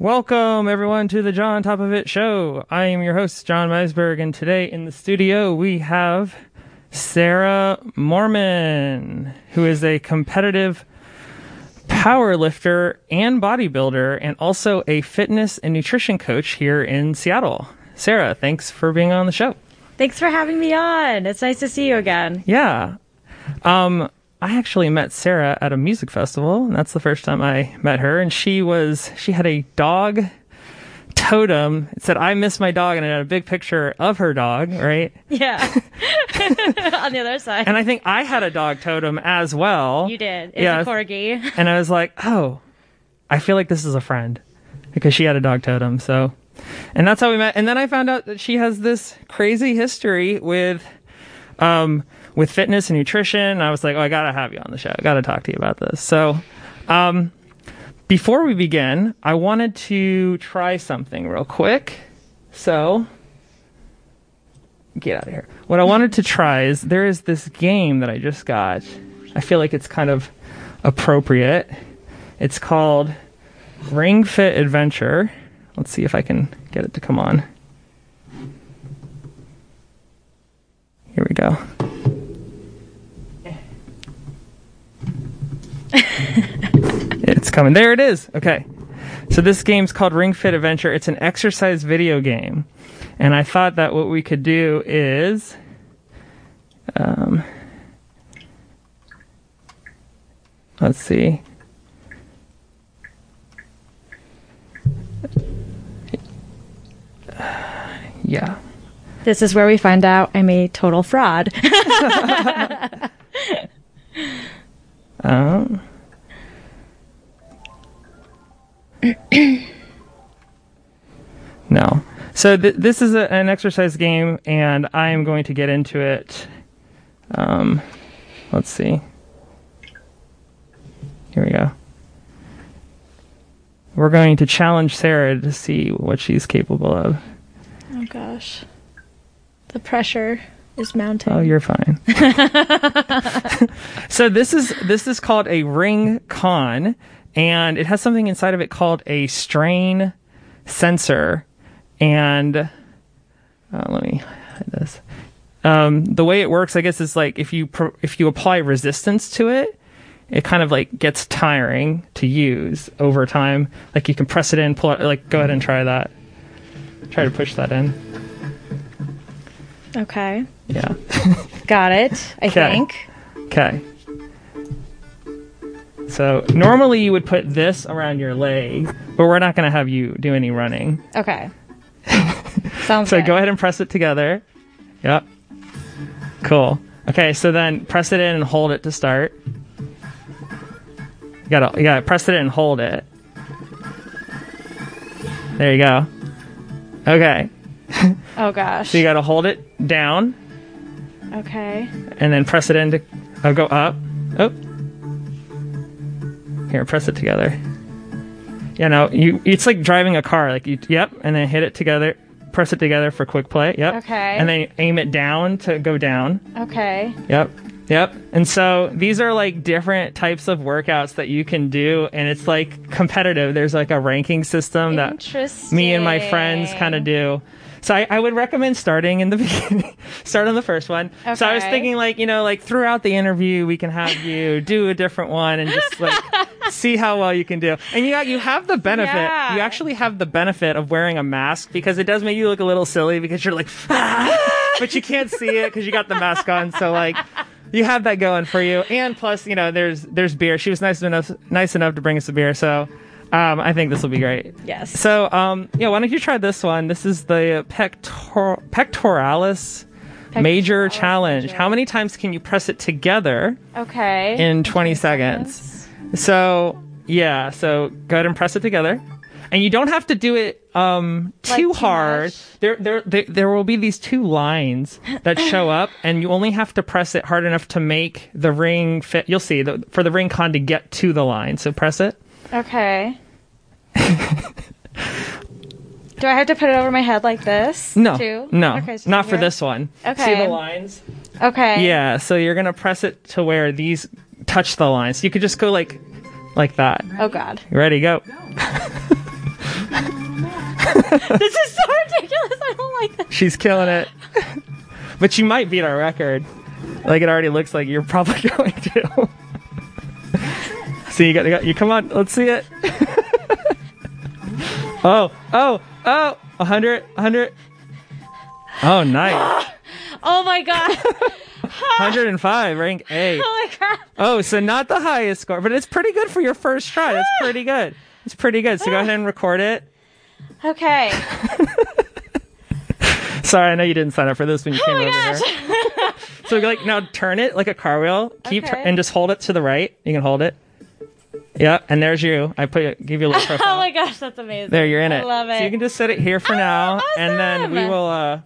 Welcome, everyone, to the John Top of It show. I am your host, John Meisberg, and today in the studio we have Sarah Mormon, who is a competitive power lifter and bodybuilder, and also a fitness and nutrition coach here in Seattle. Sarah, thanks for being on the show. Thanks for having me on. It's nice to see you again. Yeah. Um, I actually met Sarah at a music festival, and that's the first time I met her. And she was she had a dog totem. It said "I miss my dog," and it had a big picture of her dog, right? Yeah. on the other side. And I think I had a dog totem as well. you did. It's Yeah. a corgi. And I was like, oh, I feel like this is a friend because she had a dog totem. So, and that's how we met. And then I found out that she has this crazy history with, um, with fitness and nutrition. I was like, oh, I gotta have you on the show. I gotta talk to you about this. So, um, before we begin, I wanted to try something real quick. So, get out of here. What I wanted to try is there is this game that I just got. I feel like it's kind of appropriate. It's called Ring Fit Adventure. Let's see if I can get it to come on. Here we go. it's coming. There it is. Okay. So this game's called Ring Fit Adventure. It's an exercise video game. And I thought that what we could do is um, let's see. Yeah. This is where we find out I'm a total fraud. Um, no. So th- this is a, an exercise game, and I am going to get into it. Um, let's see. Here we go. We're going to challenge Sarah to see what she's capable of. oh gosh. The pressure is mounting. Oh, you're fine. so this is this is called a Ring-Con, and it has something inside of it called a strain sensor. And uh, let me hide this. Um, the way it works, I guess, is like if you pro- if you apply resistance to it, it kind of like gets tiring to use over time. Like you can press it in, pull it. Like go ahead and try that. Try to push that in. Okay. Yeah. Got it, I Okay. think. Okay. So normally you would put this around your leg, but we're not going to have you do any running. Okay. Sounds So good. go ahead and press it together. Yep. Cool. Okay, so then press it in and hold it to start. You gotta, you gotta press it in and hold it. There you go. Okay. Oh gosh. So you gotta hold it down okay. and then press it into oh uh, go up. Oh here press it together. Yeah no you it's like driving a car. Like you yep and then hit it together press it together for quick play. Yep. Okay. and then aim it down to go down. Okay. yep. Yep. And so these are like different types of workouts that you can do and it's like competitive. There's like a ranking system that me and my friends kind of do. So I, I would recommend starting in the beginning, start on the first one. Okay. So I was thinking like, you know, like throughout the interview, we can have you do a different one and just like see how well you can do. And you, you have the benefit, Yeah. you actually have the benefit of wearing a mask because it does make you look a little silly because you're like, "Ah," but you can't see it because you got the mask on. So like, you have that going for you. And plus, you know, there's, there's beer. She was nice enough, nice enough to bring us a beer. So, um, I think this will be great. Yes. So, um, yeah, why don't you try this one? This is the pector- pectoralis major challenge. major. How many times can you press it together okay. in 20 seconds? So, yeah, so go ahead and press it together. And you don't have to do it um, Like, too too hard. much? There, there, there, there will be these two lines that show up, and you only have to press it hard enough to make the ring fit. You'll see the, for the Ring-Con to get to the line. So press it. Okay. Do I have to put it over my head like this? No, Too? no, Okay, so not for here? this one. Okay. See the lines? Okay. Yeah, so you're gonna press it to where these touch the lines. You could just go like, like that. Oh God. You ready? Go. this is so ridiculous. I don't like this. She's killing it. but you might beat our record. Like it already looks like you're probably going to. See, you got, you got you. Come on, let's see it. oh, oh, oh, a 100, 100. Oh, nice. Oh my god. 105, rank A. Oh my god. Oh, so not the highest score, but it's pretty good for your first try. That's pretty good. It's pretty good. So go ahead and record it. Okay. Sorry, I know you didn't sign up for this when you oh came Oh my over gosh. here. So like now turn it like a car wheel. Keep Okay. and just hold it to the right. You can hold it. Yeah, and there's you. I put give you a little profile. Oh my gosh, that's amazing. there, you're in it. I love it. So you can just set it here for Oh, now, and then we will. uh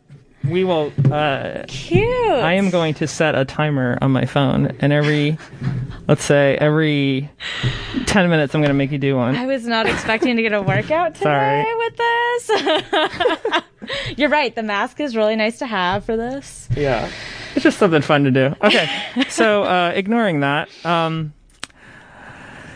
we will. uh Cute. I am going to set a timer on my phone, and every, let's say every ten minutes, I'm going to make you do one. I was not expecting to get a workout today with this. You're right. The mask is really nice to have for this. Yeah. It's just something fun to do. Okay. so, uh, ignoring that, um,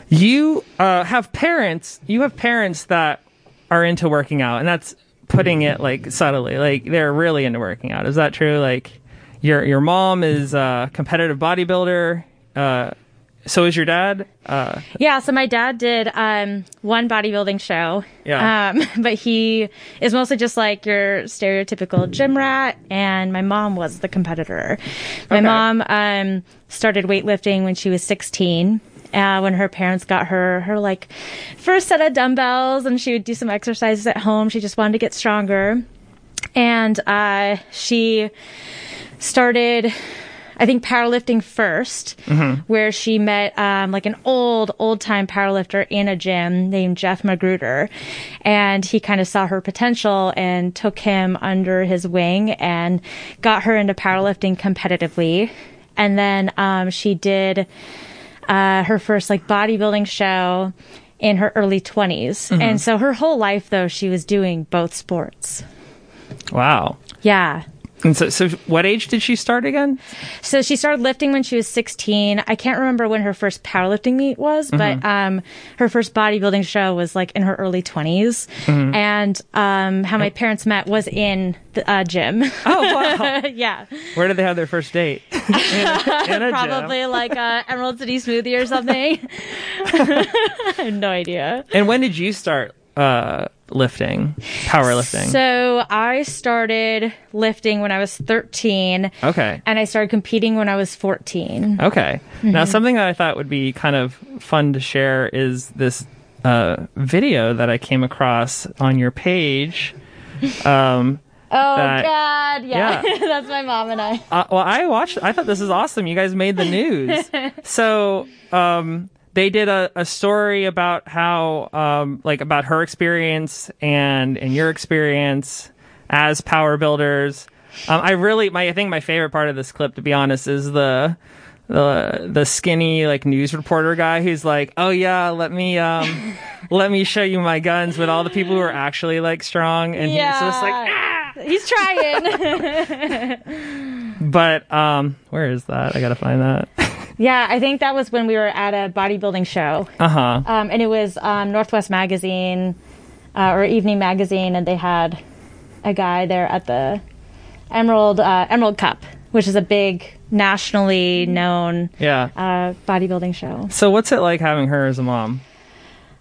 you uh, have parents, you have parents that are into working out, and that's putting it like subtly. Like they're really into working out. Is that true? Like your your mom is a competitive bodybuilder. Uh, so is your dad. Uh, Yeah, so my dad did um, one bodybuilding show. Yeah. Um, but he is mostly just like your stereotypical gym rat, and my mom was the competitor. My Okay. mom um, started weightlifting when she was 16. Uh, when her parents got her her like first set of dumbbells, and she would do some exercises at home. She just wanted to get stronger, and uh, she started I think powerlifting 1st where she met um, like an old, old time powerlifter in a gym named Jeff Magruder. And he kind of saw her potential and took him under his wing and got her into powerlifting competitively. And then um, she did uh, her first like bodybuilding show in her early 20s. And so her whole life, though, she was doing both sports. wow. Yeah. And so, so what age did she start again? So she started lifting when she was 16. I can't remember when her first powerlifting meet was, but um, her first bodybuilding show was like in her early 20s. And um, how my parents met was in the uh, gym. Oh wow. yeah, Where did they have their first date? in a, in a gym. probably like uh, Emerald City Smoothie or something. I have no idea. And when did you start uh, lifting, powerlifting? So I started lifting when I was 13, okay. and I started competing when I was 14. Okay. Now, Mm-hmm. something that I thought would be kind of fun to share is this uh, video that I came across on your page. Um, Oh That- God, yeah, yeah. that's my mom and I. uh, well, I watched. I thought this is awesome. You guys made the news. so, um, they did a, a story about how, um, like about her experience and and your experience as power builders. Um, I really, my I think my favorite part of this clip, to be honest, is the the the skinny like news reporter guy who's like, "Oh yeah, let me um let me show you my guns with all the people who are actually like strong," and he's just like, "Ah!" He's trying. But um, where is that? I gotta find that. Yeah, I think that was when we were at a bodybuilding show, Uh huh. um, and it was um, Northwest Magazine uh, or Evening Magazine, and they had a guy there at the Emerald uh, Emerald Cup, which is a big nationally known Yeah. uh, bodybuilding show. So what's it like having her as a mom?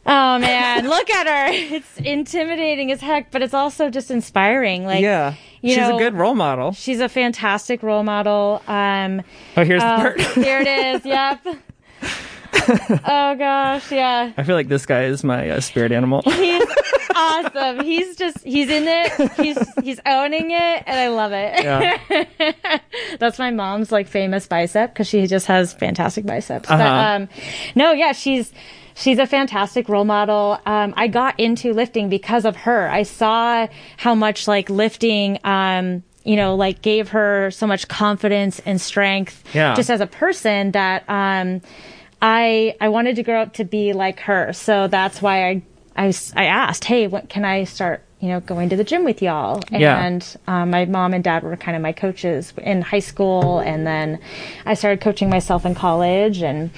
Oh man, look at her! It's intimidating as heck, but it's also just inspiring. Like, yeah. you She's know- a good role model. she's a fantastic role model. Um, Oh, here's the Oh, part. here it is. Yep. oh gosh, yeah. I feel like this guy is my uh, spirit animal. He's awesome. He's just he's in it. He's he's owning it, and I love it. Yeah. That's my mom's like famous bicep because she just has fantastic biceps. But Uh-huh. um, no, yeah, she's she's a fantastic role model. Um, I got into lifting because of her. I saw how much like lifting. Um, you know, like gave her so much confidence and strength Yeah. just as a person that um, I I wanted to grow up to be like her. So that's why I I asked, hey, what can I start? You know, going to the gym with y'all. Yeah. And um, my mom and dad were kind of my coaches in high school, and then I started coaching myself in college, and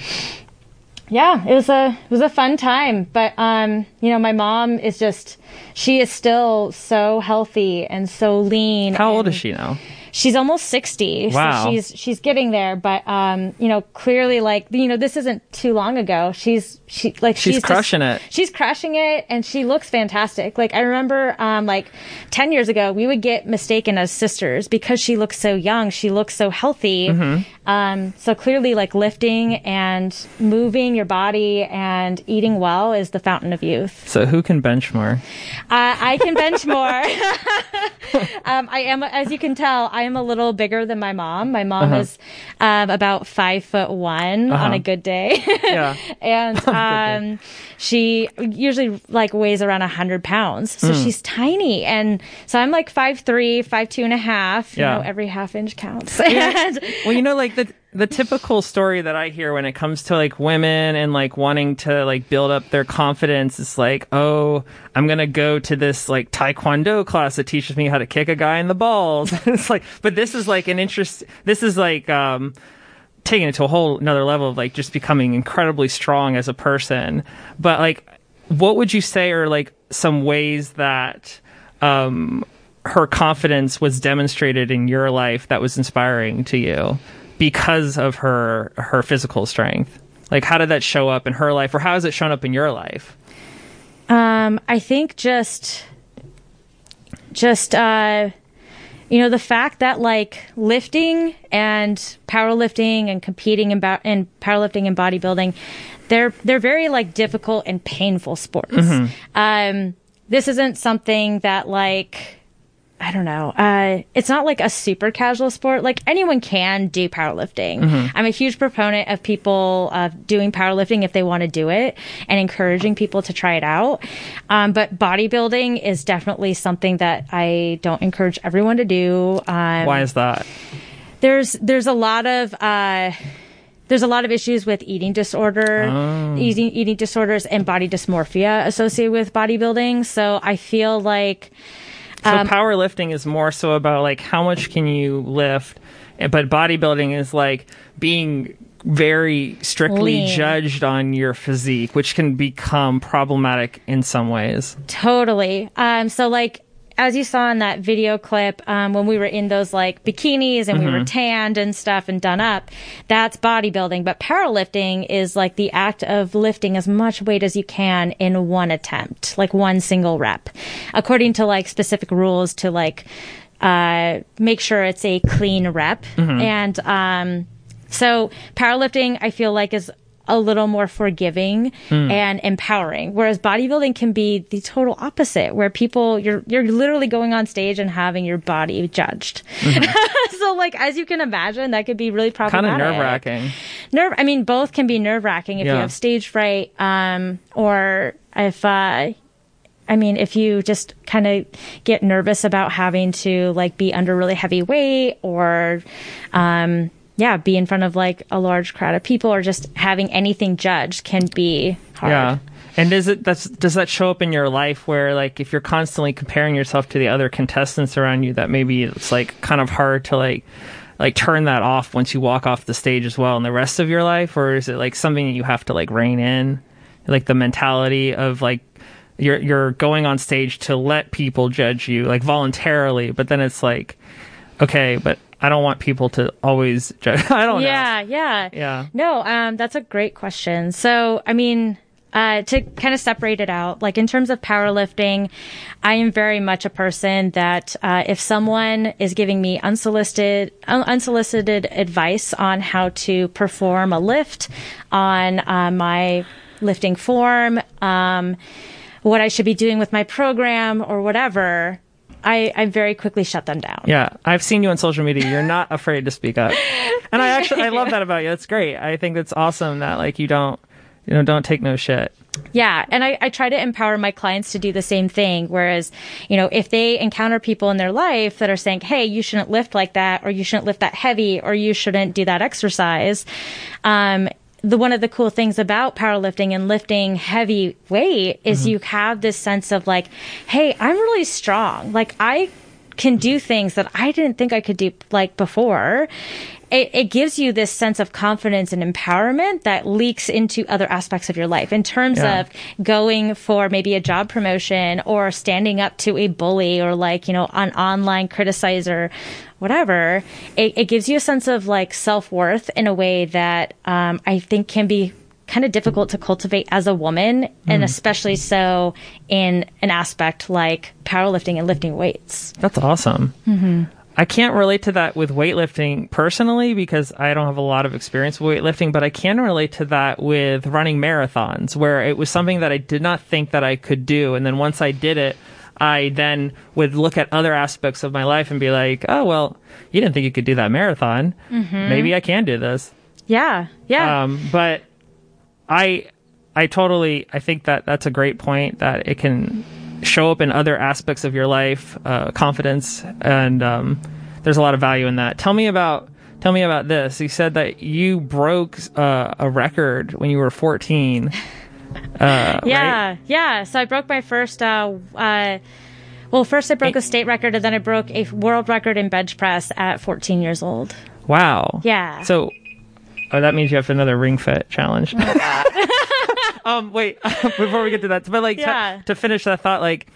yeah, it was a it was a fun time. But um, you know, my mom is just she is still so healthy and so lean. How old is she now? She's almost 60 Wow. so she's she's getting there but um you know clearly like you know this isn't too long ago she's she like She's just- crushing it. she's crushing it and she looks fantastic like i remember um like 10 years ago we would get mistaken as sisters because she looks so young she looks so healthy Mm-hmm. um so clearly like lifting and moving your body and eating well is the fountain of youth So who can bench more? uh, I can bench more. um, I am, as you can tell, I am a little bigger than my mom. My mom Uh-huh. is um, about five foot one on Uh-huh. a good day, Yeah. and um, she usually like weighs around a hundred pounds. So Hmm. she's tiny, and so I'm like five three, five two and a half. You Yeah. know, every half inch counts. And- Well, you know, like the the typical story that I hear when it comes to like women and like wanting to like build up their confidence is like, oh, I'm gonna go to this like taekwondo class that teaches me how to kick a guy in the balls. it's like, but this is like an interest. This is like um taking it to a whole another level of like just becoming incredibly strong as a person. But like, what would you say are like some ways that um her confidence was demonstrated in your life that was inspiring to you because of her her physical strength? Like how did that show up in her life or how has it shown up in your life? Um, I think just, just, uh, you know, the fact that like lifting and powerlifting and competing in, ba- in powerlifting and bodybuilding, they're, they're very like difficult and painful sports. Um, this isn't something that like, I don't know. Uh, it's not like a super casual sport. Like anyone can do powerlifting. I'm a huge proponent of people uh, doing powerlifting if they want to do it and encouraging people to try it out. Um, but bodybuilding is definitely something that I don't encourage everyone to do. Um, why is that there's there's a lot of uh, there's a lot of issues with eating disorder, eating eating disorders, and body dysmorphia associated with bodybuilding. So I feel like. So Um, powerlifting is more so about like how much can you lift but bodybuilding is like being very strictly Lean. judged on your physique which can become problematic in some ways Totally. Um, so like as you saw in that video clip, um, when we were in those like bikinis and we were tanned and stuff and done up, that's bodybuilding. But powerlifting is like the act of lifting as much weight as you can in one attempt, like one single rep, according to like specific rules to like uh, make sure it's a clean rep. And um, so powerlifting, I feel like is a little more forgiving and empowering. Whereas bodybuilding can be the total opposite where people you're you're literally going on stage and having your body judged. So like as you can imagine that could be really problematic. kind of nerve-wracking. Nerve i mean both can be nerve-wracking if you have stage fright um or if uh I mean, if you just kind of get nervous about having to like be under really heavy weight or, um, yeah, be in front of like a large crowd of people or just having anything judged can be hard. Yeah. And does it that's does that show up in your life where like if you're constantly comparing yourself to the other contestants around you that maybe it's like kind of hard to like like turn that off once you walk off the stage as well in the rest of your life or is it like something that you have to like rein in like the mentality of like you're you're going on stage to let people judge you like voluntarily but then it's like okay but I don't want people to always judge I don't know Yeah, yeah. Yeah. No, um, that's a great question. So, I mean, uh, to kind of separate it out, like in terms of powerlifting, I am very much a person that uh, if someone is giving me unsolicited un- unsolicited advice on how to perform a lift, on uh, my lifting form, um, what I should be doing with my program or whatever, I, I very quickly shut them down. Yeah, I've seen you on social media. You're not afraid to speak up, and I actually I love that about you. That's great. I think that's awesome that like you don't you know don't take no shit. Yeah. And I, I try to empower my clients to do the same thing. Whereas, you know, if they encounter people in their life that are saying, Hey, you shouldn't lift like that, or you shouldn't lift that heavy, or you shouldn't do that exercise. Um, the one of the cool things about powerlifting and lifting heavy weight is mm-hmm. you have this sense of like, hey, I'm really strong. Like I can do things that I didn't think I could do like before. it, it gives you this sense of confidence and empowerment that leaks into other aspects of your life in terms Yeah. of going for maybe a job promotion or standing up to a bully or like, you know, an online criticizer, whatever. It, it gives you a sense of like self worth in a way that um, I think can be kind of difficult to cultivate as a woman and especially so in an aspect like powerlifting and lifting weights. That's awesome. Mm-hmm. I can't relate to that with weightlifting personally because I don't have a lot of experience with weightlifting, but I can relate to that with running marathons where it was something that I did not think that I could do. And then once I did it, I then would look at other aspects of my life and be like, oh, well, you didn't think you could do that marathon. Maybe I can do this. Yeah. Yeah. Um, but I, I totally, I think that that's a great point that it can show up in other aspects of your life, uh, confidence, and um, there's a lot of value in that. Tell me about, tell me about this. You said that you broke uh, a record when you were 14. Uh, Yeah, right? yeah. So I broke my first. Uh, uh, well, first I broke a state record, and then I broke a world record in bench press at 14 years old. Wow. Yeah. So, oh, that means you have another ring fit challenge. um, wait, before we get to that, but like to- Yeah. to, finish that thought, like,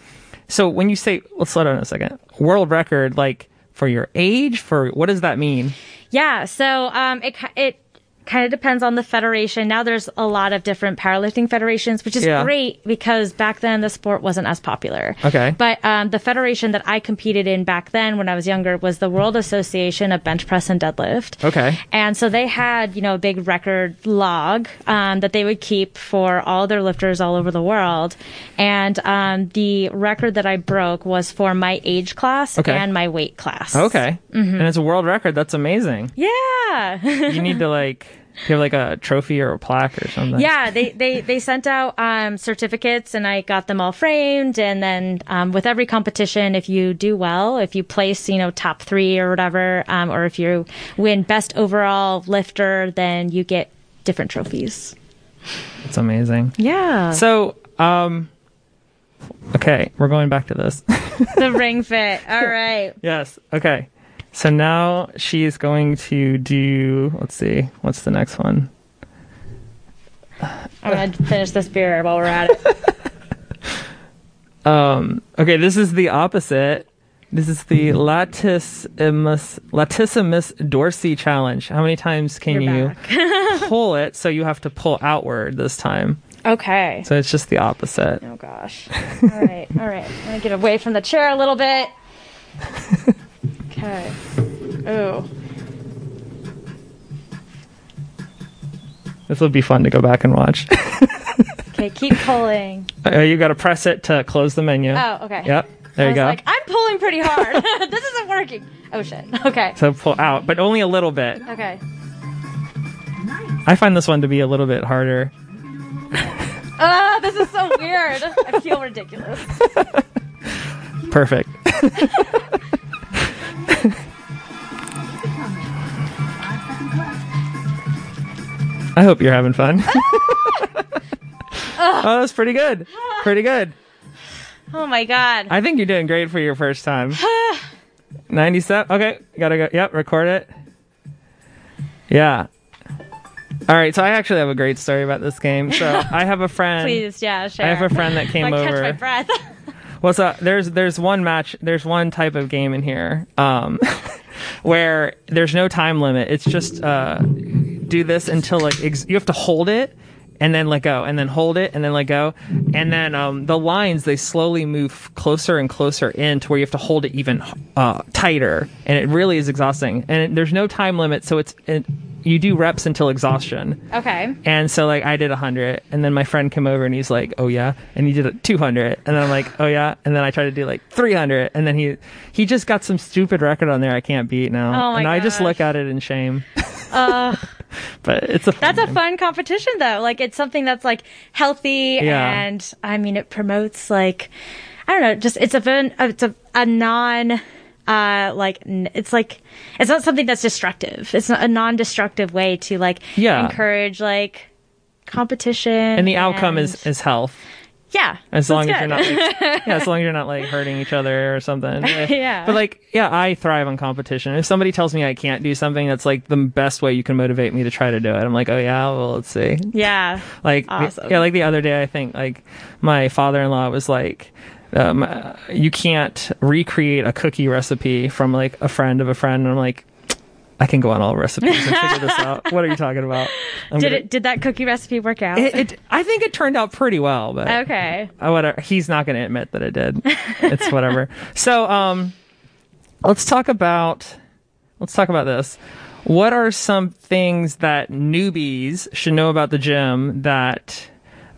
so when you say, let's slow down a second, world record, like for your age, for what does that mean? Yeah. So um, it it kind of depends on the federation. Now there's a lot of different powerlifting federations, which is Yeah. great because back then the sport wasn't as popular. Okay. But um, the federation that I competed in back then when I was younger was the World Association of Bench Press and Deadlift. Okay. And so they had, you know, a big record log um, that they would keep for all their lifters all over the world. And um, the record that I broke was for my age class Okay. and my weight class. Okay. Mm-hmm. And it's a world record. That's amazing. Yeah. You need to like, do you have like a trophy or a plaque or something? yeah, they, they, they sent out um, certificates and I got them all framed. And then um, with every competition, if you do well, if you place, you know, top three or whatever, um, or if you win best overall lifter, then you get different trophies. It's amazing. Yeah. So, um, okay, we're going back to this. the ring fit. All right. Yes. Okay. So now she's going to do. Let's see. What's the next one? I'm going to finish this beer while we're at it. Um. Okay. This is the opposite. This is the latissimus latissimus dorsi challenge. How many times can You're you pull it? So you have to pull outward this time. Okay. So it's just the opposite. Oh gosh. All right. All right. I'm gonna get away from the chair a little bit. Okay. Ooh. This will be fun to go back and watch. Okay. Keep pulling. Uh, you got to press it to close the menu. Oh. Okay. Yep. There I you go. like, I'm pulling pretty hard. this isn't working. Oh shit. Okay. so pull out, but only a little bit. Okay. I find this one to be a little bit harder. Ah, this is so weird. I feel ridiculous. Perfect. I hope you're having fun. oh, that's pretty good. Pretty good. Oh my god. I think you're doing great for your first time. 97. Okay, gotta go. Yep, record it. Yeah. All right, so I actually have a great story about this game. So I have a friend. Please, yeah, share. I have a friend that came over. catch my breath. Well, so there's there's one match, there's one type of game in here um, where there's no time limit. It's just uh, do this until like ex- you have to hold it and then let go, and then hold it and then let go, and then um, the lines they slowly move closer and closer in to where you have to hold it even uh, tighter, and it really is exhausting. And it, there's no time limit, so it's it, you do reps until exhaustion. okay. And so like I did 100 and then my friend came over and he's like, "Oh yeah." And he did a 200 and then I'm like, "Oh yeah." And then I tried to do like 300 and then he he just got some stupid record on there I can't beat now. Oh and I just look at it in shame. Uh, But it's a fun that's a fun competition though. Like it's something that's like healthy Yeah. and I mean it promotes like I don't know, just it's a fun it's a, a non uh like it's like it's not something that's destructive. It's not a non-destructive way to like Yeah. encourage like competition and the outcome is is health. Yeah. As long as good. you're not, like, yeah, as long as you're not like hurting each other or something. Yeah. But like, yeah, I thrive on competition. If somebody tells me I can't do something, that's like the best way you can motivate me to try to do it. I'm like, oh yeah, well, let's see. yeah. Like, Awesome. yeah, like the other day, I think like my father-in-law was like, um, you can't recreate a cookie recipe from like a friend of a friend. And I'm like, I can go on Allrecipes and figure this out. What are you talking about? I'm Did gonna- it? Did that cookie recipe work out? It, it, I think it turned out pretty well, but okay. uh, whatever. He's not going to admit that it did. it's whatever. So, um, let's talk about let's talk about this. What are some things that newbies should know about the gym that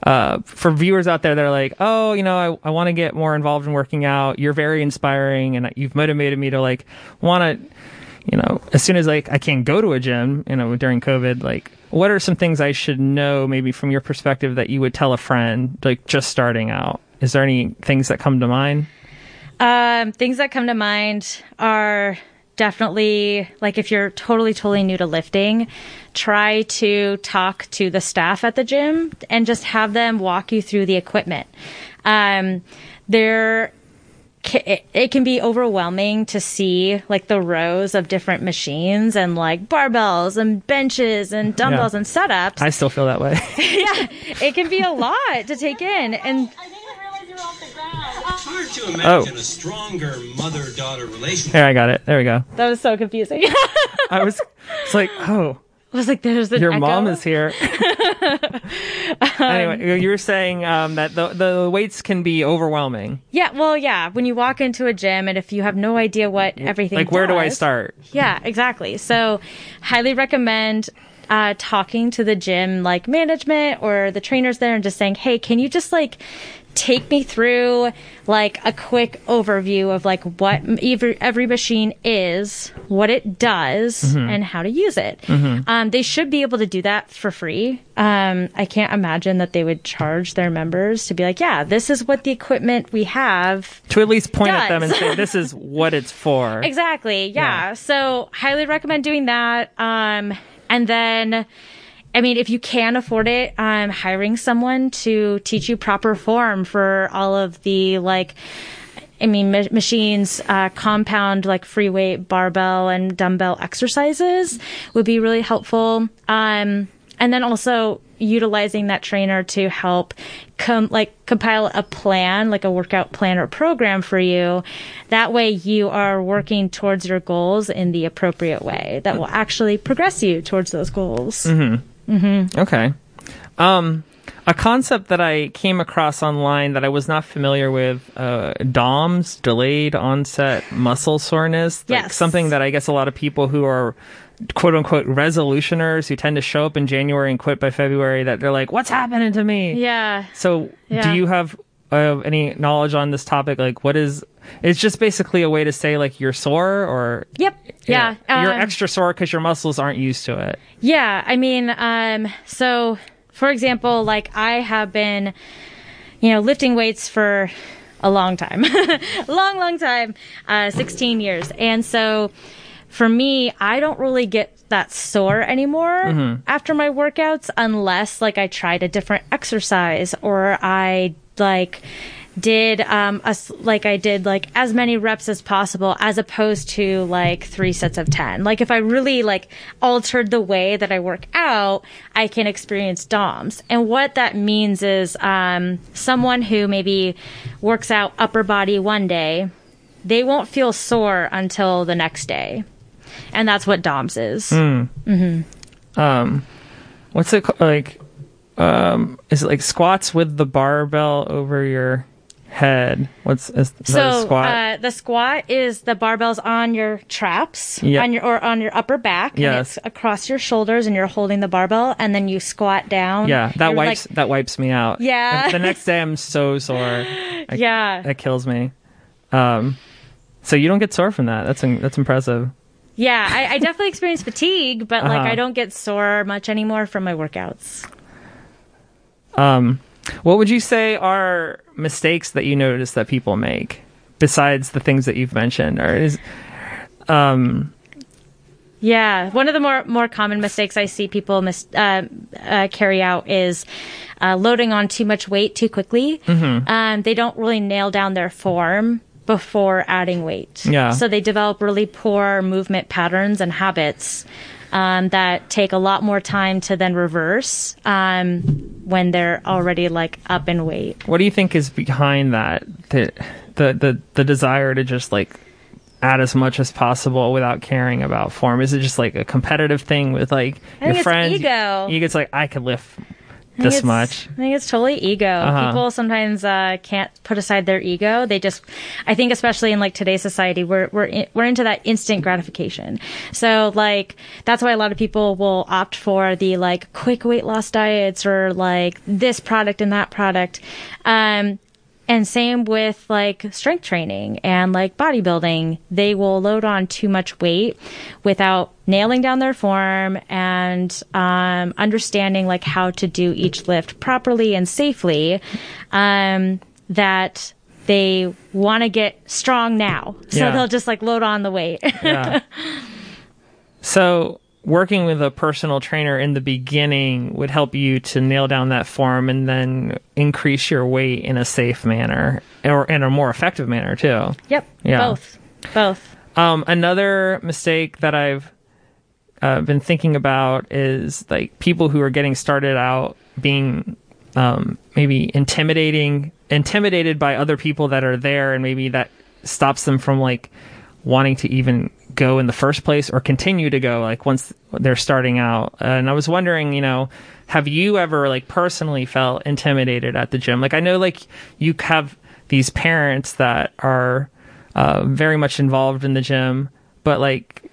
uh, for viewers out there that are like, oh, you know, I, I want to get more involved in working out. You're very inspiring, and you've motivated me to like want to, you know, as soon as like I can't go to a gym, you know, during COVID, like, what are some things I should know, maybe from your perspective, that you would tell a friend, like just starting out? Is there any things that come to mind? Um, things that come to mind are definitely like if you're totally, totally new to lifting, try to talk to the staff at the gym and just have them walk you through the equipment. Um, there, it, it can be overwhelming to see like the rows of different machines and like barbells and benches and dumbbells and setups. I still feel that way. yeah, it can be a lot to take in and I didn't realize you were off the ground. It's hard to oh. imagine Oh. a stronger mother-daughter relationship. There, I got it. There we go. that was so confusing. I was, it's like, oh, I was like, there's an your echo. mom is here. anyway, you were saying um, that the the weights can be overwhelming. Yeah, well, yeah. When you walk into a gym and if you have no idea what everything Like, where do I start? Yeah, exactly. So, highly recommend uh, talking to the gym like management or the trainers there and just saying, "Hey, can you just like take me through like a quick overview of like what every, every machine is, what it does, Mm-hmm. and how to use it?" Um, they should be able to do that for free. Um, I can't imagine that they would charge their members to be like, "Yeah, this is what the equipment we have To at least point at them and say, this is what it's for. Exactly. Yeah. Yeah. So highly recommend doing that. Um, and then, I mean, if you can afford it, um, hiring someone to teach you proper form for all of the like. I mean, ma- machines, uh, compound like free weight, barbell, and dumbbell exercises would be really helpful. Um, and then also utilizing that trainer to help com- like compile a plan, like a workout plan or program for you. That way you are working towards your goals in the appropriate way that will actually progress you towards those goals. Okay. Um, a concept that I came across online that I was not familiar with, uh, DOMS, delayed onset muscle soreness. Like Yes. Something that I guess a lot of people who are quote unquote resolutioners who tend to show up in January and quit by February that they're like, what's happening to me? Yeah. So, do you have uh, any knowledge on this topic? Like, what is? It's just basically a way to say like you're sore, or Yep. Yeah. you're um, extra sore because your muscles aren't used to it. Yeah, I mean, um, so for example, like I have been, you know, lifting weights for a long time, long, long time, uh, 16 years. And so for me, I don't really get that sore anymore after my workouts unless like I tried a different exercise or I like did um a s like I did like as many reps as possible as opposed to like 3 sets of 10. Like if I really like altered the way that I work out, I can experience DOMS. And what that means is um someone who maybe works out upper body one day, they won't feel sore until the next day. And that's what DOMS is. Mm hmm. Um what's it like um is it like squats with the barbell over your head what's is, is that a So squat Uh, the squat is the barbells on your traps, Yeah. on your or on your upper back. and Yes. it's across your shoulders, and you're holding the barbell, and then you squat down. yeah that You're wipes like- that wipes me out Yeah. And the next day i'm so sore I- yeah, that kills me um so you don't get sore from that that's in- that's impressive yeah. I, I definitely experience fatigue, but like Uh-huh. I don't get sore much anymore from my workouts. um what would you say are mistakes that you notice that people make besides the things that you've mentioned or is um Yeah, one of the more more common mistakes I see people mis- uh, uh, carry out is uh, loading on too much weight too quickly. Mm-hmm. Um, they don't really nail down their form before adding weight. Yeah. So they develop really poor movement patterns and habits um, that take a lot more time to then reverse um, when they're already like up in weight. What do you think is behind that? The the the, the desire to just like add as much as possible without caring about form? Is it just like a competitive thing with like I your friends? ego. You, it's like I could lift this much. I think it's totally ego. Uh-huh. People sometimes uh, can't put aside their ego. They just, I think, especially in like today's society, we're we're in, we're into that instant gratification. So like that's why a lot of people will opt for the like quick weight loss diets or like this product and that product. Um, and same with like strength training and like bodybuilding. They will load on too much weight without nailing down their form and um, understanding like how to do each lift properly and safely. Um, that they want to get strong now, so Yeah. they'll just like load on the weight. Yeah. so working with a personal trainer in the beginning would help you to nail down that form and then increase your weight in a safe manner or in a more effective manner too. yep, Yeah. both, both. Um, another mistake that I've uh, been thinking about is like people who are getting started out being um, maybe intimidating, intimidated by other people that are there, and maybe that stops them from like wanting to even go in the first place or continue to go like once they're starting out. And I was wondering, you know, have you ever like personally felt intimidated at the gym? Like I know like you have these parents that are uh, very much involved in the gym, but like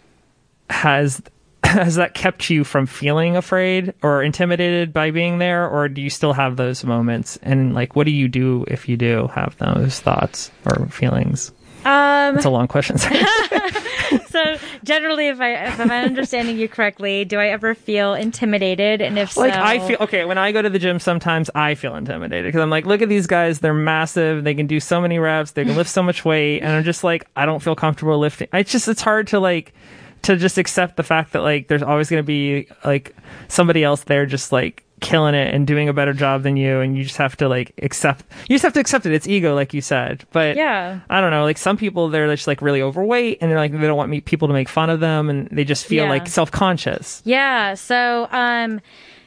has has that kept you from feeling afraid or intimidated by being there or do you still have those moments and like what do you do if you do have those thoughts or feelings Um, it's a long question. so generally, if I if I'm understanding you correctly, do I ever feel intimidated? And if like so, i feel okay when i go to the gym sometimes i feel intimidated because i'm like look at these guys they're massive they can do so many reps they can lift so much weight and i'm just like i don't feel comfortable lifting it's just it's hard to like to just accept the fact that like there's always going to be like somebody else there just like killing it and doing a better job than you and you just have to like accept you just have to accept it it's ego like you said but Yeah. i don't know like some people they're just like really overweight and they're like they don't want me, people to make fun of them and they just feel Yeah. like self-conscious Yeah. So, um,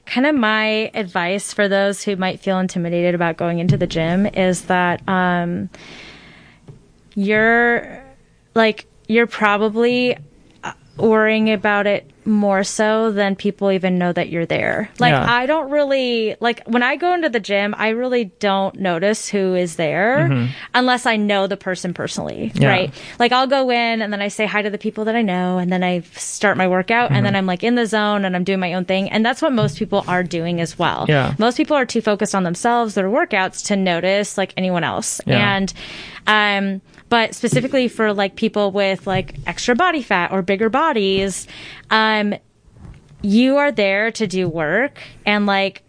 kind of my advice for those who might feel intimidated about going into the gym is that um, you're like you're probably uh, worrying about it more so than people even know that you're there. Like Yeah. I don't really like when I go into the gym, I really don't notice who is there unless I know the person personally, Mm-hmm. Yeah. right? Like I'll go in and then I say hi to the people that I know and then I start my workout and then Mm-hmm. I'm like in the zone and I'm doing my own thing. And that's what most people are doing as well. Yeah. Most people are too focused on themselves, their workouts to notice like anyone else. Yeah. And um but specifically for like people with like extra body fat or bigger bodies, um you are there to do work and like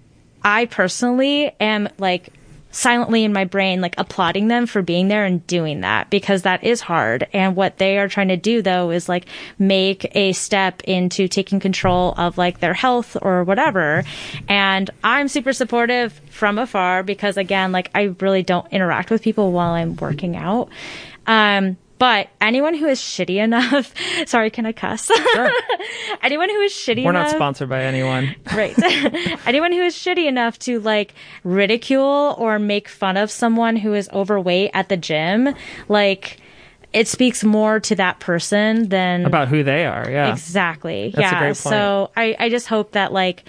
I personally am like silently in my brain like applauding them for being there and doing that because that is hard. And what they are trying to do though is like make a step into taking control of like their health or whatever. And I'm super supportive from afar because again like I really don't interact with people while I'm working out. Um but anyone who is shitty enough, sorry, can I cuss? Sure. anyone who is shitty we're enough, not sponsored by anyone Right. Anyone who is shitty enough to like ridicule or make fun of someone who is overweight at the gym, like it speaks more to that person than about who they are yeah exactly. That's yeah. So I, I just hope that like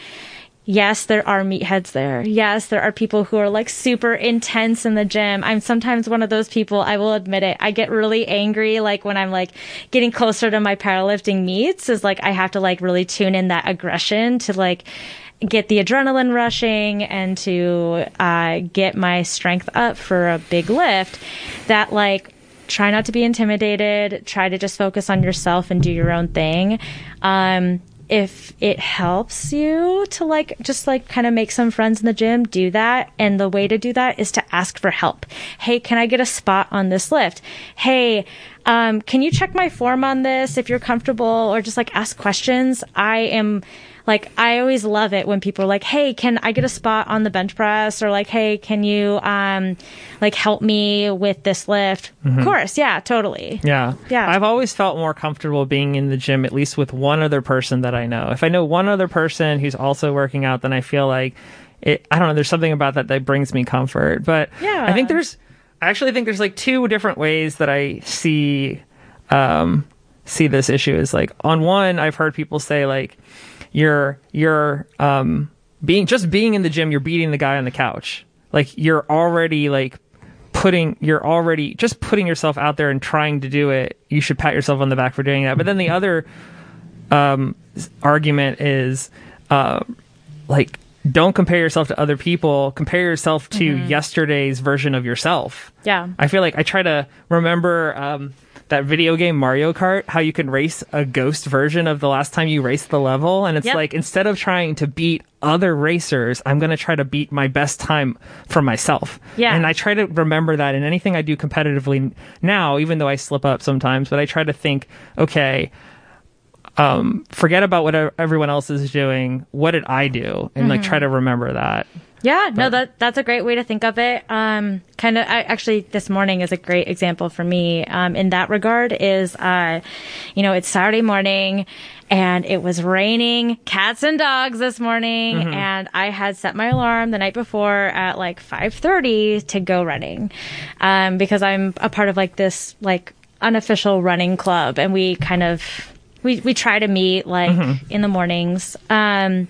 yes, there are meatheads there. Yes, there are people who are like super intense in the gym. I'm sometimes one of those people, I will admit it. I get really angry like when I'm like getting closer to my powerlifting meets is like I have to like really tune in that aggression to like get the adrenaline rushing and to uh, get my strength up for a big lift that like try not to be intimidated try to just focus on yourself and do your own thing um, if it helps you to like just like kind of make some friends in the gym do that. And the way to do that is to ask for help. Hey can i get a spot on this lift? Hey um, can you check my form on this if you're comfortable? Or just like ask questions? I am like, I always love it when people are like, Hey, can I get a spot on the bench press? Or like, Hey, can you, um, like help me with this lift? Of course. Yeah, totally. Yeah. Yeah. I've always felt more comfortable being in the gym, at least with one other person that I know. If I know one other person who's also working out, then I feel like it, I don't know, there's something about that that brings me comfort. But Yeah. I think there's, I actually think there's like two different ways that I see, um, see this issue is like on one, I've heard people say like, you're, you're, um, being, just being in the gym, you're beating the guy on the couch. Like you're already like putting you're already just putting yourself out there and trying to do it. You should pat yourself on the back for doing that. But then the other um argument is uh, like don't compare yourself to other people. Compare yourself to yesterday's version of yourself. Yeah. i feel like i try to remember um that video game Mario Kart, how you can race a ghost version of the last time you raced the level. And it's Yep. like, instead of trying to beat other racers, I'm going to try to beat my best time for myself. Yeah. And I try to remember that in anything I do competitively now, even though I slip up sometimes, but I try to think, okay, um, forget about what everyone else is doing. What did I do? And like try to remember that. Yeah, no, that that's a great way to think of it. Um, kind of, I, actually, this morning is a great example for me. Um, in that regard, is uh, you know, it's Saturday morning, and it was raining cats and dogs this morning, and I had set my alarm the night before at like five thirty to go running, um, because I'm a part of like this like unofficial running club, and we kind of we we try to meet like in the mornings. Um,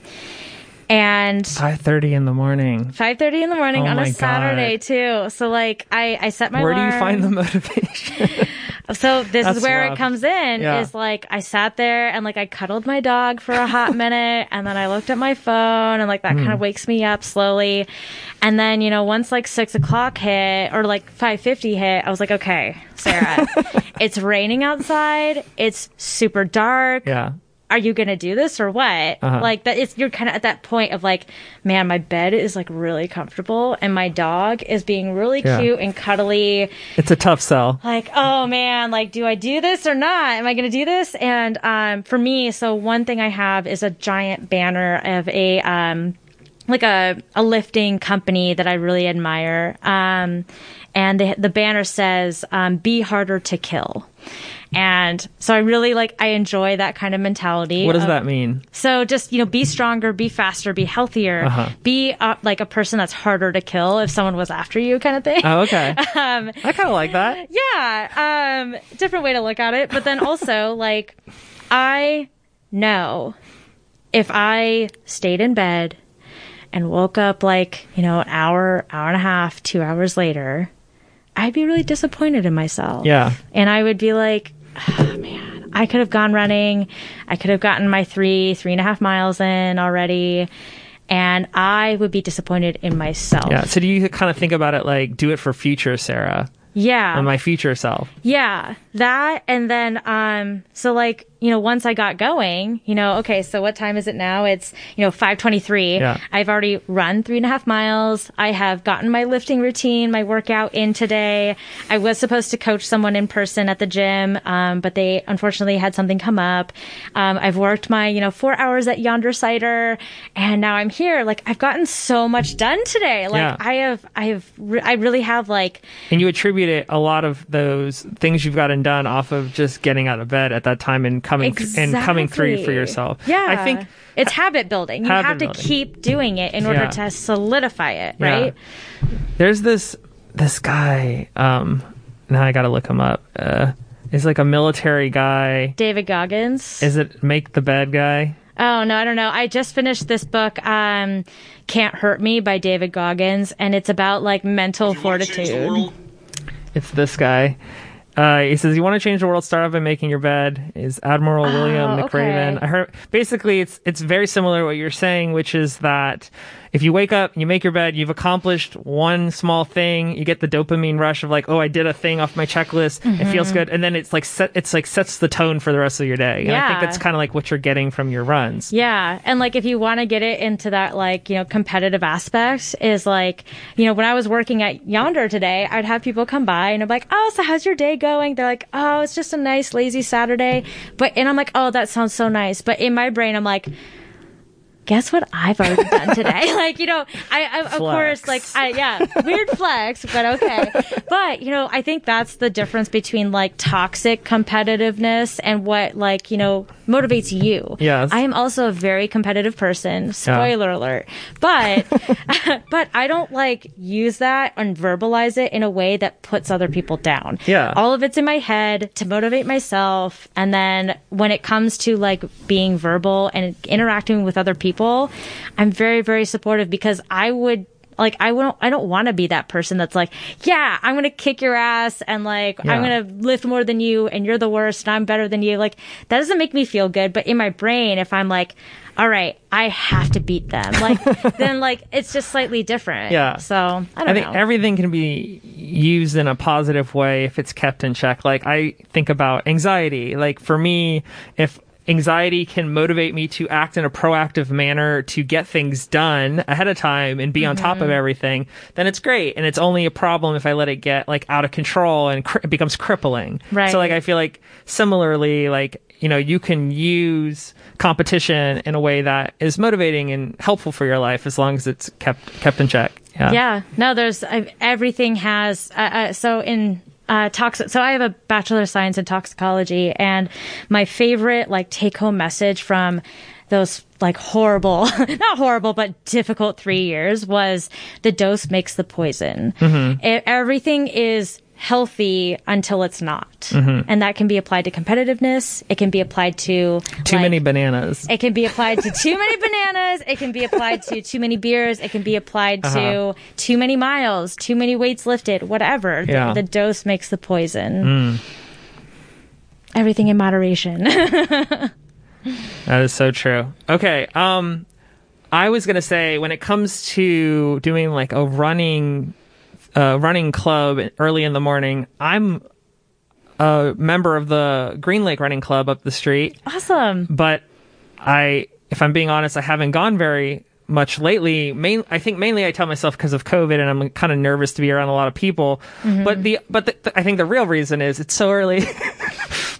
and 5.30 in the morning. Five thirty in the morning Oh on a God. Saturday too. So like I I set my Where do you find the motivation? So this That's is where rough. it comes in. Yeah. Is like I sat there and like I cuddled my dog for a hot minute, and then I looked at my phone, and like that Hmm. kind of wakes me up slowly. And then you know once like six o'clock hit or like five fifty hit, I was like, okay, Sarah, it's raining outside. It's super dark yeah. Are you gonna do this or what? Uh-huh. Like that it's you're kind of at that point of like, man, my bed is like really comfortable and my dog is being really Yeah. cute and cuddly. It's a tough sell. Like, oh man, like do I do this or not? Am I gonna do this? And um for me, so one thing I have is a giant banner of a um like a, a lifting company that I really admire. Um, and the, the banner says, um, be harder to kill. And so I really like, I enjoy that kind of mentality. What does of- that mean? so just you know, be stronger, be faster, be healthier, Uh-huh. be uh, like a person that's harder to kill if someone was after you, kind of thing. Oh, okay. Um, I kind of like that. yeah, um, different way to look at it. But then also, like, I know if I stayed in bed and woke up like you know an hour, hour and a half, two hours later, I'd be really disappointed in myself. Yeah. and I would be like, oh, man, I could have gone running. I could have gotten my three, three and a half miles in already. And I would be disappointed in myself. Yeah. So do you kind of think about it like do it for future Sarah Yeah. or my future self? Yeah, that and then um so like, you know, once I got going, you know, okay, so what time is it now? It's, you know, five twenty three. Yeah. I've already run three and a half miles. I have gotten my lifting routine, my workout in today. I was supposed to coach someone in person at the gym, um, but they unfortunately had something come up. Um, I've worked my, you know, four hours at Yonder Cider and now I'm here. Like I've gotten so much done today. Like Yeah. I have I have re- I really have like And you attribute it a lot of those things you've gotten done off of just getting out of bed at that time and coming and coming through for Exactly. yourself. Yeah. I think it's habit building. You Habit have to building. keep doing it in order Yeah. to solidify it, Yeah. right? there's this this guy. Um, now I got to look him up. Uh, he's like a military guy. David Goggins. Is it make the bad guy? oh no, I don't know. I just finished this book, um, Can't Hurt Me by David Goggins, and it's about like mental You wanna change the fortitude. It's this guy. Uh, he says, "You want to change the world? Start off by making your bed." Is Admiral William Oh, McRaven? okay. I heard basically it's it's very similar to what you're saying, which is that if you wake up, you make your bed, you've accomplished one small thing, you get the dopamine rush of like, oh, I did a thing off my checklist. It Mm-hmm. feels good, and then it's like set, it's like sets the tone for the rest of your day. And I think that's kind of like what you're getting from your runs. Yeah. And like if you want to get it into that like, you know, competitive aspect is like, you know, when I was working at Yonder today, I'd have people come by and I'm like, "Oh, so how's your day going?" They're like, "Oh, it's just a nice lazy Saturday." But and I'm like, "Oh, that sounds so nice." But in my brain I'm like, guess what I've already done today? like, you know, I, I of course, like, I, yeah, weird flex, but okay. But, you know, I think that's the difference between like toxic competitiveness and what, like, you know, motivates you. Yes. I am also a very competitive person. Spoiler alert. But, but I don't like use that and verbalize it in a way that puts other people down. Yeah. All of it's in my head to motivate myself. And then when it comes to like being verbal and interacting with other people, I'm very, very supportive because I would like I won't I don't want to be that person that's like, yeah, I'm gonna kick your ass and like I'm gonna lift more than you and you're the worst and I'm better than you. Like that doesn't make me feel good. But in my brain, if I'm like, all right, I have to beat them, like then like it's just slightly different. Yeah. So I don't I think know. everything can be used in a positive way if it's kept in check. Like I think about anxiety. Like for me, if anxiety can motivate me to act in a proactive manner to get things done ahead of time and be on top Mm-hmm. of everything, then it's great. And it's only a problem if I let it get like out of control and cri- it becomes crippling. Right. So like I feel like similarly, like you know, you can use competition in a way that is motivating and helpful for your life as long as it's kept kept in check. Yeah. Yeah, no, there's I, everything has. Uh, uh, so in uh, toxic, so I have a bachelor of science in toxicology, and my favorite like take home message from those like horrible, not horrible, but difficult three years was the dose makes the poison. E- everything is healthy until it's not, and that can be applied to competitiveness. It can be applied to Too like, many bananas. it can be applied to too many bananas. It can be applied to too many beers. It can be applied Uh-huh. to too many miles, too many weights lifted, whatever. The- Yeah. The, dose makes the poison. Everything in moderation. That is so true. Okay. Um, I was gonna say when it comes to doing like a running, uh, running club early in the morning, I'm a member of the Green Lake Running Club up the street, awesome. but I, if I'm being honest, I haven't gone very much lately. Main, I think mainly I tell myself because of COVID, and I'm kind of nervous to be around a lot of people. But the, but the, the- I think the real reason is it's so early.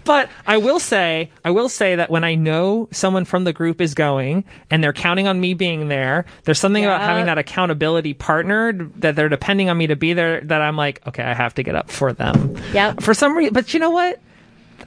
but I will say, I will say that when I know someone from the group is going and they're counting on me being there, there's something about having that accountability partner that they're depending on me to be there. That I'm like, okay, I have to get up for them. Yeah. For some reason, but you know what?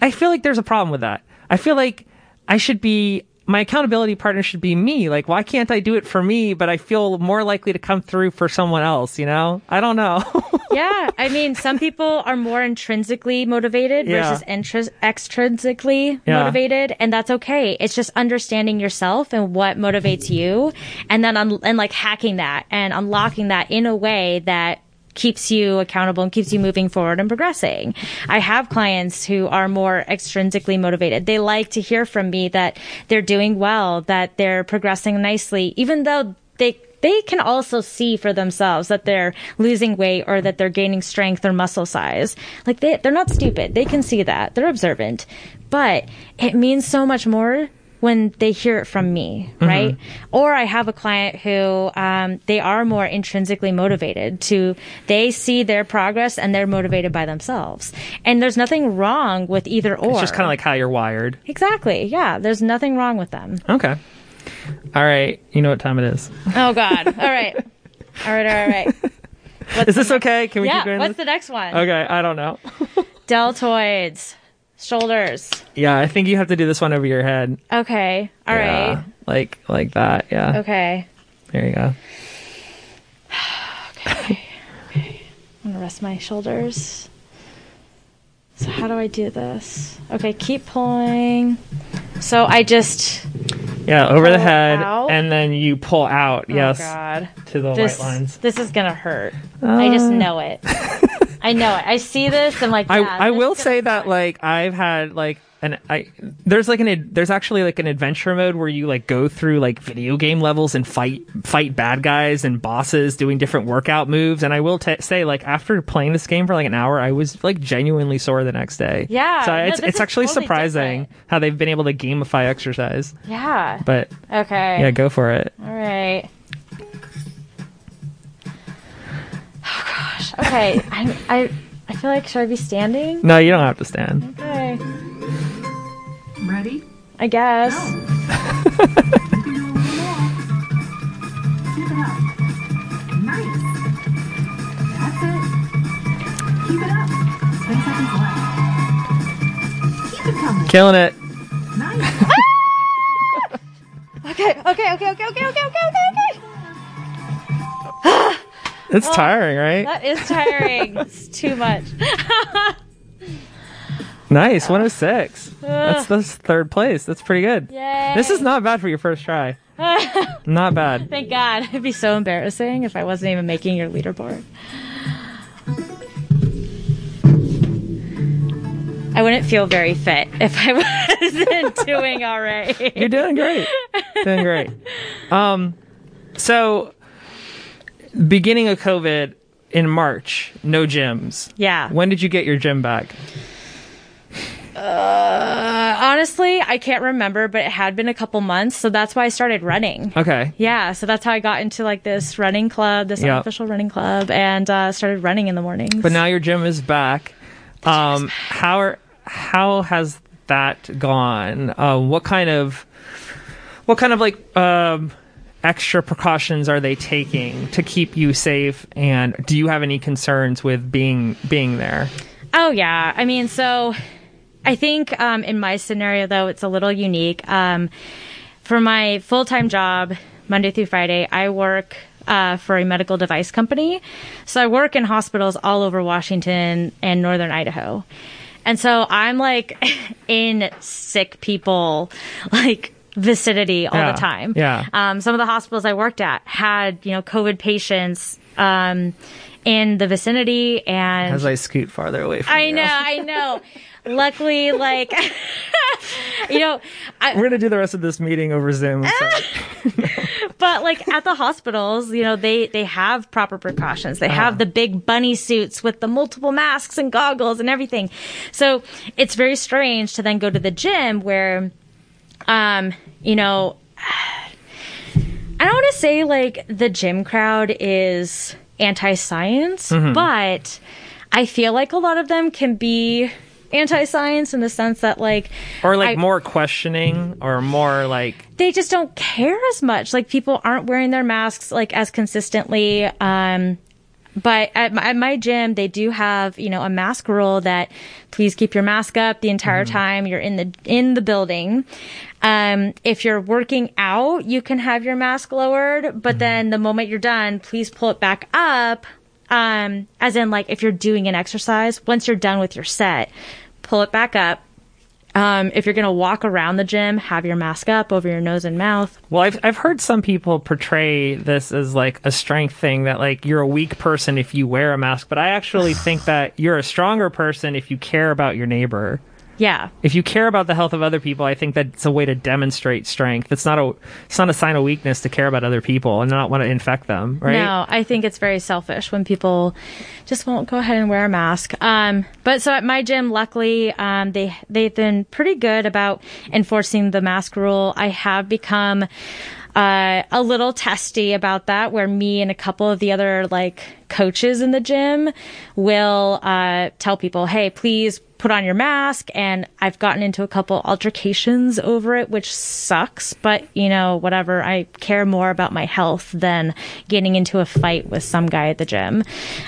I feel like there's a problem with that. I feel like I should be my accountability partner should be me. Like, why can't I do it for me? But I feel more likely to come through for someone else. You know? I don't know. yeah. I mean, some people are more intrinsically motivated Yeah. versus intris- extrinsically Yeah. motivated, and that's okay. It's just understanding yourself and what motivates you, and then un- and like hacking that and unlocking that in a way that keeps you accountable and keeps you moving forward and progressing. I have clients who are more extrinsically motivated. They like to hear from me that they're doing well, that they're progressing nicely, even though they they can also see for themselves that they're losing weight or that they're gaining strength or muscle size. Like they they're not stupid. They can see that. They're observant. But it means so much more when they hear it from me, right? Or I have a client who um, they are more intrinsically motivated to they see their progress and they're motivated by themselves. And there's nothing wrong with either or. it's just kind of like how you're wired. exactly, yeah. There's nothing wrong with them. Okay. All right. You know what time it is. Oh God! All right, all right, all right. What's Is this okay? Can we yeah. keep going? What's this? the next one? Okay. I don't know. Deltoids, shoulders. Yeah, I think you have to do this one over your head. Okay. All right. Yeah, Like like that. Yeah. Okay. There you go. Okay. I'm gonna rest my shoulders. So how do I do this? Okay, keep pulling. So I just Yeah, over the head, out. and then you pull out. Oh, yes, oh god. to the This white lines. this is gonna hurt. I just uh. know it. I know it. I see this and like. I, yeah, I this will say that like I've had like an I there's like an there's actually like an adventure mode where you like go through like video game levels and fight fight bad guys and bosses doing different workout moves and I will t- say like after playing this game for like an hour I was like genuinely sore the next day. Yeah, So no, it's it's actually totally surprising different. how they've been able to gamify exercise. Yeah. But Okay. yeah, go for it. All right. Oh gosh. Okay. I I I feel like should I be standing? No, you don't have to stand. Okay ready? I guess. Killing it. Nice. ah! okay, okay, okay, okay, okay, okay, okay, okay. It's tiring, right? That is tiring. it's too much. Nice, 106. That's that's third place. That's pretty good. Yay. This is not bad for your first try. not bad. Thank God. It'd be so embarrassing if I wasn't even making your leaderboard. I wouldn't feel very fit if I wasn't doing all right. You're doing great. doing great. Um, so beginning of COVID in March, no gyms. Yeah. When did you get your gym back? Uh, honestly, I can't remember, but it had been a couple months, so that's why I started running. Okay. Yeah, so that's how I got into like this running club, this Yeah. unofficial running club, and uh, started running in the mornings. But now your gym is back. Um, how are, how has that gone? Uh, what kind of what kind of like um, extra precautions are they taking to keep you safe? And do you have any concerns with being being there? Oh yeah, I mean, so I think um, in my scenario though, it's a little unique. Um, for my full time job, Monday through Friday, I work uh, for a medical device company. So I work in hospitals all over Washington and northern Idaho, and so I'm like in sick people like vicinity all Yeah, the time. yeah. Um, some of the hospitals I worked at had you know COVID patients. Um, in the vicinity and As I scoot farther away from I you. know, I know. Luckily, like, you know, I, We're gonna do the rest of this meeting over Zoom. so- but like at the hospitals, you know, they they have proper precautions. They have the big bunny suits with the multiple masks and goggles and everything. So it's very strange to then go to the gym where, um, you know, I don't want to say like the gym crowd is anti-science, but I feel like a lot of them can be anti-science in the sense that like or like I- more questioning, or more like they just don't care as much. Like people aren't wearing their masks like as consistently. Um, but at my, at my gym, they do have you know a mask rule that please keep your mask up the entire time you're in the in the building. Um, if you're working out, you can have your mask lowered, but then the moment you're done, please pull it back up. Um, as in like if you're doing an exercise, once you're done with your set, pull it back up. Um, if you're going to walk around the gym, have your mask up over your nose and mouth. Well, I've I've heard some people portray this as like a strength thing that like you're a weak person if you wear a mask, but I actually think that you're a stronger person if you care about your neighbor. Yeah. If you care about the health of other people, I think that's a way to demonstrate strength. It's not a it's not a sign of weakness to care about other people and not want to infect them, right? No, I think it's very selfish when people just won't go ahead and wear a mask. Um, but so at my gym, luckily, um, they they've been pretty good about enforcing the mask rule. I have become uh, a little testy about that, where me and a couple of the other like coaches in the gym will uh, tell people, "Hey, please." Put on your mask, and I've gotten into a couple altercations over it, which sucks. But you know, whatever. I care more about my health than getting into a fight with some guy at the gym.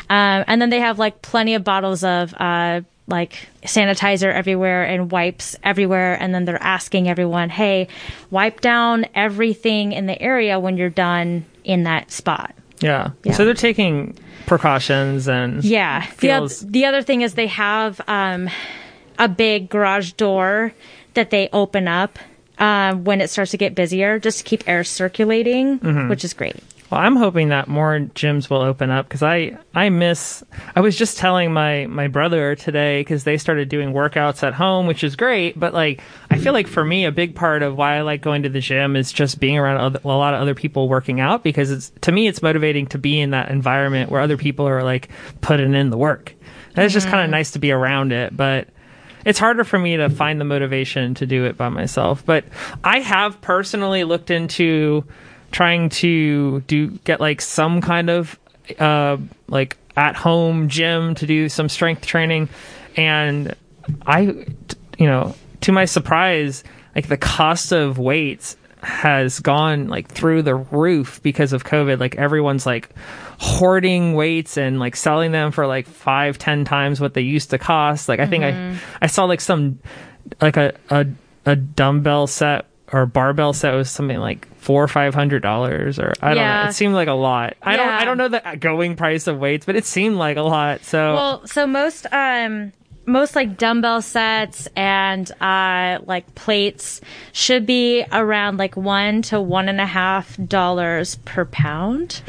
Um, and then they have like plenty of bottles of uh, like sanitizer everywhere and wipes everywhere. And then they're asking everyone, "Hey, wipe down everything in the area when you're done in that spot." Yeah. Yeah. So they're taking precautions and Yeah. The, feels oth- the other thing is they have um, a big garage door that they open up uh, when it starts to get busier, just to keep air circulating, Mm-hmm. which is great. Well, I'm hoping that more gyms will open up because I I miss. I was just telling my my brother today because they started doing workouts at home, which is great. But like, I feel like for me, a big part of why I like going to the gym is just being around other, a lot of other people working out because it's to me it's motivating to be in that environment where other people are like putting in the work. And it's just kind of mm-hmm. nice to be around it, but it's harder for me to find the motivation to do it by myself. But I have personally looked into trying to do get like some kind of uh like at home gym to do some strength training. And I you know to my surprise like the cost of weights has gone like through the roof because of covid. Like everyone's like hoarding weights and like selling them for like five ten times what they used to cost. Like i think i i saw like some like a a, a dumbbell set or barbell set was something like four or five hundred dollars or i don't know. It seemed like a lot. I don't i don't know the going price of weights but it seemed like a lot so. Well, so most um most like dumbbell sets and uh like plates should be around like one to one and a half dollars per pound.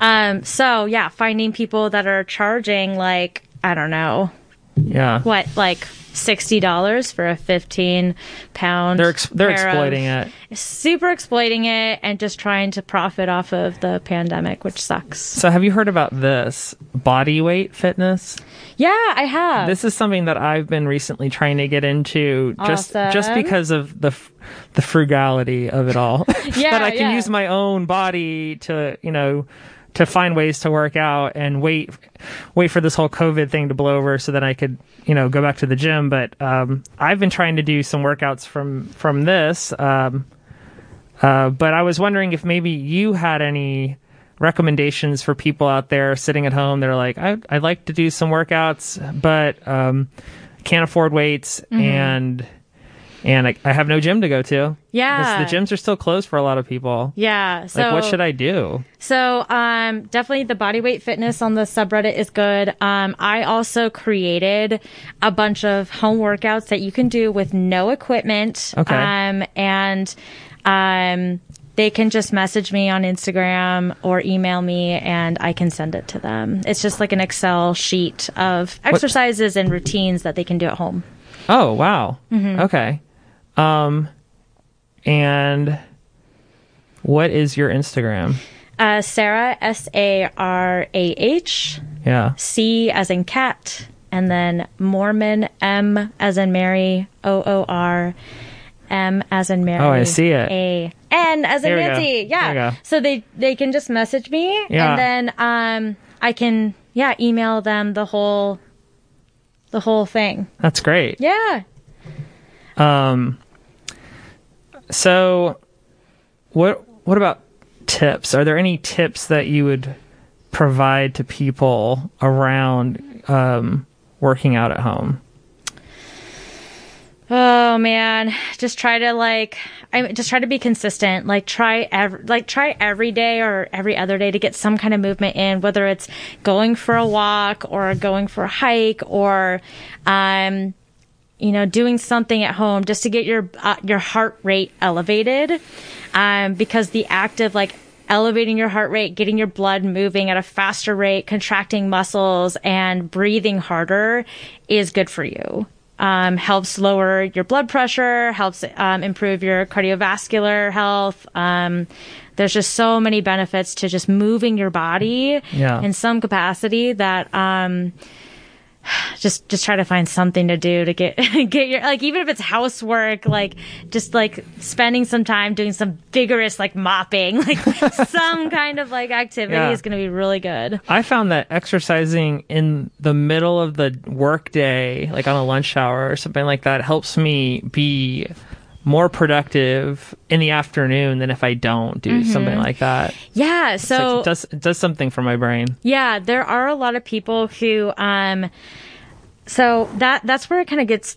Um so yeah, finding people that are charging like I don't know. Yeah. What like sixty dollars for a fifteen pound. they're ex- they're pair of- exploiting it super exploiting it and just trying to profit off of the pandemic, which sucks. so have you heard about this body weight fitness Yeah, I have. this is something that I've been recently trying to get into just just because of the the frugality of it all. Yeah, that I can yeah. use my own body to, you know, to find ways to work out and wait wait for this whole COVID thing to blow over so that I could, you know, go back to the gym, but um I've been trying to do some workouts from from this um uh, but I was wondering if maybe you had any recommendations for people out there sitting at home. They're like, I, I'd like to do some workouts, but um, can't afford weights, Mm-hmm. and and I, I have no gym to go to. Yeah. The gyms are still closed for a lot of people. yeah. So Like, what should I do? So, um, definitely the body weight fitness on the subreddit is good. Um, I also created a bunch of home workouts that you can do with no equipment. Okay. Um, and, um, they can just message me on Instagram or email me and I can send it to them. It's just like an Excel sheet of exercises and routines that they can do at home. Oh wow. Mm-hmm. Okay. Um, and what is your Instagram? Uh, Sarah, S A R A H. Yeah. C as in cat, and then Moorman, M as in Mary, O O R, M as in Mary. Oh, I see it. A N as in we go. Nancy. Yeah. So they they can just message me, Yeah. and then um I can yeah email them the whole the whole thing. That's great. Yeah. Um, so what what about tips? Are there any tips that you would provide to people around um, working out at home? Oh man, just try to like, I just try to be consistent. Like try every, like try every day or every other day to get some kind of movement in, whether it's going for a walk or going for a hike or, um, you know, doing something at home just to get your uh, your heart rate elevated, um, because the act of like elevating your heart rate, getting your blood moving at a faster rate, contracting muscles, and breathing harder is good for you. Um, helps lower your blood pressure, helps um, improve your cardiovascular health. Um, there's just so many benefits to just moving your body Yeah. in some capacity that um, just just try to find something to do to get get your like even if it's housework like just like spending some time doing some vigorous like mopping like some kind of like activity Yeah. is going to be really good I found that exercising in the middle of the workday, like on a lunch hour or something like that, helps me be more productive in the afternoon than if I don't do something like that. yeah It's like so it does it does something for my brain. Yeah, there are a lot of people who um so that that's where it kind of gets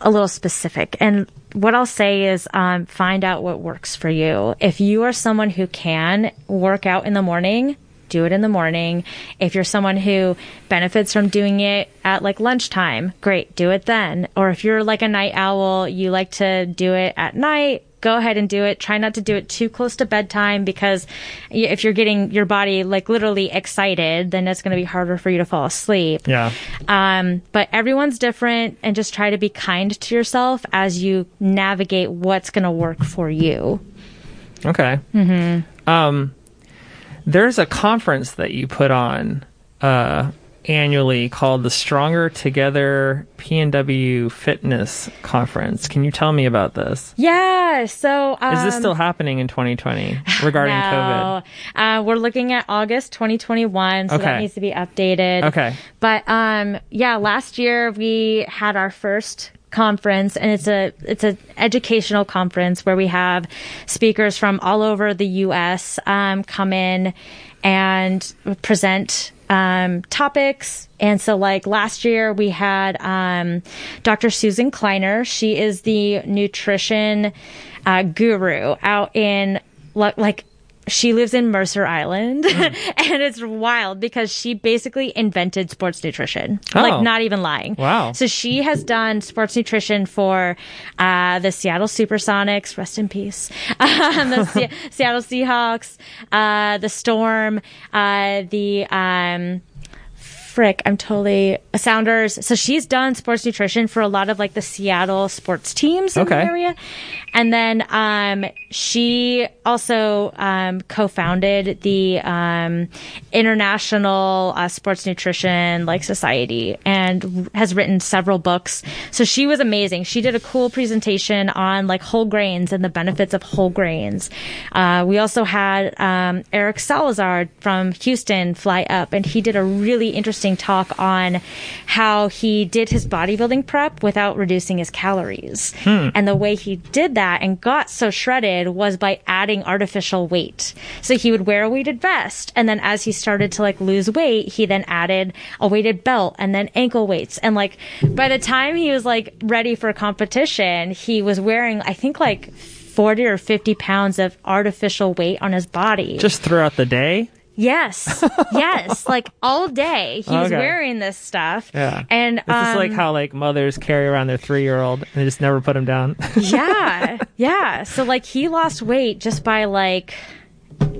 a little specific. And what I'll say is um find out what works for you. If you are someone who can work out in the morning, do it in the morning. If you're someone who benefits from doing it at like lunchtime, great, do it then. Or if you're like a night owl, you like to do it at night, go ahead and do it. Try not to do it too close to bedtime because if you're getting your body like literally excited, then it's going to be harder for you to fall asleep. Yeah. Um, but everyone's different and just try to be kind to yourself as you navigate what's going to work for you. Okay. Mm-hmm. Um, there's a conference that you put on uh, annually called the Stronger Together PNW Fitness Conference. Can you tell me about this? Yeah. So, um, Is this still happening in 2020 regarding COVID? no. Uh, we're looking at August 2021, so that needs to be updated. Okay. But um, yeah, last year we had our first conference and it's a it's an educational conference where we have speakers from all over the US um, come in and present um, topics and so like last year we had um, Dr. Susan Kleiner she is the nutrition uh, guru out in like she lives in Mercer Island and it's wild because she basically invented sports nutrition. Oh. Like not even lying. Wow. So she has done sports nutrition for uh, the Seattle Supersonics, rest in peace. Um, the Se- Seattle Seahawks, uh, the Storm, uh, the um, frick, I'm totally Sounders. So she's done sports nutrition for a lot of like the Seattle sports teams in Okay. the area. And then um, she also um, co-founded the um, International uh, Sports Nutrition like Society and has written several books. So she was amazing. She did a cool presentation on like whole grains and the benefits of whole grains. Uh, we also had um, Eric Salazar from Houston fly up, and he did a really interesting talk on how he did his bodybuilding prep without reducing his calories. And the way he did that and got so shredded was by adding artificial weight. So he would wear a weighted vest, and then as he started to like lose weight, he then added a weighted belt and then ankle weights. And like by the time he was like ready for competition, he was wearing, I think like 40 or 50 pounds of artificial weight on his body. Just throughout the day? Yes, yes, like all day he was Okay. wearing this stuff. Yeah. and This is like um, how like mothers carry around their three year old and they just never put him down. yeah, yeah. So like he lost weight just by like,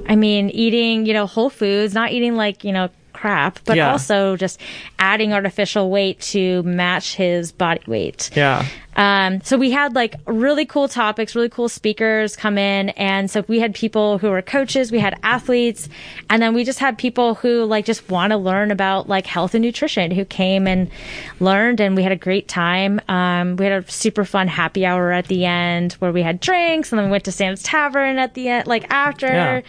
I mean, eating you know whole foods, not eating like you know crap, but Yeah. also just adding artificial weight to match his body weight. yeah. Um, so we had like really cool topics, really cool speakers come in. And so we had people who were coaches, we had athletes, and then we just had people who like just want to learn about like health and nutrition who came and learned and we had a great time. Um, we had a super fun happy hour at the end where we had drinks and then we went to Sam's Tavern at the end, like after. Yeah.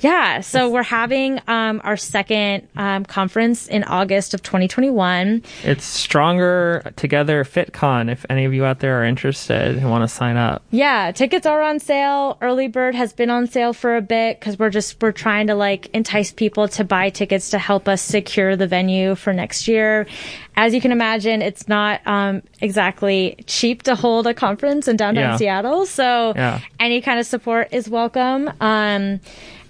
Yeah. So we're having, um, our second, um, conference in August of 2021. It's Stronger Together FitCon if any of you out there are interested and want to sign up. Yeah, tickets are on sale. Early bird has been on sale for a bit because we're just we're trying to like entice people to buy tickets to help us secure the venue for next year. As you can imagine, it's not um, exactly cheap to hold a conference in downtown Yeah. Seattle, so Yeah. any kind of support is welcome. Um,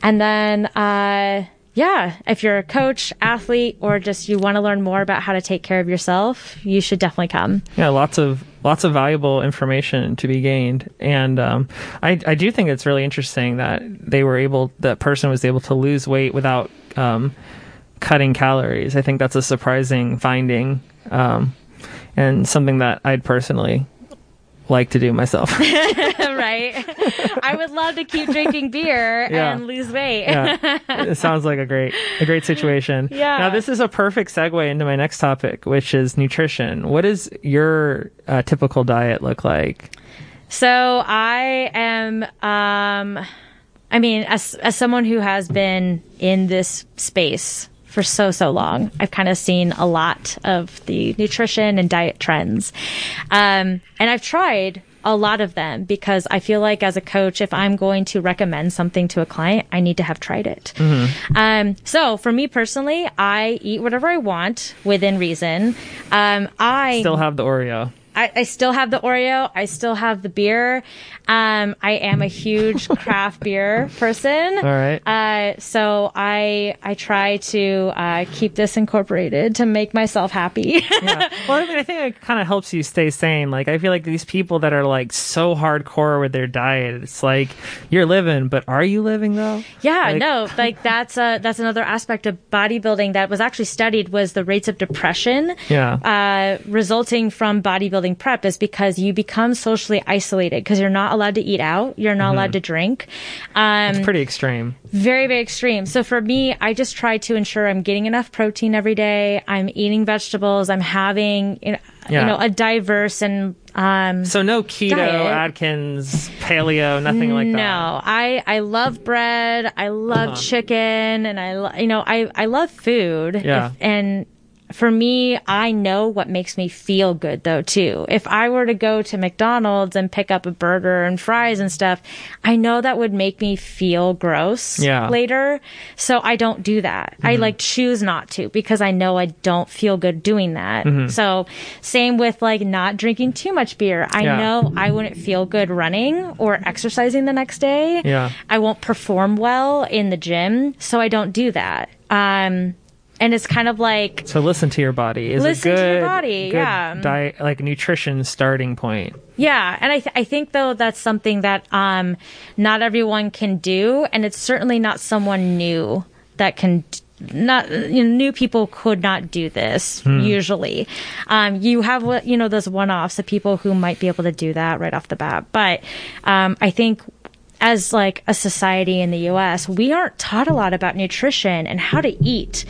and then. Uh, yeah, if you're a coach, athlete, or just you want to learn more about how to take care of yourself, you should definitely come. Yeah, lots of lots of valuable information to be gained, and um, I I do think it's really interesting that they were able that person was able to lose weight without um, cutting calories. I think that's a surprising finding, um, and something that I'd personally like to do myself. right? I would love to keep drinking beer Yeah. and lose weight. yeah, it sounds like a great a great situation. Yeah. Now this is a perfect segue into my next topic, which is nutrition. What does your uh, typical diet look like? So I am, um, I mean, as, as someone who has been in this space for so, so long, I've kind of seen a lot of the nutrition and diet trends. Um, and I've tried a lot of them because I feel like as a coach, if I'm going to recommend something to a client, I need to have tried it. Um, so for me personally, I eat whatever I want within reason. Um, I Still have the Oreo. I, I still have the Oreo. I still have the beer. Um, I am a huge craft beer person. All right. Uh, so I I try to uh, keep this incorporated to make myself happy. yeah. Well, I mean, I think it kind of helps you stay sane. Like, I feel like these people that are like so hardcore with their diet, it's like you're living, but are you living though? Yeah, Like- no, like that's uh that's another aspect of bodybuilding that was actually studied was the rates of depression. Yeah. Uh, resulting from bodybuilding prep is because you become socially isolated because you're not allowed to eat out, you're not allowed to drink. Um, It's pretty extreme. very very extreme. So for me, I just try to ensure I'm getting enough protein every day. I'm eating vegetables. I'm having you know, Yeah. you know a diverse and um, So no keto, Diet. Atkins, paleo, nothing like that. No, I I love bread. I love Uh-huh. chicken, and I lo- you know I I love food. Yeah. If- and for me, I know what makes me feel good though too. If I were to go to McDonald's and pick up a burger and fries and stuff, I know that would make me feel gross Yeah. Mm-hmm. later. So I don't do that. I like choose not to because I know I don't feel good doing that. Mm-hmm. So same with like not drinking too much beer. I Yeah. know I wouldn't feel good running or exercising the next day. Yeah. I won't perform well in the gym, so I don't do that. Um, and it's kind of like So listen to your body. Is Listen a to your body, good yeah. diet, like nutrition starting point. Yeah, and I th- I think though that's something that um not everyone can do, and it's certainly not someone new that can. d- Not you know, new people could not do this usually. Um, you have what you know those one offs, of people who might be able to do that right off the bat. But um, I think as like a society in the U.S., we aren't taught a lot about nutrition and how to eat.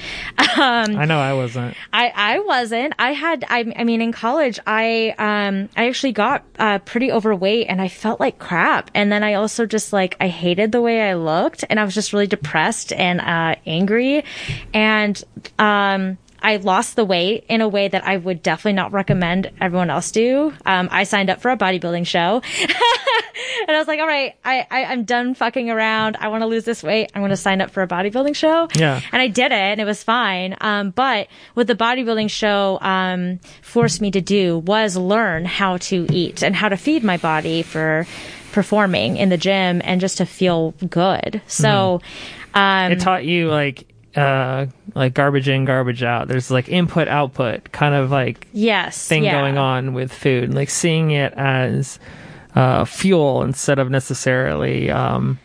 Um, I know I wasn't. I, I wasn't. I had. I, I mean, in college, I um I actually got uh, pretty overweight, and I felt like crap. And then I also just like I hated the way I looked, and I was just really depressed and uh, angry, and um. I lost the weight in a way that I would definitely not recommend everyone else do. Um, I signed up for a bodybuilding show, and I was like, "All right, I, I I'm done fucking around. I want to lose this weight. I'm going to sign up for a bodybuilding show." Yeah. and I did it, and it was fine. Um, but what the bodybuilding show um, forced me to do was learn how to eat and how to feed my body for performing in the gym and just to feel good. So, um, It taught you like uh like garbage in, garbage out. There's like input output kind of like yes, thing yeah. going on with food, like seeing it as uh, fuel instead of necessarily um,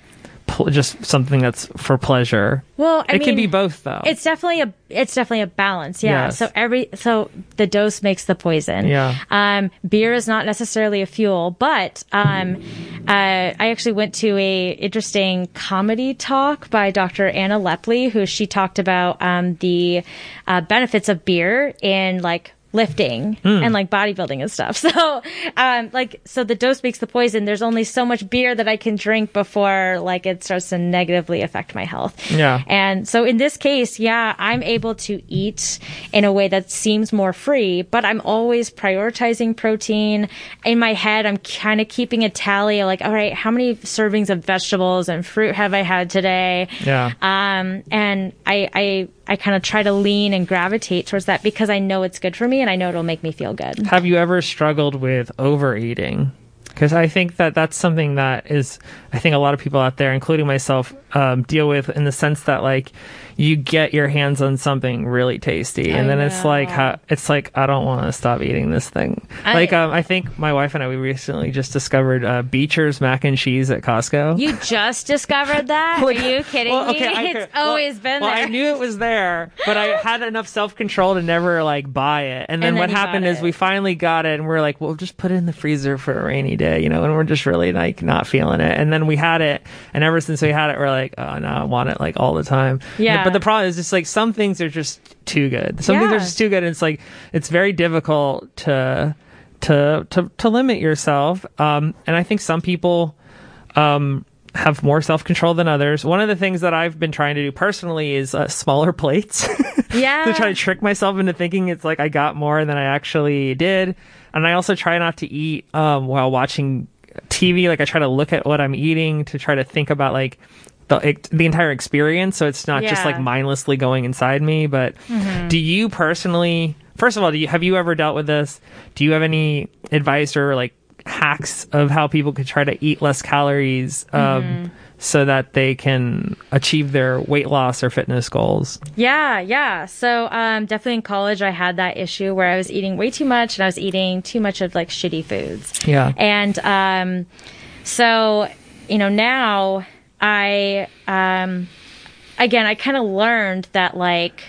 pl- just something that's for pleasure. Well, I it can be both though. It's definitely a it's definitely a balance. Yeah. Yes. So every so the dose makes the poison. Yeah. Um, beer is not necessarily a fuel, but um, uh, I actually went to a interesting comedy talk by Dr. Anna Lepley, who she talked about um, the uh, benefits of beer in like lifting Hmm. and like bodybuilding and stuff. So, um, like, so the dose makes the poison. There's only so much beer that I can drink before like it starts to negatively affect my health. Yeah. And so in this case, yeah, I'm able to eat in a way that seems more free, but I'm always prioritizing protein. In my head, I'm kind of keeping a tally like, all right, how many servings of vegetables and fruit have I had today? Yeah. Um, and I, I, I kind of try to lean and gravitate towards that because I know it's good for me and I know it'll make me feel good. Have you ever struggled with overeating? Because I think that that's something that is, I think a lot of people out there, including myself, um, deal with in the sense that like you get your hands on something really tasty, and I then it's like, how, it's like I don't want to stop eating this thing. I- like um, I think my wife and I we recently just discovered uh, Beecher's mac and cheese at Costco. You just discovered that? Like, Are you kidding well, me? I it's well- always been well, there. I knew it was there, but I had enough self control to never like buy it. And then And then what happened is we finally got it, and we're like, we'll just put it in the freezer for a rainy day," you know. And we're just really like not feeling it. And then we had it, and ever since we had it, we're like, "Oh no, I want it like all the time." Yeah. But the problem is just like some things are just too good. Some things are just too good. And it's like it's very difficult to to to to limit yourself. Um, and I think some people um, have more self control than others. One of the things that I've been trying to do personally is uh, smaller plates yeah. to try to trick myself into thinking it's like I got more than I actually did. And I also try not to eat um, while watching TV. Like I try to look at what I'm eating to try to think about like the the entire experience. So it's not just like mindlessly going inside me. But do you personally first of all, do you have you ever dealt with this? Do you have any advice or like hacks of how people could try to eat less calories um, Mm-hmm. so that they can achieve their weight loss or fitness goals? Yeah, yeah. So um, definitely in college, I had that issue where I was eating way too much and I was eating too much of like shitty foods. Yeah. And um, so, you know, now I, um, again, I kind of learned that like,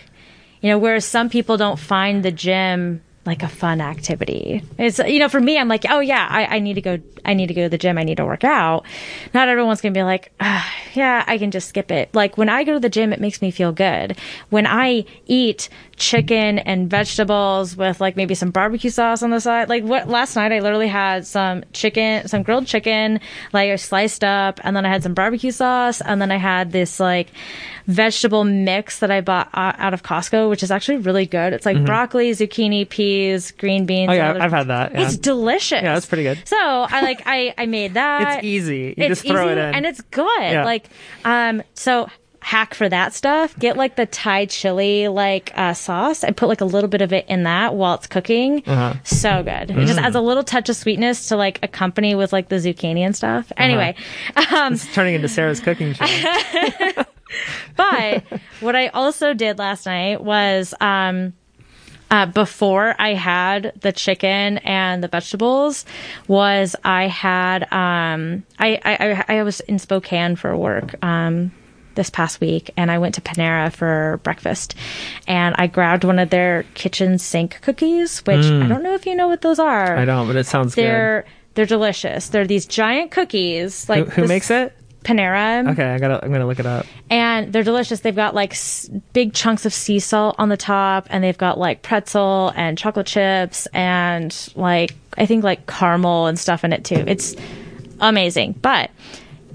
you know, whereas some people don't find the gym like a fun activity. It's you know, for me, I'm like, oh yeah, I, I need to go. I need to go to the gym. I need to work out. Not everyone's gonna be like, ah, yeah, I can just skip it. Like when I go to the gym, it makes me feel good. When I eat chicken and vegetables with like maybe some barbecue sauce on the side. Like what last night, I literally had some chicken, some grilled chicken, like sliced up, and then I had some barbecue sauce, and then I had this like vegetable mix that I bought out of Costco, which is actually really good. It's like broccoli, zucchini, peas, green beans. Mm-hmm. Oh yeah, I've had that. Yeah. It's delicious. Yeah, it's pretty good. So I like I I made that. It's easy. You It's just throw easy it in. and it's good. Yeah. Like um so hack for that stuff get like the thai chili like uh, sauce and put like a little bit of it in that while it's cooking Uh-huh. so good it Mm. just adds a little touch of sweetness to like accompany with like the zucchini and stuff anyway um it's turning into Sarah's cooking show. but what I also did last night was um uh, before I had the chicken and the vegetables, was I had um I I, I I was in Spokane for work um this past week and I went to Panera for breakfast and I grabbed one of their kitchen sink cookies, which I don't know if you know what those are. Mm. I don't, but it sounds good. They're they're delicious. They're these giant cookies. Like. Who, who makes it? Panera Okay, I gotta. I'm gonna look it up. and they're delicious. They've got like s- big chunks of sea salt on the top, and they've got like pretzel and chocolate chips, and like I think like caramel and stuff in it too. It's amazing. But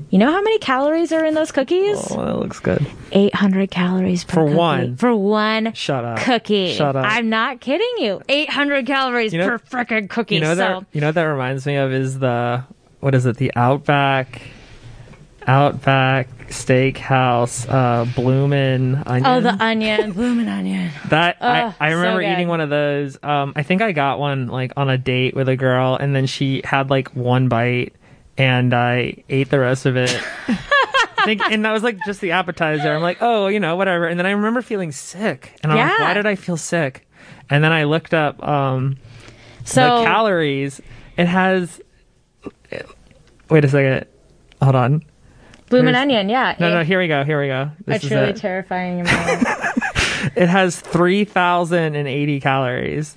you know how many calories are in those cookies? Oh, that looks good. Eight hundred calories per For cookie. one. For one Shut up. cookie. Shut up. I'm not kidding you. Eight hundred calories You know- per freaking cookie. You know so that. You know what that reminds me of is the what is it? The Outback, Outback Steakhouse, uh, Bloomin' Onion. oh, the onion, blooming onion. That Ugh, I, I remember good. eating one of those. Um, I think I got one like on a date with a girl, and then she had like one bite, and I ate the rest of it. Think, and that was like just the appetizer. I'm like, oh, you know, whatever. And then I remember feeling sick, and I'm like, Yeah. why did I feel sick? And then I looked up um, So the calories. It has. Wait a second. Hold on. blooming There's- onion, yeah. No, no. Here we go. Here we go. This truly it. terrifying amount. It has three thousand and eighty calories.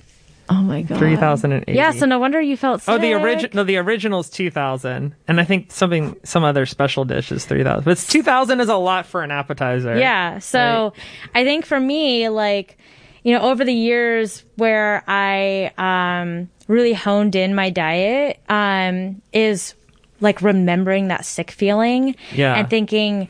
Oh my god. Three thousand and eighty. Yeah, so no wonder you felt sick. Oh, the original. No, the original's two thousand, and I think something, some other special dish is three thousand. But two thousand is a lot for an appetizer. Yeah. So I think for me, like, you know, over the years where I um, really honed in my diet um, is like remembering that sick feeling Yeah. and thinking,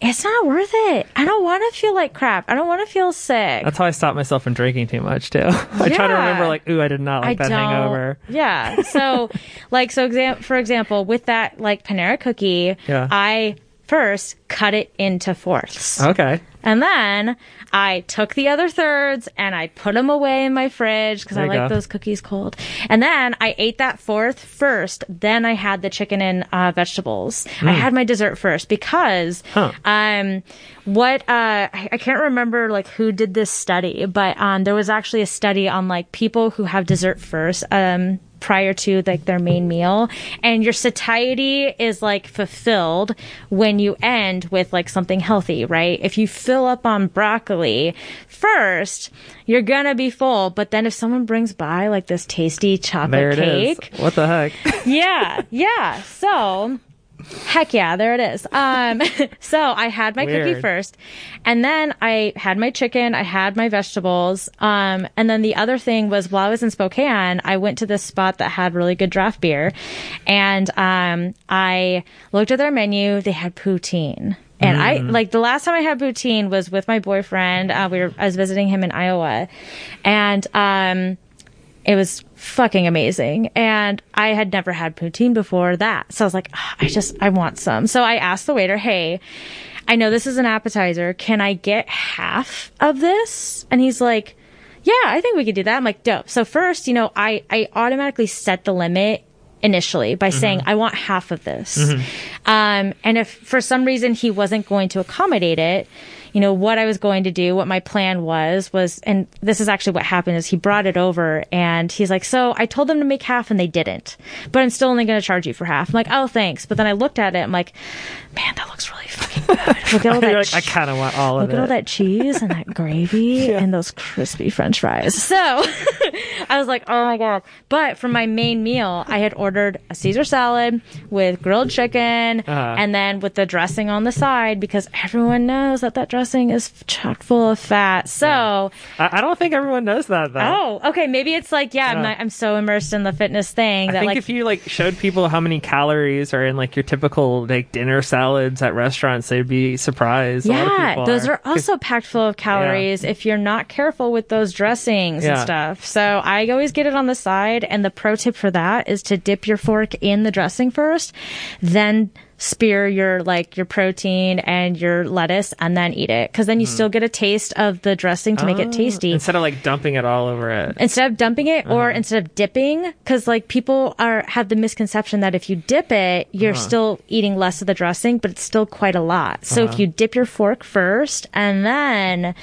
it's not worth it. I don't want to feel like crap. I don't want to feel sick. That's how I stop myself from drinking too much too. I try to remember, like, ooh, I did not like that hangover. Yeah. So, like, so exam- for example, with that like Panera cookie, Yeah. I first cut it into fourths. Okay. And then I took the other thirds and I put them away in my fridge because I like go. those cookies cold. And then I ate that fourth first. Then I had the chicken and uh, vegetables. I had my dessert first because Hmm. Huh. um, what uh, I, I can't remember like who did this study, but um, there was actually a study on like people who have dessert first. Um, prior to like their main meal and your satiety is like fulfilled when you end with like something healthy right if you fill up on broccoli first you're gonna be full but then if someone brings by like this tasty chocolate it is. cake What the heck? yeah yeah so heck yeah there it is. Um so i had my cookie first and then i had my chicken i had my vegetables um and then the other thing was while i was in spokane i went to this spot that had really good draft beer and um i looked at their menu they had poutine. And I like the last time I had poutine was with my boyfriend. Uh, we were I was visiting him in Iowa, and um, it was fucking amazing. And I had never had poutine before that. So I was like, "Ah, I just, I want some. So I asked the waiter, hey, I know this is an appetizer. Can I get half of this? And he's like, yeah, I think we could do that. I'm like, dope. So first, you know, I, I automatically set the limit initially by saying, I want half of this. Um, and if for some reason he wasn't going to accommodate it, you know, what I was going to do, what my plan was, was, and this is actually what happened is he brought it over and he's like, so I told them to make half and they didn't, but I'm still only going to charge you for half. I'm like, oh, thanks. But then I looked at it. I'm like, man, that looks really fucking good. Look at all that like, I kind of want all of Look at all that cheese and that gravy and those crispy french fries. So I was like, oh my God. But for my main meal, I had ordered a Caesar salad with grilled chicken Uh-huh. and then with the dressing on the side because everyone knows that that dressing is chock full of fat. So, I, I don't think everyone knows that though. oh, okay. Maybe it's like, yeah, I'm, not, I'm so immersed in the fitness thing I that think like, if you like showed people how many calories are in like your typical like dinner salads at restaurants, they'd be surprised. A lot of Yeah, those are also packed full of calories if you're not careful with those dressings and stuff. So I always get it on the side. And the pro tip for that is to dip your fork in the dressing first, then spear your like your protein and your lettuce and then eat it because then you still get a taste of the dressing to make it tasty instead of like dumping it all over it. instead of dumping it Uh-huh. or instead of dipping because like people are have the misconception that if you dip it you're Uh-huh. still eating less of the dressing but it's still quite a lot so Uh-huh. if you dip your fork first and then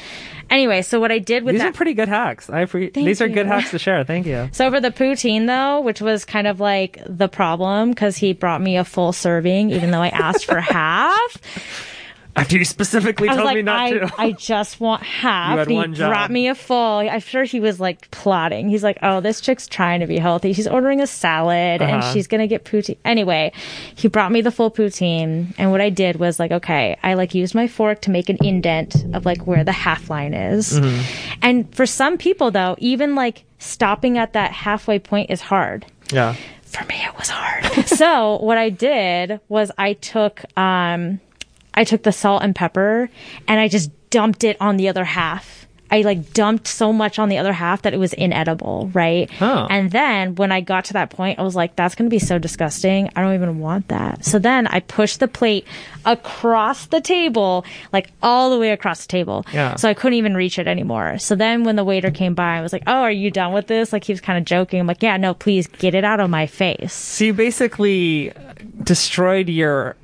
anyway so what i did with These that are pretty good hacks. I pre- these are good hacks to share. Thank you. so for the poutine though which was kind of like the problem because he brought me a full serving even though i asked for half After you specifically told like, me not I, to. I just want half. You had he one job. brought me a full. I'm sure he was like plotting. He's like, oh, this chick's trying to be healthy. She's ordering a salad and Uh-huh. she's gonna get poutine. Anyway, he brought me the full poutine, and what I did was like, okay, I like used my fork to make an indent of like where the half line is. Mm-hmm. And for some people though, even like stopping at that halfway point is hard yeah. for me it was hard so what i did was i took um i took the salt and pepper and i just dumped it on the other half I like dumped so much on the other half that it was inedible, right? Huh. And then when I got to that point, I was like, that's going to be so disgusting. I don't even want that. So then I pushed the plate across the table, like all the way across the table. Yeah. So I couldn't even reach it anymore. So then when the waiter came by, I was like, oh, are you done with this? Like he was kind of joking. I'm like, yeah, no, please get it out of my face. So you basically destroyed your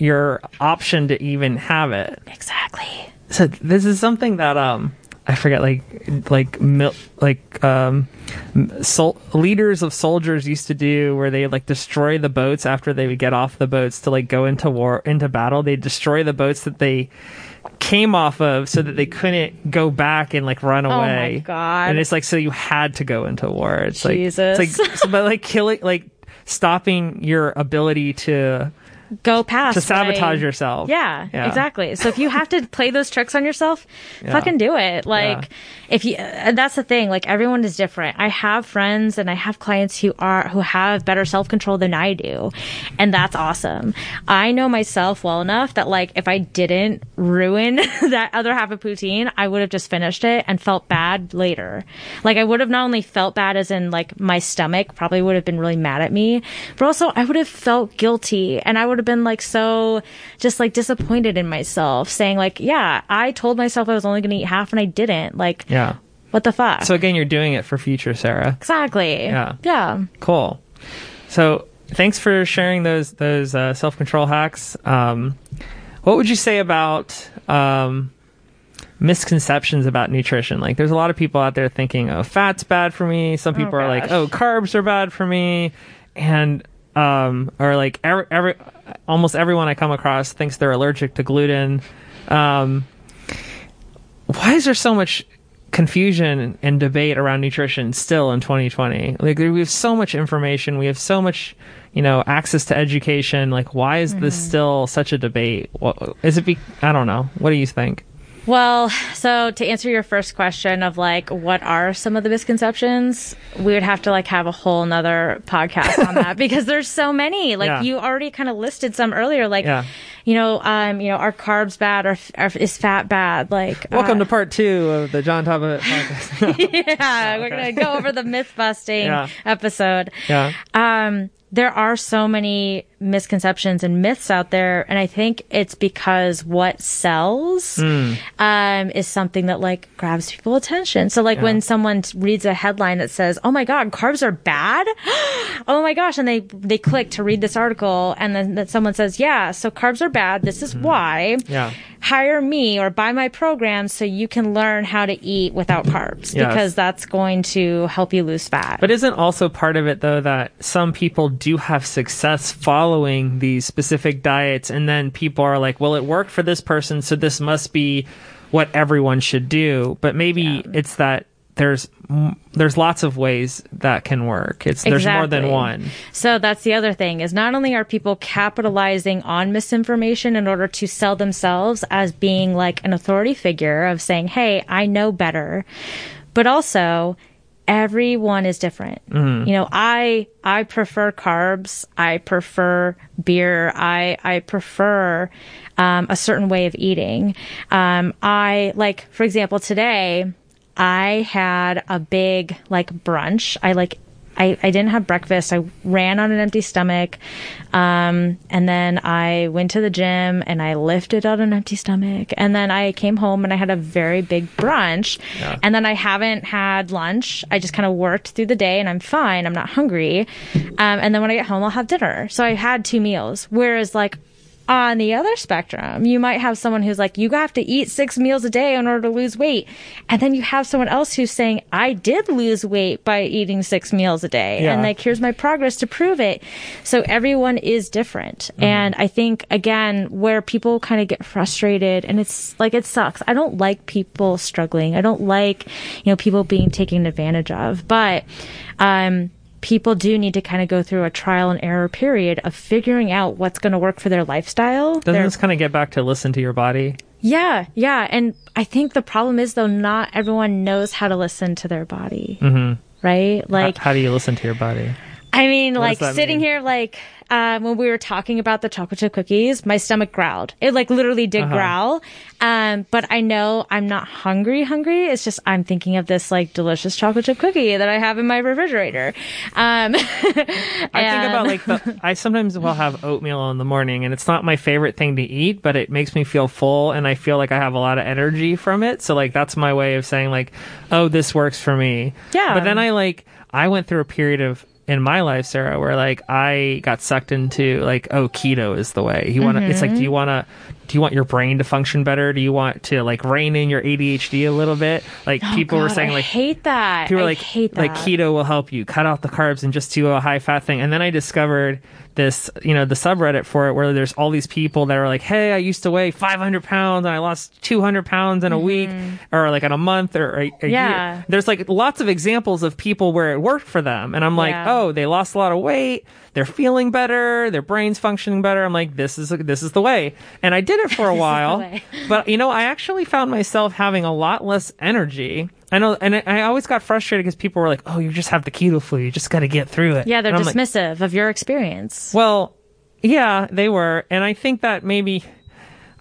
your option to even have it. Exactly. So this is something that um I forget like like mil- like um sol- leaders of soldiers used to do where they like destroy the boats after they would get off the boats to like go into war into battle they destroy the boats that they came off of so that they couldn't go back and like run away. Oh my God. and it's like so you had to go into war it's Jesus. like it's like so, but like killing like stopping your ability to Go past. to sabotage like- yourself Yeah, Yeah. exactly. So if you have to play those tricks on yourself, Yeah. fucking do it. Like Yeah. if you, and that's the thing. Like everyone is different. I have friends and I have clients who are who have better self control than I do, and that's awesome. I know myself well enough that like if I didn't ruin that other half of poutine, I would have just finished it and felt bad later. Like I would have not only felt bad as in like my stomach probably would have been really mad at me, but also I would have felt guilty and I would have been like so just like disappointed in myself saying like, yeah, I told myself I was only going to eat half and I didn't. Like, yeah what the fuck? so again you're doing it for future sarah exactly. Yeah. Yeah. Cool. So thanks for sharing those those uh, self control hacks. Um, what would you say about um, misconceptions about nutrition? Like, there's a lot of people out there thinking, "Oh, fat's bad for me." Some people are like, "Oh, carbs are bad for me," and um, or like every, every almost everyone I come across thinks they're allergic to gluten. Um, why is there so much confusion and debate around nutrition still in 2020 like we have so much information. We have so much you know access to education. Like why is this still such a debate? What, is it be i don't know. What do you think Well, so to answer your first question of like, what are some of the misconceptions? We would have to like have a whole nother podcast on that because there's so many. Like Yeah. you already kind of listed some earlier. Like, Yeah. you know, um, you know, are carbs bad or, or is fat bad? Like, welcome uh, to part two of the john top podcast yeah, we're gonna go over the myth busting Yeah. episode. yeah Um, there are so many misconceptions and myths out there, and I think it's because what sells Hmm. um, is something that like grabs people attention. So like when someone reads a headline that says, "Oh my God, carbs are bad," oh my gosh, and they they click to read this article, and then that someone says, "Yeah, so carbs are bad. This is why." Hmm. Yeah. Hire me or buy my program so you can learn how to eat without carbs Yes. because that's going to help you lose fat. But isn't also part of it though that some people do have success following these specific diets, and then people are like, "Well, it worked for this person, so this must be what everyone should do." But maybe it's that there's there's lots of ways that can work. It's there's more than one. So that's the other thing is not only are people capitalizing on misinformation in order to sell themselves as being like an authority figure of saying, "Hey, I know better," but also everyone is different. Mm-hmm. You know, I I prefer carbs. I prefer beer. I I prefer um, a certain way of eating. Um, I like, for example, today I had a big like brunch. I like I, I didn't have breakfast. I ran on an empty stomach. Um, and then I went to the gym and I lifted on an empty stomach. And then I came home and I had a very big brunch. And then I haven't had lunch. I just kind of worked through the day and I'm fine. I'm not hungry. Um, and then when I get home, I'll have dinner. So I had two meals. Whereas like on the other spectrum, you might have someone who's like, you have to eat six meals a day in order to lose weight. And then you have someone else who's saying, I did lose weight by eating six meals a day. Yeah. And like, here's my progress to prove it. So everyone is different. And I think, again, where people kind of get frustrated and it's like, it sucks. I don't like people struggling. I don't like, you know, people being taken advantage of. But, um, people do need to kind of go through a trial and error period of figuring out what's going to work for their lifestyle. Doesn't their- this kind of get back to listen to your body? yeah, yeah. And I think the problem is, though, not everyone knows how to listen to their body. Mm-hmm. Right? Like, how, how do you listen to your body? I mean, like sitting mean? here, like uh, when we were talking about the chocolate chip cookies, my stomach growled. It like literally did Uh-huh. growl. Um, but I know I'm not hungry. Hungry. It's just I'm thinking of this like delicious chocolate chip cookie that I have in my refrigerator. Um, I think about like the. I sometimes will have oatmeal in the morning, and it's not my favorite thing to eat, but it makes me feel full, and I feel like I have a lot of energy from it. So like that's my way of saying like, oh, this works for me. Yeah. But then I like I went through a period of in my life, Sarah, where like I got sucked into like, oh, keto is the way. You want to? It's like, do you mm-hmm. want to? Do you want your brain to function better? Do you want to like rein in your ADHD a little bit? Like people were Oh God, saying I like hate that. people were I like hate that. like keto will help you cut out the carbs and just do a high fat thing and then i discovered this you know the subreddit for it where there's all these people that are like hey i used to weigh 500 pounds and i lost 200 pounds in a week or like in a month or a, a Mm-hmm. Yeah. year there's like lots of examples of people where it worked for them and i'm like Yeah. oh they lost a lot of weight they're feeling better their brain's functioning better i'm like this is this is the way and i did it for a while but you know, I actually found myself having a lot less energy. I know, and I- always got frustrated because people were like, "Oh, you just have the keto flu. You just got to get through it." yeah, they're I'm like, dismissive of your experience. well, yeah, they were, and I think that maybe.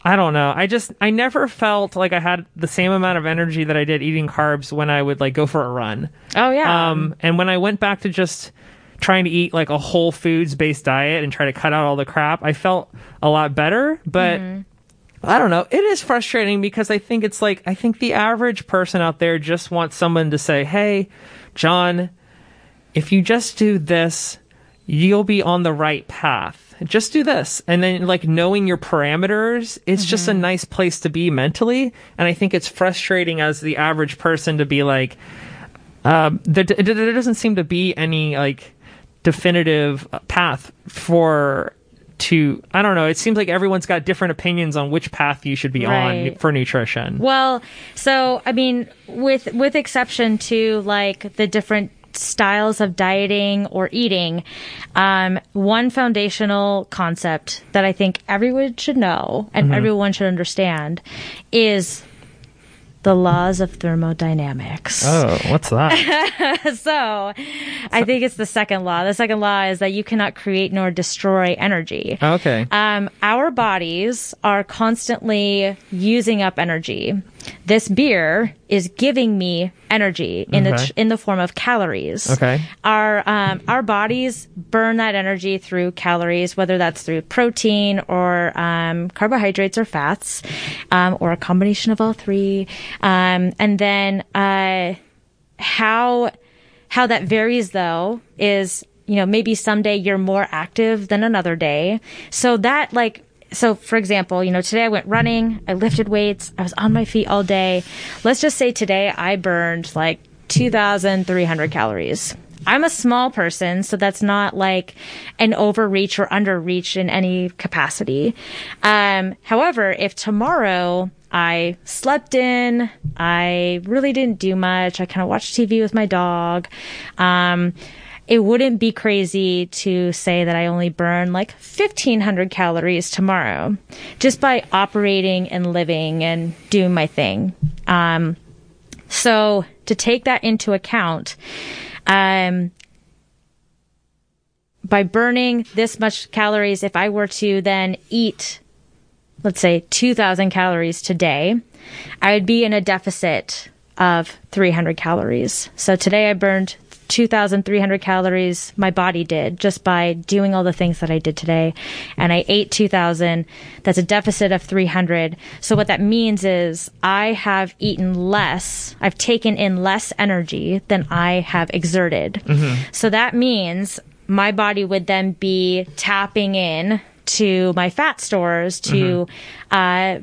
I don't know. I just I never felt like I had the same amount of energy that I did eating carbs when I would like go for a run. Oh yeah. Um, and when I went back to just trying to eat like a whole foods based diet and try to cut out all the crap, I felt a lot better. But I don't know. It is frustrating because I think it's like, I think the average person out there just wants someone to say, Hey, John, if you just do this, you'll be on the right path. Just do this. And then like knowing your parameters, it's just a nice place to be mentally. And I think it's frustrating as the average person to be like, um, there, there there doesn't seem to be any like definitive path for to I don't know. It seems like everyone's got different opinions on which path you should be on for nutrition. Well, so I mean, with with exception to like the different styles of dieting or eating, um, one foundational concept that I think everyone should know and everyone should understand is the laws of thermodynamics. Oh, what's that? So, I think it's the second law. The second law is that you cannot create nor destroy energy. okay. Um, our bodies are constantly using up energy. This beer is giving me energy in Okay. the in the form of calories. Okay. Our um, our bodies burn that energy through calories, whether that's through protein or um, carbohydrates or fats, um, or a combination of all three. Um, and then uh, how how that varies though is you know maybe someday you're more active than another day so that like so for example you know today i went running i lifted weights i was on my feet all day let's just say today i burned like 2300 calories I'm a small person, so that's not like an overreach or underreach in any capacity. Um, however, if tomorrow I slept in, I really didn't do much, I kind of watched TV with my dog, um, it wouldn't be crazy to say that I only burn like 1500 calories tomorrow just by operating and living and doing my thing. Um, so to take that into account, um, by burning this much calories, if I were to then eat, let's say 2000 calories today, I would be in a deficit of 300 calories. So today I burned 2,300 calories, my body did, just by doing all the things that I did today. And I ate 2,000. That's a deficit of 300. So what that means is I have eaten less, I've taken in less energy than I have exerted. So that means my body would then be tapping in to my fat stores to uh,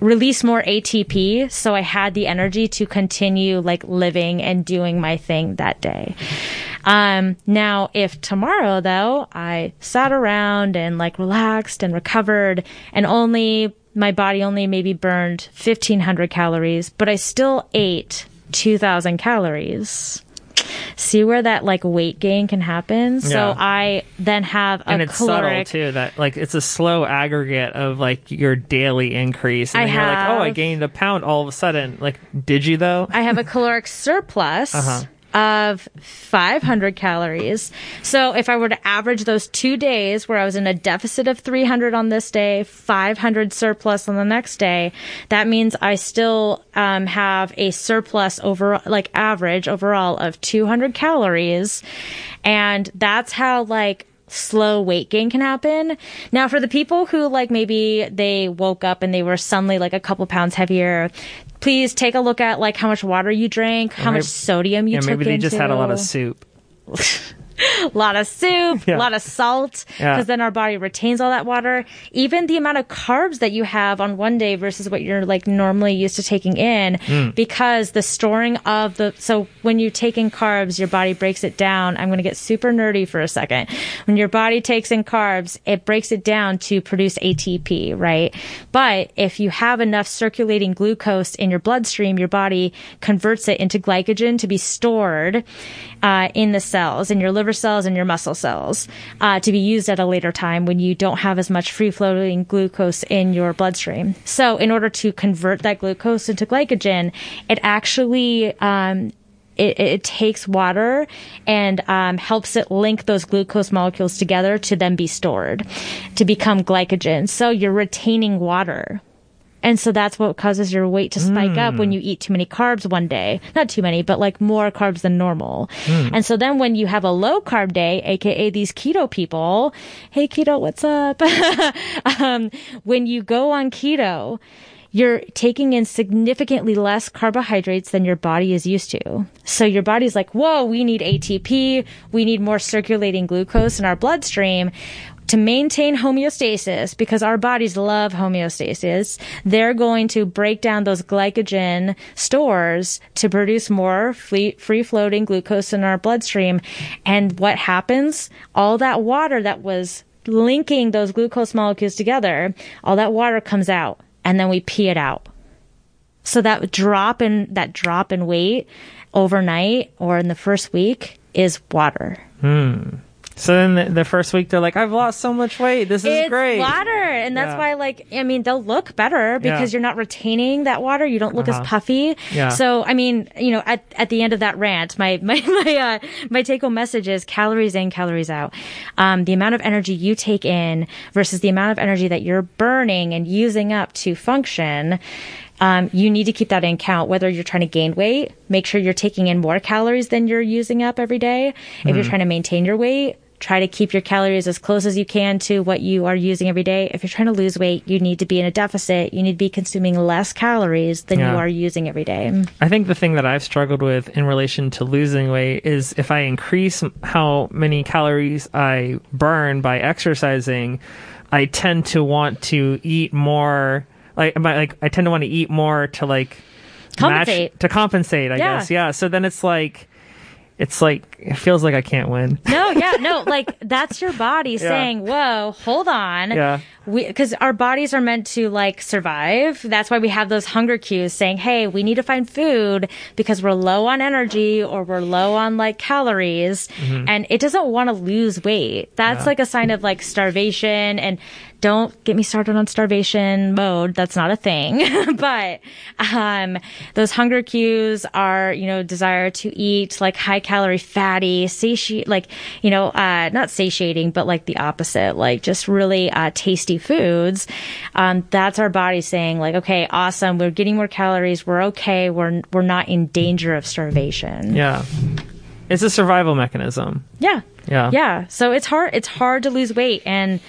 release more ATP so I had the energy to continue like living and doing my thing that day. Um, now, if tomorrow though I sat around and like relaxed and recovered and only my body only maybe burned 1500 calories, but I still ate 2000 calories. See where that like weight gain can happen. So Yeah. I then have a and it's subtle too that like it's a slow aggregate of like your daily increase and I then you're like oh i gained a pound all of a sudden like did you though I have a caloric surplus Uh-huh. Of 500 calories. So if I were to average those two days where I was in a deficit of 300 on this day, 500 surplus on the next day, that means I still um, have a surplus over, like average overall of 200 calories. And that's how like slow weight gain can happen. Now, for the people who like maybe they woke up and they were suddenly like a couple pounds heavier, please take a look at like how much water you drank, how much sodium you yeah took maybe they just had a lot of soup a lot of soup, Yeah. a lot of salt, Yeah. because then our body retains all that water. Even the amount of carbs that you have on one day versus what you're like normally used to taking in, Hmm. because the storing of the so when you take in carbs, your body breaks it down. I'm going to get super nerdy for a second. When your body takes in carbs, it breaks it down to produce ATP, right? But if you have enough circulating glucose in your bloodstream, your body converts it into glycogen to be stored uh, in the cells, in your liver cells and your muscle cells, uh, to be used at a later time when you don't have as much free floating glucose in your bloodstream. So, in order to convert that glucose into glycogen, it actually um, it, it takes water and um, helps it link those glucose molecules together to then be stored to become glycogen. So you're retaining water. And so that's what causes your weight to spike up when you eat too many carbs one day. Not too many, but like more carbs than normal. And so then when you have a low carb day, aka these keto people, hey keto, what's up? um, when you go on keto, you're taking in significantly less carbohydrates than your body is used to. So your body's like, whoa, we need ATP. We need more circulating glucose in our bloodstream to maintain homeostasis because our bodies love homeostasis. They're going to break down those glycogen stores to produce more free floating glucose in our bloodstream. And what happens? All that water that was linking those glucose molecules together, all that water comes out and then we pee it out. So that drop in that drop in weight overnight or in the first week is water. Hmm. So then the, the first week they're like i've lost so much weight this is it's great water, and that's Yeah. why, like, I mean, they'll look better because Yeah. you're not retaining that water. You don't look Uh-huh. as puffy. Yeah. So, I mean, you know, at at the end of that rant, my my my uh, my take home message is calories in, calories out. Um, the amount of energy you take in versus the amount of energy that you're burning and using up to function. um, you need to keep that in count. Whether you're trying to gain weight, make sure you're taking in more calories than you're using up every day. If you're trying to maintain your weight, try to keep your calories as close as you can to what you are using every day. If you're trying to lose weight, you need to be in a deficit. You need to be consuming less calories than Yeah. you are using every day. I think the thing that I've struggled with in relation to losing weight is if I increase how many calories I burn by exercising, I tend to want to eat more. Like, like I tend to want to eat more to like Compensate. match to compensate. I Yeah. guess, yeah. So then it's like, it's like it feels like I can't win. No, yeah, no, like that's your body saying, "Whoa, hold on." Yeah. Because our bodies are meant to like survive. That's why we have those hunger cues saying, "Hey, we need to find food because we're low on energy or we're low on like calories." Mm-hmm. And it doesn't want to lose weight. That's Yeah. like a sign of like starvation and don't get me started on starvation mode. That's not a thing. but um, those hunger cues are, you know, desire to eat like high calorie, fatty, satiate, like, you know, uh, not satiating, but like the opposite, like just really uh, tasty foods. Um, that's our body saying like, okay, awesome. We're getting more calories. We're okay. We're, we're not in danger of starvation. Yeah, it's a survival mechanism. Yeah. Yeah. Yeah. So it's hard. It's hard to lose weight, and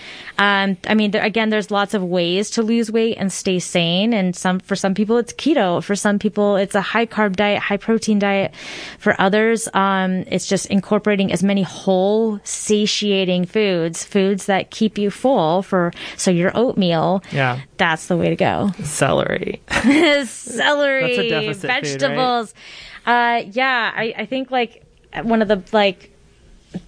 um, I mean, there, again, there's lots of ways to lose weight and stay sane. And some for some people, it's keto. For some people, it's a high carb diet, high protein diet. For others, um, it's just incorporating as many whole, satiating foods, foods that keep you full. For so your oatmeal. Yeah. That's the way to go. Celery. Celery, That's a deficit food, right? vegetables. Uh, yeah, I, I think like one of the like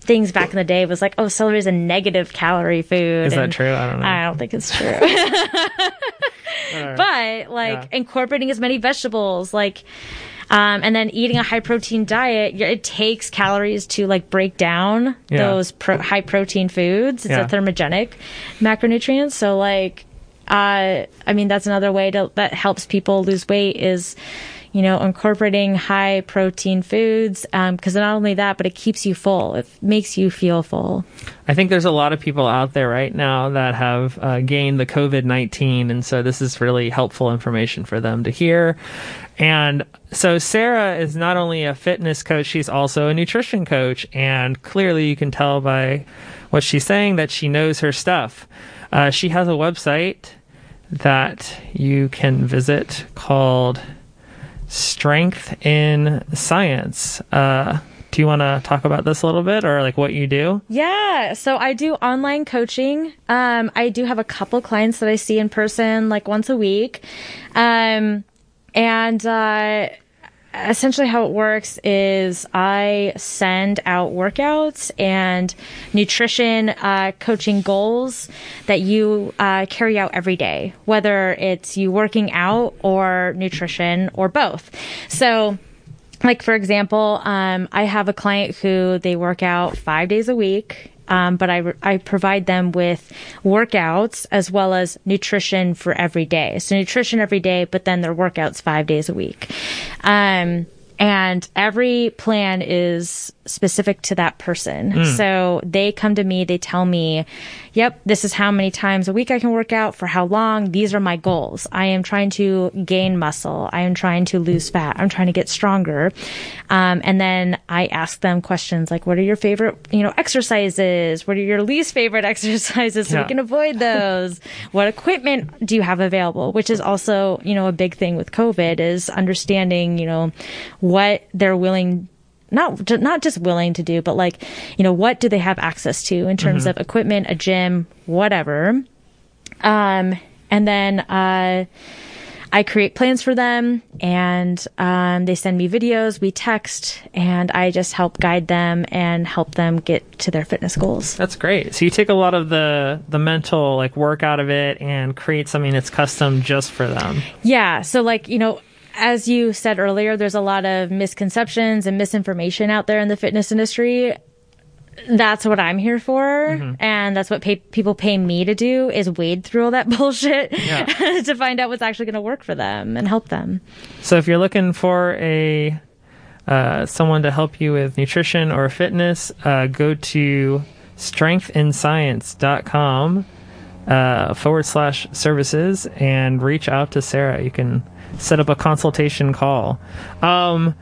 things back in the day was like, oh, celery is a negative calorie food. Is that true? I don't know. I don't think it's true. but like Yeah. incorporating as many vegetables, like, um, and then eating a high protein diet, it takes calories to like break down Yeah. those pro- high protein foods. It's Yeah. a thermogenic macronutrient. So like, uh, I mean, that's another way to, that helps people lose weight is, you know, incorporating high protein foods. Um, cause not only that, but it keeps you full. It makes you feel full. I think there's a lot of people out there right now that have uh, gained the COVID 19, and so this is really helpful information for them to hear. And so, Sarah is not only a fitness coach, she's also a nutrition coach, and clearly you can tell by what she's saying that she knows her stuff. Uh, she has a website that you can visit called Strength in Science. Uh, do you want to talk about this a little bit or like what you do? Yeah, so I do online coaching. Um, I do have a couple clients that I see in person like once a week. Um, and uh, essentially how it works is I send out workouts and nutrition uh, coaching goals that you uh, carry out every day, whether it's you working out or nutrition or both. So like for example um, i have a client who they work out five days a week um, but I, I provide them with workouts as well as nutrition for every day. So nutrition every day but then their workouts five days a week. Um, and every plan is specific to that person. So they come to me, they tell me, yep, this is how many times a week I can work out, for how long. These are my goals. I am trying to gain muscle. I am trying to lose fat. I'm trying to get stronger. Um, and then I ask them questions like, what are your favorite, you know, exercises? What are your least favorite exercises so Yeah. we can avoid those? what equipment do you have available? Which is also, you know, a big thing with COVID is understanding, you know, what they're willing not not just willing to do, but like, you know, what do they have access to in terms of equipment, a gym, whatever. Um, and then uh, I create plans for them, and um, they send me videos. We text, and I just help guide them and help them get to their fitness goals. That's great. So you take a lot of the the mental like work out of it and create something that's custom just for them. Yeah. So, like, you know, as you said earlier, there's a lot of misconceptions and misinformation out there in the fitness industry. That's what I'm here for. And that's what pay- people pay me to do is wade through all that bullshit Yeah. to find out what's actually going to work for them and help them. So if you're looking for a uh, someone to help you with nutrition or fitness, uh, go to strengthinscience.com uh, forward slash services and reach out to Sarah. You can set up a consultation call. Um,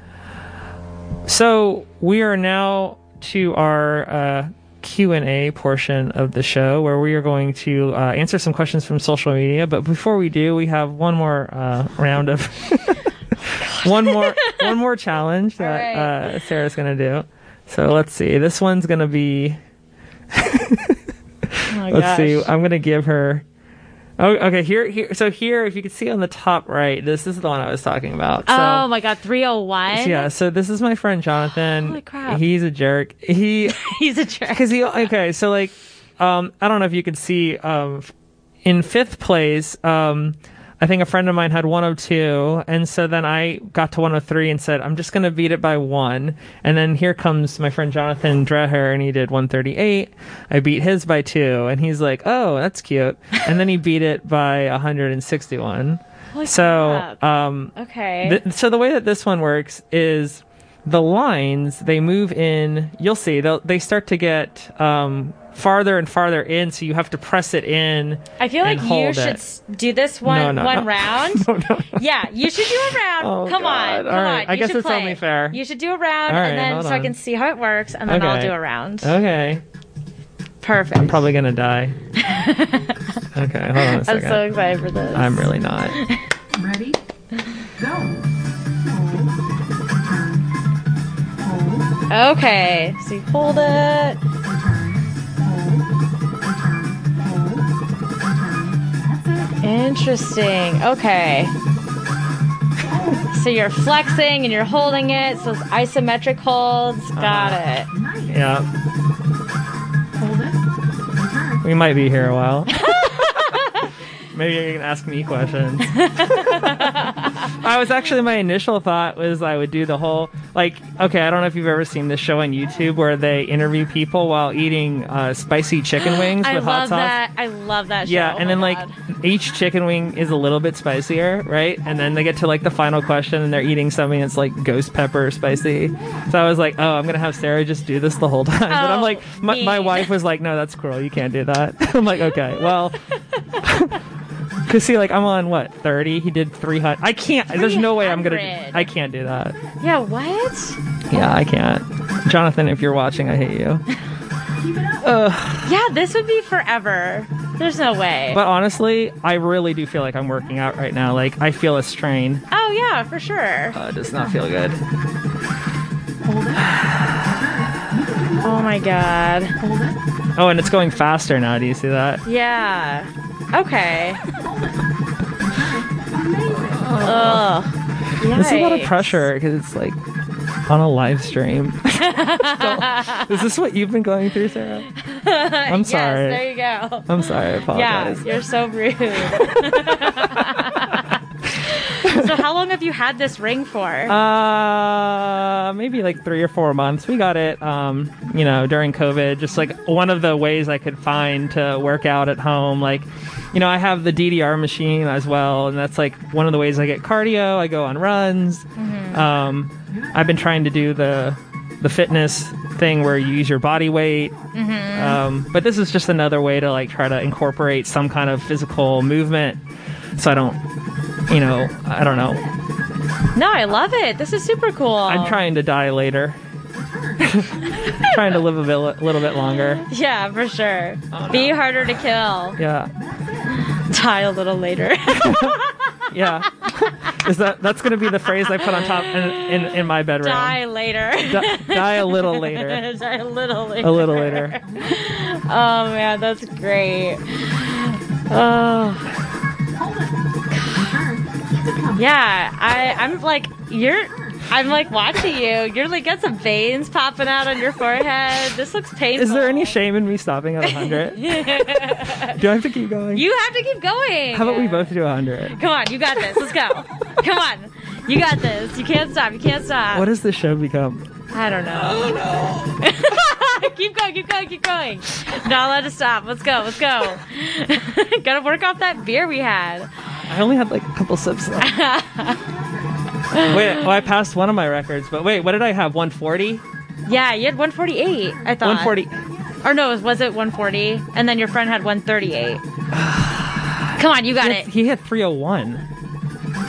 so we are now to our uh, Q and A portion of the show, where we are going to uh, answer some questions from social media. But before we do, we have one more uh, round of one more one more challenge that right. uh, Sarah's going to do. So let's see. This one's going to be. Oh Let's gosh. see. I'm gonna give her. Oh, okay. Here, here. So here, if you can see on the top right, this, is the one I was talking about. So, oh my god, 301? yeah. So this is my friend Jonathan. Holy crap. He's a jerk. He He's a jerk. because he okay. So like, um, I don't know if you can see um, in fifth place. Um, I think a friend of mine had 102, and so then I got to 103 and said, I'm just going to beat it by one. And then here comes my friend Jonathan Dreher, and he did 138. I beat his by two, and he's like, oh, that's cute. And then he beat it by 161. Holy so, um, okay. Th- so the way that this one works is the lines they move in. You'll see they they start to get um, farther and farther in, so you have to press it in. I feel like you should it. do this one No, no, one no. round. No, no, no. Yeah, you should do a round. Oh, come God. on, come All right. on. I You guess it's play. only fair. You should do a round, All right, and then hold so I can see how it works, and then I'll do a round. Okay, Perfect. I'm probably gonna die. okay, hold on a I'm so excited for this. I'm really not. Ready? Go. Hold. Turn. Hold. okay, so you hold it. Interesting. Okay. So you're flexing and you're holding it. So it's isometric holds. Uh-huh. Got it. Nice. Yeah, Hold it. We might be here a while. Maybe you can ask me questions. I was actually my initial thought was I would do the whole like okay I don't know if you've ever seen this show on YouTube where they interview people while eating uh, spicy chicken wings I with hot love sauce. that. I love that show. Yeah, Oh and then like each chicken wing is a little bit spicier, right? And then they get to like the final question and they're eating something that's like ghost pepper spicy. So I was like, oh, I'm gonna have Sarah just do this the whole time. Oh, but I'm Oh, like, my, my wife was like, no, that's cruel. You can't do that. I'm like, okay, well. Cause see, like I'm on what 30. He did 300. I can't. There's no way I'm gonna. 300. I can't do that. Yeah, what? Yeah, I can't. Jonathan, if you're watching, I hate you. Keep it up. Yeah, this would be forever. There's no way. But honestly, I really do feel like I'm working out right now. Like I feel a strain. oh yeah, for sure. Uh, it does not feel good. Hold it. Oh my god. Hold it. Oh, and it's going faster now. Do you see that? Yeah. Okay. Ugh. This is a lot of Yikes. pressure because it's like on a live stream. So, is this what you've been going through, Sarah? I'm sorry. Yes, there you go. I'm sorry. I Yeah, apologize. you're so rude. so how long have you had this ring for? Uh, maybe like three or four months. We got it, um, you know, during COVID. Just like one of the ways I could find to work out at home. Like, you know, I have the DDR machine as well, and that's like one of the ways I get cardio. I go on runs. Um, I've been trying to do the the fitness thing where you use your body weight. Um, but this is just another way to like try to incorporate some kind of physical movement, so I don't, you know, I don't know. no, I love it. This is super cool. I'm trying to die later. trying to live a bit, little bit longer. Yeah, for sure. Oh, Be harder to kill. Yeah, Die a little later. yeah. Is that that's gonna be the phrase I put on top in in, in my bedroom? Die later. Di- die a little later. Die a little later. A little later. Oh man, that's great. Oh. Yeah, I I'm like you're I'm like watching you. You're like got some veins popping out on your forehead. This looks painful. Is there any shame in me stopping at 100? Do I have to keep going? You have to keep going. How about we both do 100? Come on, you got this. Let's go. Come on. You got this. You can't stop. You can't stop. What does this show become? I don't know. Oh no. keep going, keep going, keep going. Not allowed to stop. Let's go, let's go. Gotta work off that beer we had. I only had like a couple sips left. wait, oh, I passed one of my records, but wait, what did I have? 140? Yeah, you had 148, I thought. 140. Or no, was it 140? And then your friend had 138. Come on, you got He it. he hit 301.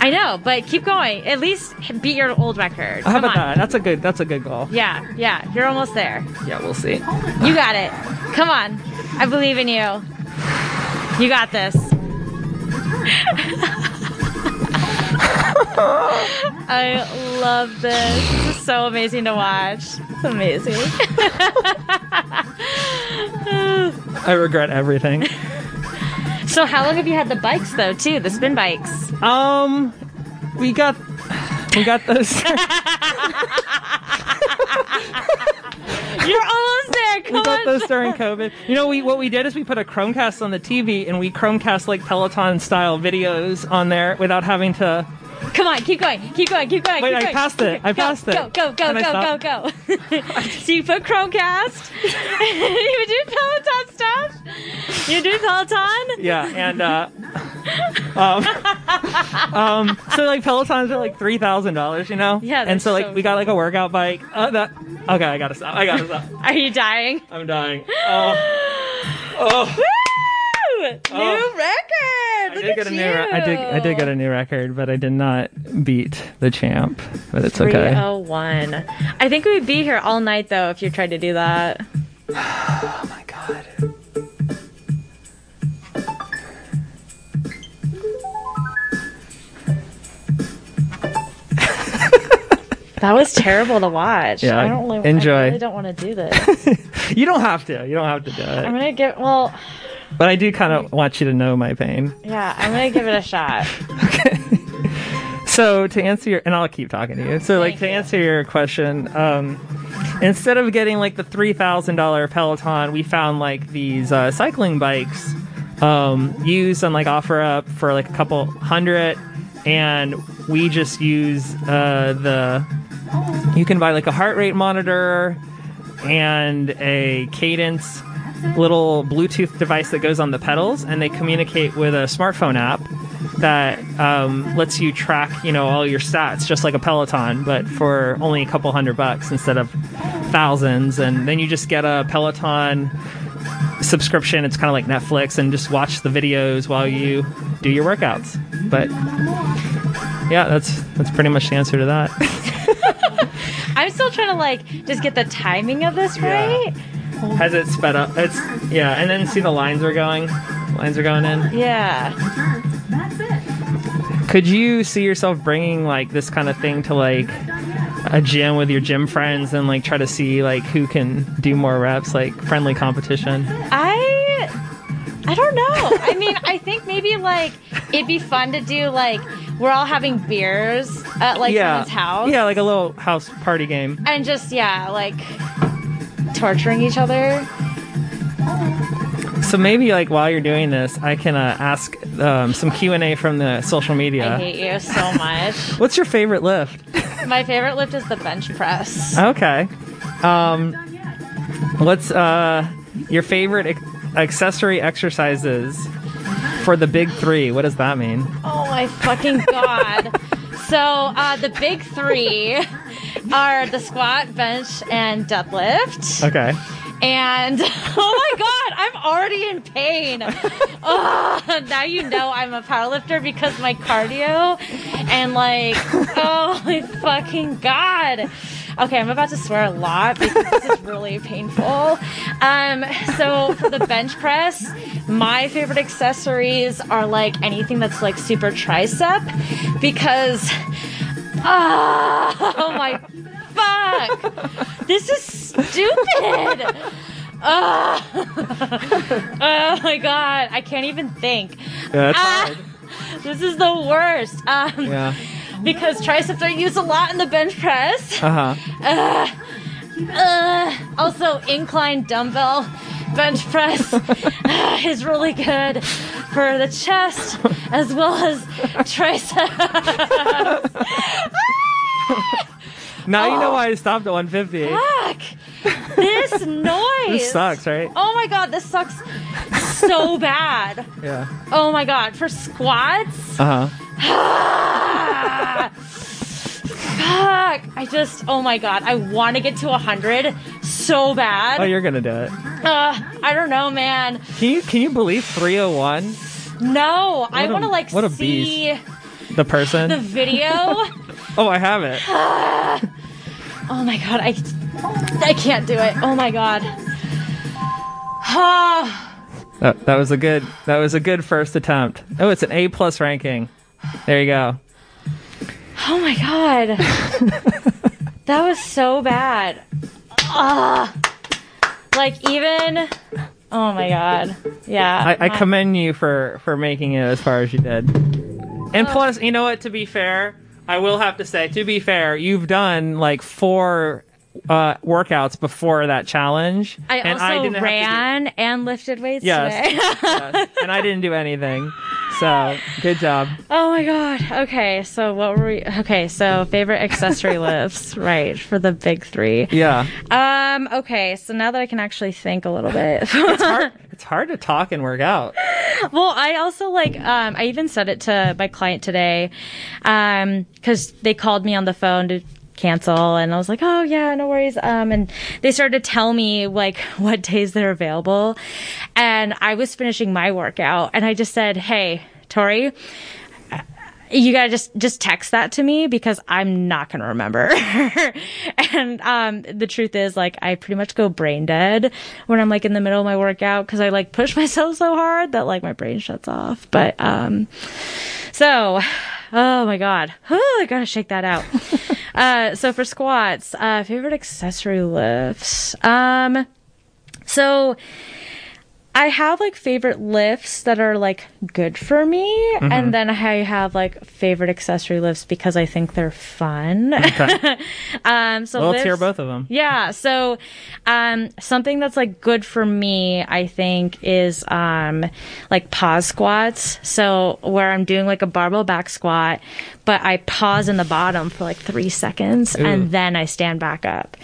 I know, but keep going. At least beat your old record. How Come about on. that? That's a good. That's a good goal. Yeah, yeah, you're almost there. Yeah, we'll see. You got it. Come on. I believe in you. You got this. I love this. This is so amazing to watch. It's amazing. I regret everything. So, how long have you had the bikes, though, too? The spin bikes? Um, we got we got those. You're almost there. Come we got those during COVID. You know, we what we did is we put a Chromecast on the TV and we Chromecast like Peloton style videos on there without having to. Come on, keep going, keep going, keep going. Wait, keep I going. passed it. I Go, passed it. Go, go, go, go, go, go. so you put Chromecast. you do Peloton stuff. You do Peloton. Yeah, and uh, um, um, so like Pelotons are like three thousand dollars, you know. Yeah, and so like so we got like a workout bike. Uh, that okay, I gotta stop. I gotta stop. Are you dying? I'm dying. Oh, oh. Woo! New Oh. record. I did get a you. new. Re- I did. I did get a new record, but I did not beat the champ. But it's okay. 301. I think we'd be here all night though if you tried to do that. Oh my god. That was terrible to watch. Yeah, I don't really, enjoy. I really don't want to do this. You don't have to. You don't have to do it. I'm gonna get Well, But I do kind of want you to know my pain. yeah, I'm gonna give it a shot. Okay. So to answer your, and I'll keep talking to you. So like Thank to you. answer your question, um, instead of getting like the three thousand dollar Peloton, we found like these uh, cycling bikes um, used on like OfferUp for like a couple hundred, and we just use uh, the. You can buy like a heart rate monitor and a cadence little Bluetooth device that goes on the pedals, and they communicate with a smartphone app that um, lets you track, you know, all your stats, just like a Peloton, but for only a couple hundred bucks instead of thousands. And then you just get a Peloton subscription. It's kind of like Netflix, and just watch the videos while you do your workouts. But yeah, that's that's pretty much the answer to that. I'm still trying to like just get the timing of this Yeah. Has it sped up? It's yeah, and then see the lines are going. Lines are going in. Yeah. That's it. Could you see yourself bringing like this kind of thing to like a gym with your gym friends and like try to see like who can do more reps, like friendly competition? I I don't know. I mean, I think maybe like it'd be fun to do like we're all having beers at like yeah, someone's house. yeah, like a little house party game. And just yeah, like torturing each other. So maybe like while you're doing this, I can uh, ask um, some Q and A from the social media. I hate you so much. What's your favorite lift? My favorite lift is the bench press. Okay. Um, what's uh, your favorite ac- accessory exercises for the big three? What does that mean? Oh my fucking god. So uh, the big three are the squat, bench, and deadlift. Okay. And oh my god, I'm already in pain. Oh, now you know I'm a powerlifter because my cardio and like, oh my fucking god. Okay, I'm about to swear a lot because this is really painful. Um, so for the bench press, my favorite accessories are like anything that's like super tricep because oh, oh my fuck. This is stupid. Oh. oh my god, I can't even think. Yeah, Ah, hard. this is the worst. Um, Yeah. Because triceps are used a lot in the bench press. Uh huh. Uh, also, incline dumbbell bench press uh, is really good for the chest as well as triceps. Now you know why I stopped at 150. Fuck! This noise. This sucks, right? Oh my god, this sucks so bad. Yeah. Oh my god, for squats. Uh huh. Ah! fuck. I just, oh my god, I want to get to 100 so bad. Oh, you're gonna do it. Uh, I don't know, man. Can you can you believe 301? No, I want to like what a see The person? the video. oh, I have it. oh my god, I, I can't do it. Oh my god. That, that was a good that was a good first attempt. Oh, it's an A plus ranking. There you go. Oh my god. that was so bad. Ah. Like even Oh my god. Yeah. I, I commend you for for making it as far as you did. And plus, you know what? To be fair, I will have to say, to be fair, you've done like four uh, workouts before that challenge, I and also didn't have do- ran and lifted weights Yes. today. yes, and I didn't do anything. So good job. oh my god. Okay, so what were we Okay, so favorite accessory lifts, right, for the big 3. Yeah, Um okay, so now that I can actually think a little bit. it's hard. It's hard to talk and work out. Well, I also like um I even said it to my client today um cuz they called me on the phone to cancel and I was like, "Oh yeah, no worries." Um and they started to tell me like what days they're available. And I was finishing my workout and I just said, "Hey, Tori, you gotta just just text that to me because I'm not gonna remember. and um, the truth is, like, I pretty much go brain dead when I'm like in the middle of my workout because I like push myself so hard that like my brain shuts off. But um, so, oh my god, oh, I gotta shake that out. Uh, so for squats, uh, favorite accessory lifts. Um, so. I have like favorite lifts that are like good for me, Mm-hmm. and then I have like favorite accessory lifts because I think they're fun. Okay. um, so Well, let's hear both of them. Yeah, so um, something that's like good for me, I think, is um, like pause squats. So where I'm doing like a barbell back squat, but I pause in the bottom for like three seconds, Ooh. and then I stand back up.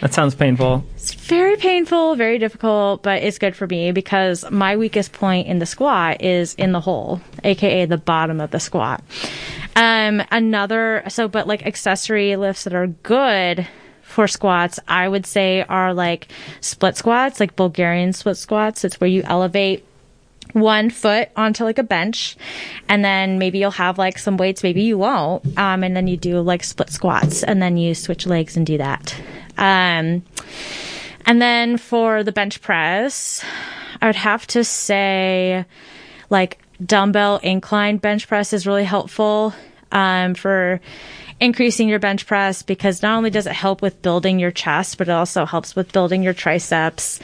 That sounds painful. It's very painful, very difficult, but it's good for me because my weakest point in the squat is in the hole, aka the bottom of the squat. Um, another, so, but like accessory lifts that are good for squats, I would say are like split squats, like Bulgarian split squats. It's where you elevate one foot onto like a bench and then maybe you'll have like some weights maybe you won't um, and then you do like split squats and then you switch legs and do that. Um, and then for the bench press i would have to say like dumbbell incline bench press is really helpful um, for increasing your bench press because not only does it help with building your chest but it also helps with building your triceps.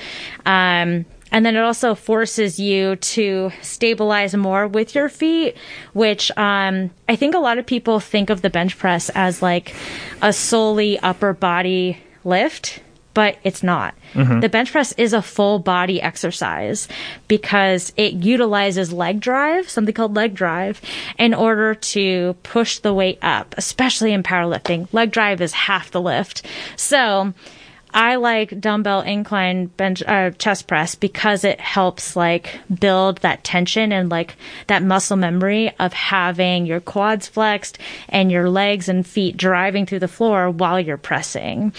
Um, and then it also forces you to stabilize more with your feet, which um, I think a lot of people think of the bench press as like a solely upper body lift, but it's not. The bench press is a full body exercise because it utilizes leg drive, something called leg drive, in order to push the weight up, especially in powerlifting. Leg drive is half the lift. So, I like dumbbell incline bench uh, chest press because it helps like build that tension and like that muscle memory of having your quads flexed and your legs and feet driving through the floor while you're pressing.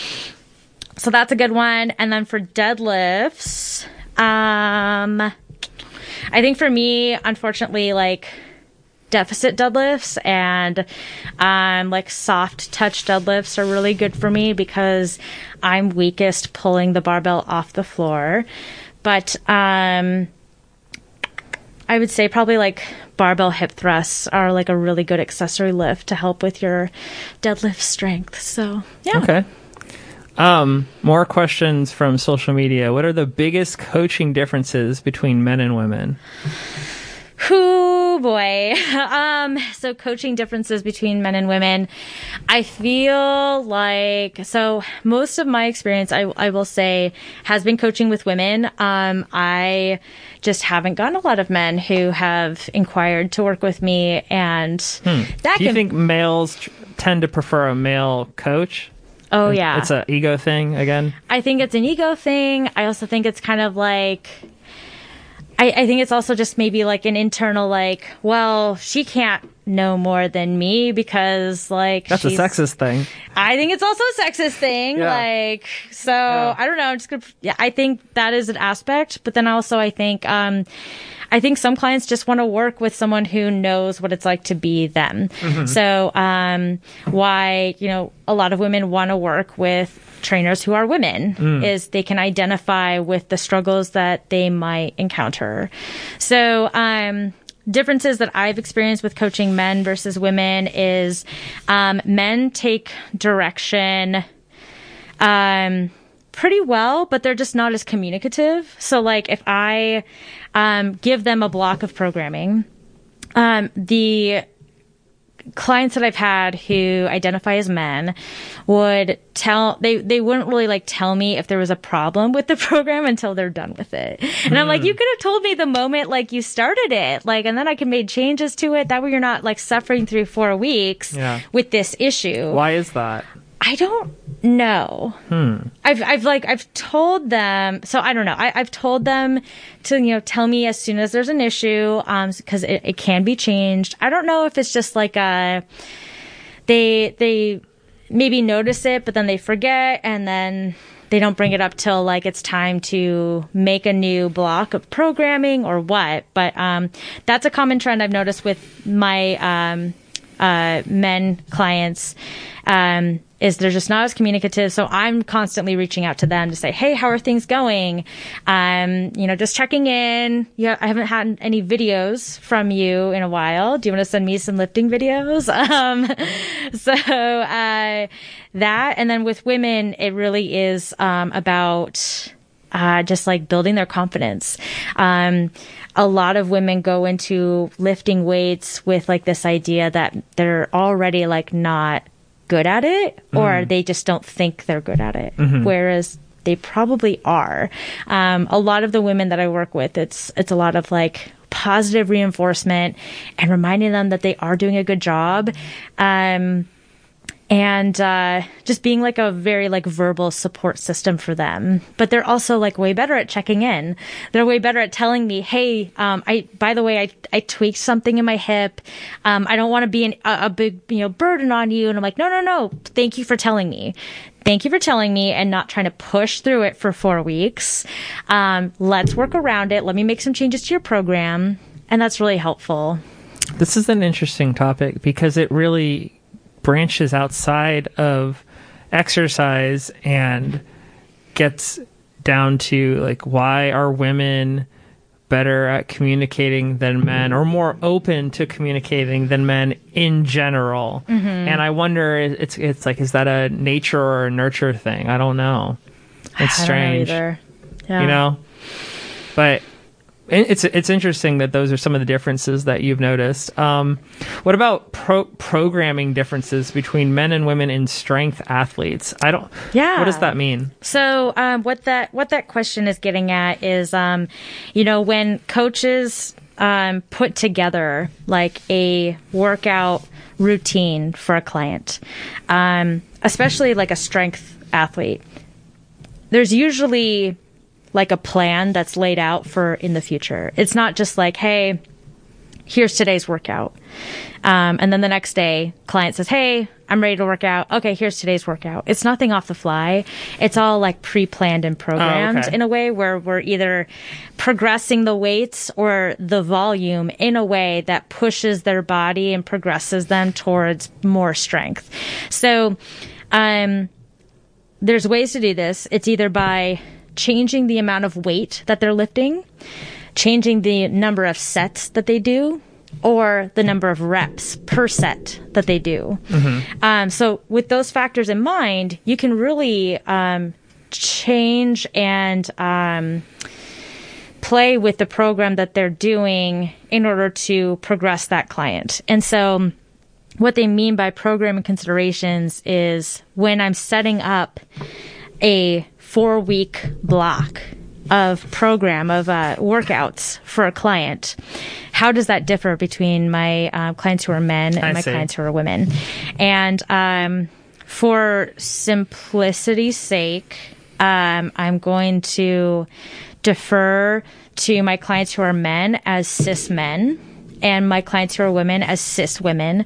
So that's a good one. And then for deadlifts, um, I think for me, unfortunately, like deficit deadlifts and um, like soft touch deadlifts are really good for me because I'm weakest pulling the barbell off the floor. But um, I would say probably like barbell hip thrusts are like a really good accessory lift to help with your deadlift strength. So yeah. Okay. Um, more questions from social media. What are the biggest coaching differences between men and women? Whoo boy. Um, so coaching differences between men and women. I feel like, so most of my experience, I, I will say, has been coaching with women. Um, I just haven't gotten a lot of men who have inquired to work with me and that Do you can, think males tr- tend to prefer a male coach? oh yeah. It's an ego thing again. I think it's an ego thing. I also think it's kind of like I, I think it's also just maybe like an internal like, well, she can't know more than me because like That's a sexist thing. I think it's also a sexist thing. Yeah. Like, so I don't know. I'm just gonna, yeah, I think that is an aspect, but then also I think, um, I think some clients just want to work with someone who knows what it's like to be them. So, um, why, you know, a lot of women want to work with trainers who are women is they can identify with the struggles that they might encounter. So, um, differences that I've experienced with coaching men versus women is um, men take direction um, pretty well, but they're just not as communicative. So, like, if I um, give them a block of programming, um, the clients that I've had who identify as men would tell they they wouldn't really like tell me if there was a problem with the program until they're done with it. And I'm like, hmm. you could have told me the moment like you started it, like, and then I could make changes to it. That way you're not like suffering through four weeks Yeah. with this issue. Why is that? I don't know. I've I've like I've told them. So I don't know. I, I've told them to you know tell me as soon as there's an issue, um, because it, it can be changed. I don't know if it's just like a they they maybe notice it, but then they forget, and then they don't bring it up till like it's time to make a new block of programming or what. But um, that's a common trend I've noticed with my um, uh, men clients. Um, is they're just not as communicative. So I'm constantly reaching out to them to say, Hey, how are things going? Um, you know, just checking in. Yeah, I haven't had any videos from you in a while. Do you want to send me some lifting videos? Um, so, uh, that, and then with women, it really is, um, about, uh, just like building their confidence. Um, a lot of women go into lifting weights with like this idea that they're already like not good at it or they just don't think they're good at it. Whereas they probably are. Um, a lot of the women that I work with, it's, it's a lot of like, positive reinforcement and reminding them that they are doing a good job. Um, and uh, just being like a very like verbal support system for them. But they're also like way better at checking in. They're way better at telling me hey um, i by the way i, I tweaked something in my hip. Um, i don't want to be an, a, a big you know burden on you. And i'm like no no no. Thank you for telling me. Thank you for telling me and not trying to push through it for four weeks. Um, let's work around it. Let me make some changes to your program. And that's really helpful. This is an interesting topic because it really branches outside of exercise and gets down to like why are women better at communicating than men or more open to communicating than men in general? Mm-hmm. And i wonder it's it's like is that a nature or a nurture thing? I don't know. It's know strange. either. Yeah. you know? But it's it's interesting that those are some of the differences that you've noticed. Um, what about pro- programming differences between men and women in strength athletes? I don't Yeah. what does that mean? So um, what that what that question is getting at is, um, you know, when coaches um, put together like a workout routine for a client, um, especially like a strength athlete, there's usually like a plan that's laid out for in the future. It's not just like, hey, here's today's workout. Um, and then the next day, client says, Hey, I'm ready to work out. Okay, here's today's workout. It's nothing off the fly. It's all like pre-planned and programmed Oh, okay. in a way where we're either progressing the weights or the volume in a way that pushes their body and progresses them towards more strength. So, um, there's ways to do this. It's either by changing the amount of weight that they're lifting, changing the number of sets that they do, or the number of reps per set that they do. Um, so, with those factors in mind, you can really um, change and um, play with the program that they're doing in order to progress that client. And so, what they mean by programming considerations is when I'm setting up a four week block of program of uh, workouts for a client, how does that differ between my uh, clients who are men and I my see. clients who are women? And um, for simplicity's sake, um, I'm going to defer to my clients who are men as cis men and my clients who are women as cis women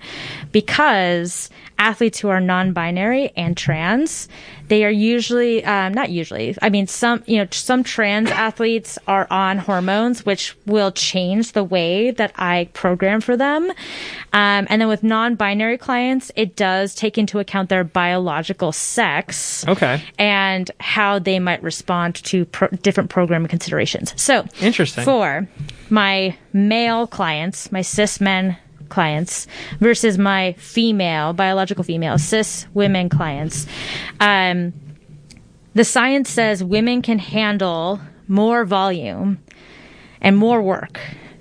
because athletes who are non-binary and trans they are usually um, not usually i mean some you know some trans athletes are on hormones which will change the way that i program for them um, and then with non-binary clients it does take into account their biological sex Okay. and how they might respond to pro- different programming considerations. So, Interesting. For my male clients, my cis men clients versus my female, biological female, cis women clients, um, the science says women can handle more volume and more work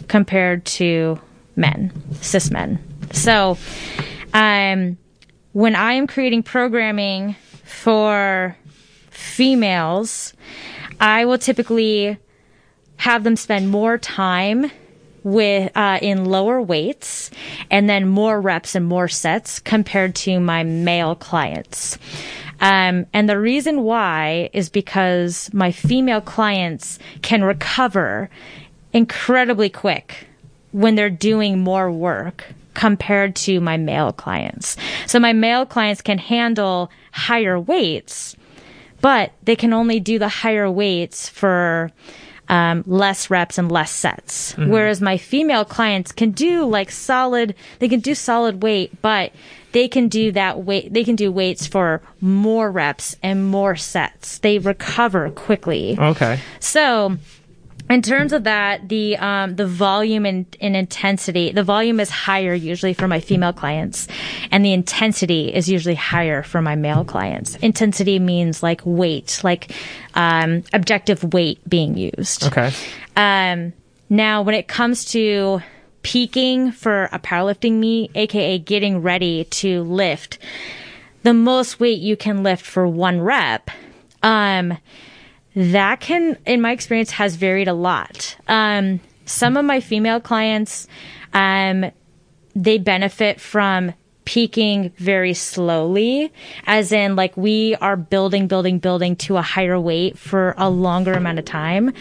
compared to men, cis men. So, um, when I am creating programming for females, I will typically have them spend more time with uh, in lower weights and then more reps and more sets compared to my male clients. Um, and the reason why is because my female clients can recover incredibly quick when they're doing more work compared to my male clients. So my male clients can handle higher weights, but they can only do the higher weights for um, less reps and less sets. Whereas my female clients can do like solid, they can do solid weight, but they can do that weight, they can do weights for more reps and more sets. They recover quickly. Okay. So, in terms of that, the um, the volume and, and intensity, the volume is higher usually for my female clients, and the intensity is usually higher for my male clients. Intensity means like weight, like um, objective weight being used. Okay. Um, now, when it comes to peaking for a powerlifting meet, aka getting ready to lift, the most weight you can lift for one rep, um, that can, in my experience, has varied a lot. Um, some of my female clients, um, they benefit from peaking very slowly, as in like we are building, building, building to a higher weight for a longer amount of time.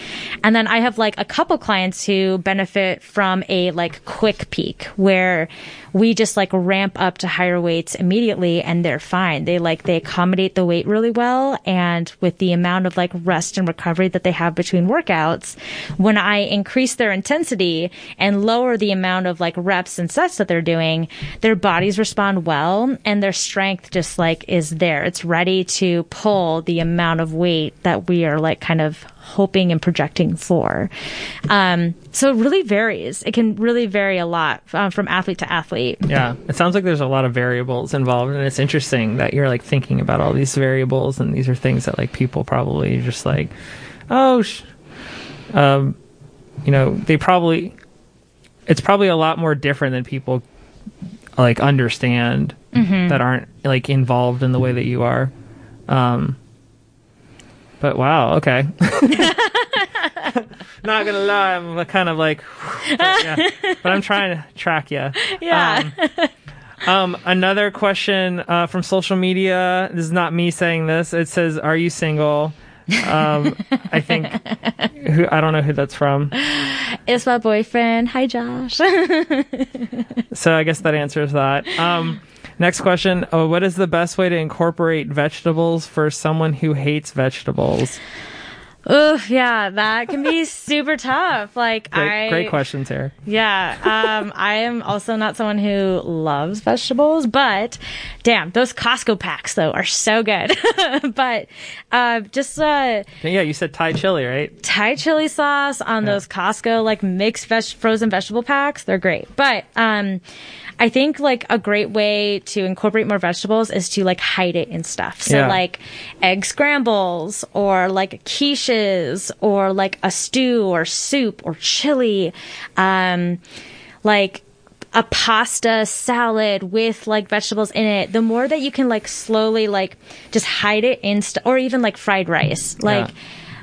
And then I have like a couple clients who benefit from a like quick peak where we just like ramp up to higher weights immediately and they're fine. They like, they accommodate the weight really well. And with the amount of like rest and recovery that they have between workouts, when I increase their intensity and lower the amount of like reps and sets that they're doing, their bodies respond well and their strength just like is there. It's ready to pull the amount of weight that we are like kind of hoping and projecting for. Um, so it really varies. It can really vary a lot um, from athlete to athlete. Yeah. It sounds like there's a lot of variables involved, and it's interesting that you're like thinking about all these variables, and these are things that like people probably just like, oh, sh-. um, you know, they probably. It's probably a lot more different than people like understand that aren't like involved in the way that you are. Um, but wow, okay. Not gonna lie, I'm kind of like, but, yeah. but I'm trying to track you. Yeah. Um, another question uh, from social media. This is not me saying this. It says, "Are you single?" Um, I think. Who I don't know who that's from. it's my boyfriend. Hi, Josh. So I guess that answers that. Um, next question: oh, What is the best way to incorporate vegetables for someone who hates vegetables? Ooh, yeah, that can be super tough. Like Great, I, great questions here. Yeah, um, I am also not someone who loves vegetables, but damn, those Costco packs though are so good. but uh, just uh, Yeah, you said Thai chili, right? Thai chili sauce on those Costco like mixed veg- frozen vegetable packs. They're great. But um, I think like a great way to incorporate more vegetables is to like hide it in stuff. So Yeah. like egg scrambles or like quiches or like a stew or soup or chili. Um, like a pasta salad with like vegetables in it the more that you can like slowly like just hide it in st- or even like fried rice like Yeah.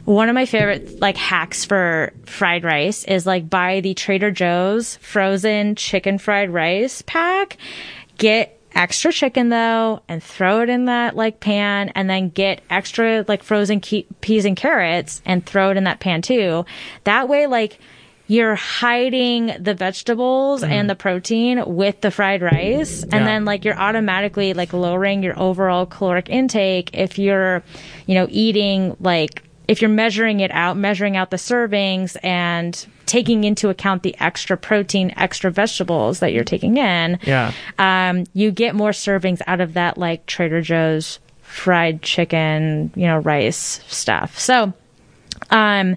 One of my favorite like hacks for fried rice is like buy the Trader Joe's frozen chicken fried rice pack. Get extra chicken though and throw it in that like pan and then get extra like frozen ke- peas and carrots and throw it in that pan too. That way like you're hiding the vegetables and mm-hmm. the protein with the fried rice and Yeah. then like you're automatically like lowering your overall caloric intake if you're you know eating like if you're measuring it out measuring out the servings and taking into account the extra protein extra vegetables that you're taking in Yeah. um, you get more servings out of that like Trader Joe's fried chicken, you know, rice stuff. So, um,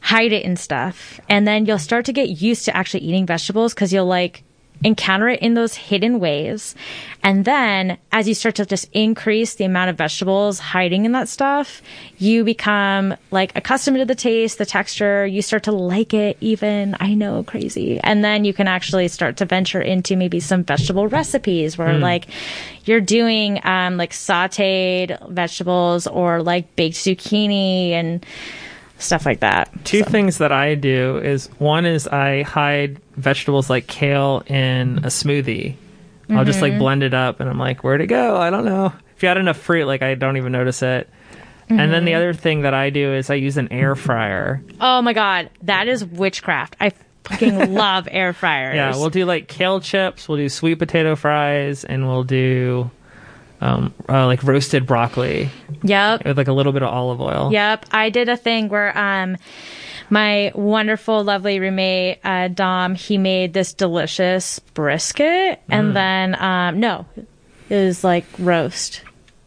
hide it and stuff. And then you'll start to get used to actually eating vegetables because you'll like encounter it in those hidden ways. And then as you start to just increase the amount of vegetables hiding in that stuff, you become like accustomed to the taste, the texture. You start to like it even. I know, crazy. And then you can actually start to venture into maybe some vegetable recipes where like you're doing um, like sauteed vegetables or like baked zucchini and stuff like that. Two things that I do is one is I hide vegetables like kale in a smoothie. I'll just Mm-hmm. like blend it up and I'm like, where'd it go? I don't know. If you had enough fruit, like I don't even notice it. And then Mm-hmm. the other thing that I do is I use an air fryer. Oh my god, that is witchcraft. I fucking love air fryers. Yeah, we'll do like kale chips, we'll do sweet potato fries, and we'll do um, uh, like roasted broccoli Yep. with like a little bit of olive oil. Yep. I did a thing where um my wonderful, lovely roommate, uh, Dom, he made this delicious brisket and then um no, it was like roast.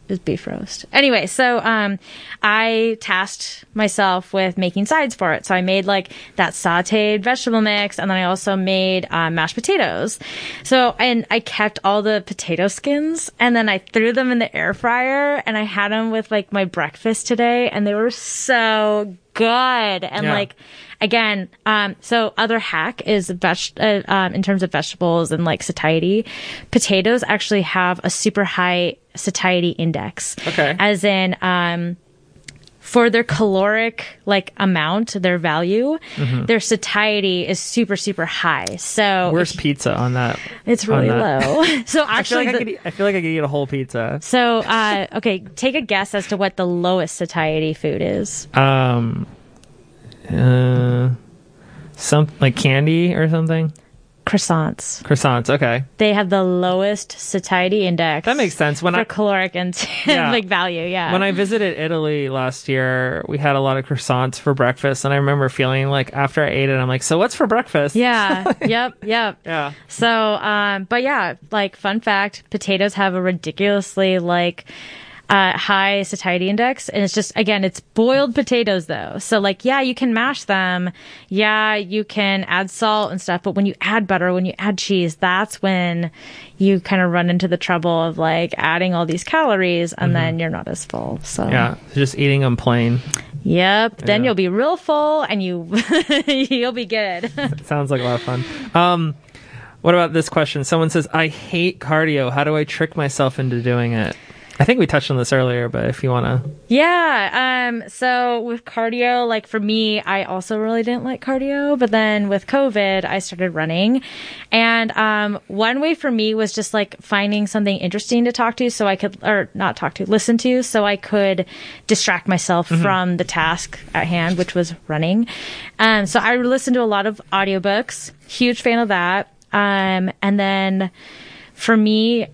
Was beef roast. Anyway, so um I tasked myself with making sides for it. So I made like that sauteed vegetable mix and then I also made uh, mashed potatoes. So and I kept all the potato skins and then I threw them in the air fryer and I had them with like my breakfast today and they were so good and Yeah. like again um so other hack is veg uh, um, in terms of vegetables and like satiety potatoes actually have a super high satiety index Okay. as in um for their caloric like amount their value their satiety is super super high so Mm-hmm. Where's if- pizza on that? it's really that? low so I feel actually like I could. Eat, I feel like I could eat a whole pizza. so uh okay take a guess as to what the lowest satiety food is Um, uh, some like candy or something. Croissants Croissants. Okay, they have the lowest satiety index. that makes sense. When for I caloric and Yeah. like value. Yeah. when I visited Italy last year, we had a lot of croissants for breakfast, and I remember feeling like after I ate it, I'm like, "So what's for breakfast?" yeah. yep. Yep. yeah. So, um, but yeah, like fun fact, potatoes have a ridiculously like uh, high satiety index, and it's just again, it's boiled potatoes though. So like, yeah, you can mash them, yeah, you can add salt and stuff, but when you add butter, when you add cheese, that's when you kind of run into the trouble of like adding all these calories, and then you're not as full. So Mm-hmm. Yeah, just eating them plain. Yep. Then Yeah. you'll be real full and you you'll be good. Sounds like a lot of fun. Um, what about this question? Someone says, "I hate cardio. How do I trick myself into doing it?" I think we touched on this earlier, but if you want to, yeah. Um so with cardio, like for me, I also really didn't like cardio, but then with COVID, I started running. And um one way for me was just like finding something interesting to talk to so I could or not talk to, listen to so I could distract myself from the task at hand, which was running. Um so I listened to a lot of audiobooks. Huge fan of that. Um and then for me,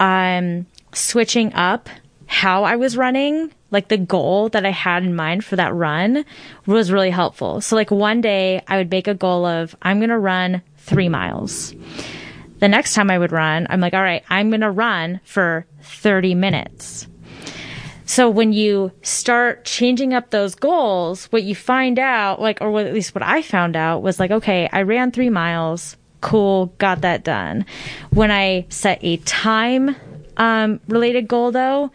um, switching up how I was running, like the goal that I had in mind for that run was really helpful. So like one day I would make a goal of, I'm going to run three miles. The next time I would run, I'm like, all right, I'm going to run for 30 minutes. So when you start changing up those goals, what you find out, like, or at least what I found out was like, okay, I ran three miles. Cool. Got that done. When I set a time, um, related goal though,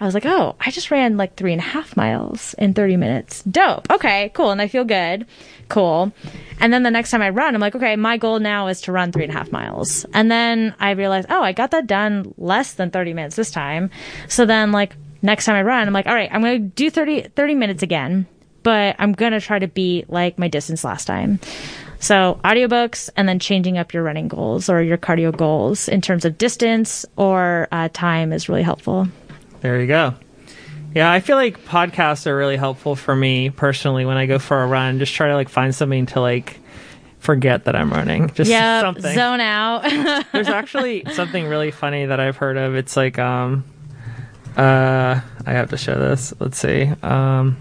I was like, oh, I just ran like three and a half miles in 30 minutes. Dope. Okay, cool. And I feel good. Cool. And then the next time I run, I'm like, okay, my goal now is to run three and a half miles. And then I realized, oh, I got that done less than 30 minutes this time. So then like next time I run, I'm like, all right, I'm going to do 30, 30 minutes again, but I'm going to try to beat like my distance last time. So audiobooks and then changing up your running goals or your cardio goals in terms of distance or uh, time is really helpful. there you go. Yeah, I feel like podcasts are really helpful for me personally when I go for a run. Just try to like find something to like forget that I'm running. Just yeah, something. zone out. There's actually something really funny that I've heard of. It's like um uh I have to show this. Let's see. Um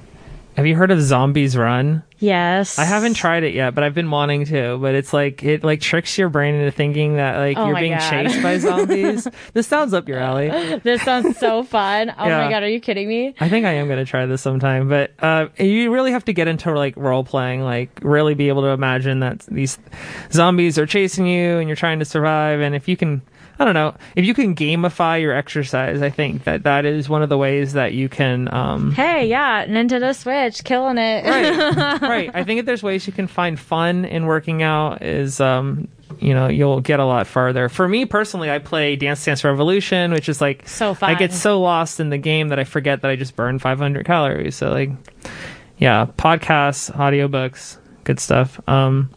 have you heard of Zombies Run? yes. I haven't tried it yet, but I've been wanting to. But it's like it like tricks your brain into thinking that like Oh you're being God. chased by zombies. this sounds up your alley. This sounds so fun. Oh Yeah. my god, are you kidding me? I think I am gonna try this sometime, but uh, you really have to get into like role playing, like really be able to imagine that these zombies are chasing you and you're trying to survive. And if you can, I don't know, if you can gamify your exercise, I think that that is one of the ways that you can. Um, Hey, yeah, Nintendo Switch, killing it. right, right. I think if there's ways you can find fun in working out, is um, you know, you'll get a lot farther. For me personally, I play Dance Dance Revolution, which is like So fun. I get so lost in the game that I forget that I just burned 500 calories. So like, yeah, podcasts, audiobooks, good stuff. Um,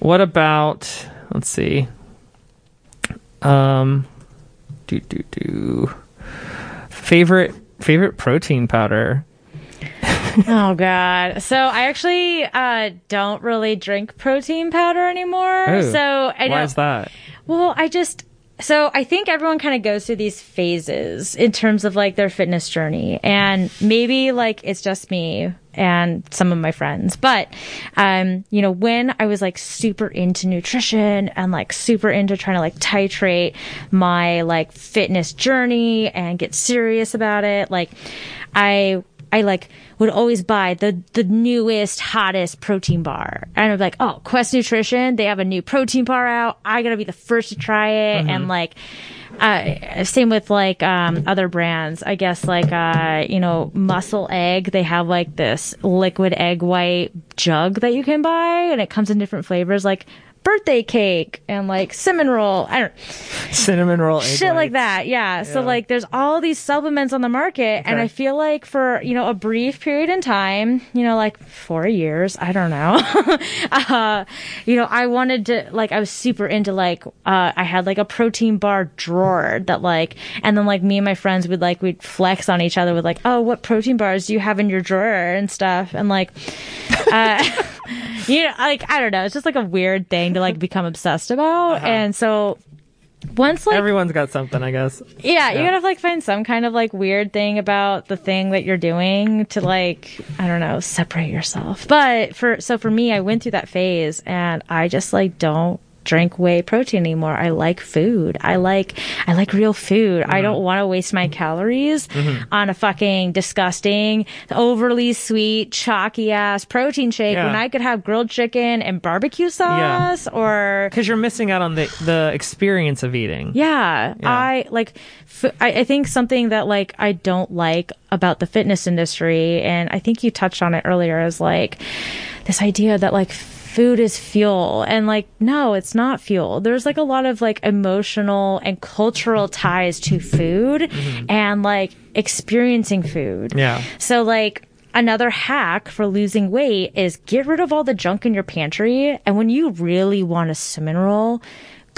what about? Let's see. Um, do do do. Favorite favorite protein powder. oh god. So I actually uh, don't really drink protein powder anymore. Oh, so I Why is that? Well, I just so I think everyone kind of goes through these phases in terms of like their fitness journey, and maybe like it's just me and some of my friends, but um, you know, when I was like super into nutrition and like super into trying to like titrate my like fitness journey and get serious about it, like I I like would always buy the the newest, hottest protein bar. And I'm like, oh, Quest Nutrition, they have a new protein bar out. I gotta be the first to try it. And like, uh, same with like um, other brands. I guess like uh, you know, Muscle Egg. They have like this liquid egg white jug that you can buy, and it comes in different flavors, like birthday cake and like cinnamon roll. I don't Cinnamon roll. shit like that yeah. so like there's all these supplements on the market and i feel like for you know a brief period in time you know like four years i don't know uh you know i wanted to like i was super into like uh i had like a protein bar drawer that like and then like me and my friends would like we'd flex on each other with like oh what protein bars do you have in your drawer and stuff and like uh you know like i don't know it's just like a weird thing to like become obsessed about Uh-huh. and so once like Everyone's got something, I guess. yeah, you Yeah. gotta like find some kind of like weird thing about the thing that you're doing to like I don't know separate yourself. But for so for me, I went through that phase and I just like don't drink whey protein anymore. I like food. I like I like real food. Mm-hmm. I don't want to waste my calories on a fucking disgusting, overly sweet, chalky ass protein shake Yeah. when I could have grilled chicken and barbecue sauce yeah. or Because you're missing out on the the experience of eating. yeah, Yeah. I like. F- I, I think something that like I don't like about the fitness industry, and I think you touched on it earlier, is like this idea that like food is fuel, and like no, it's not fuel. There's like a lot of like emotional and cultural ties to food, mm-hmm. and like experiencing food. Yeah. So like another hack for losing weight is get rid of all the junk in your pantry and when you really want a cinnamon roll,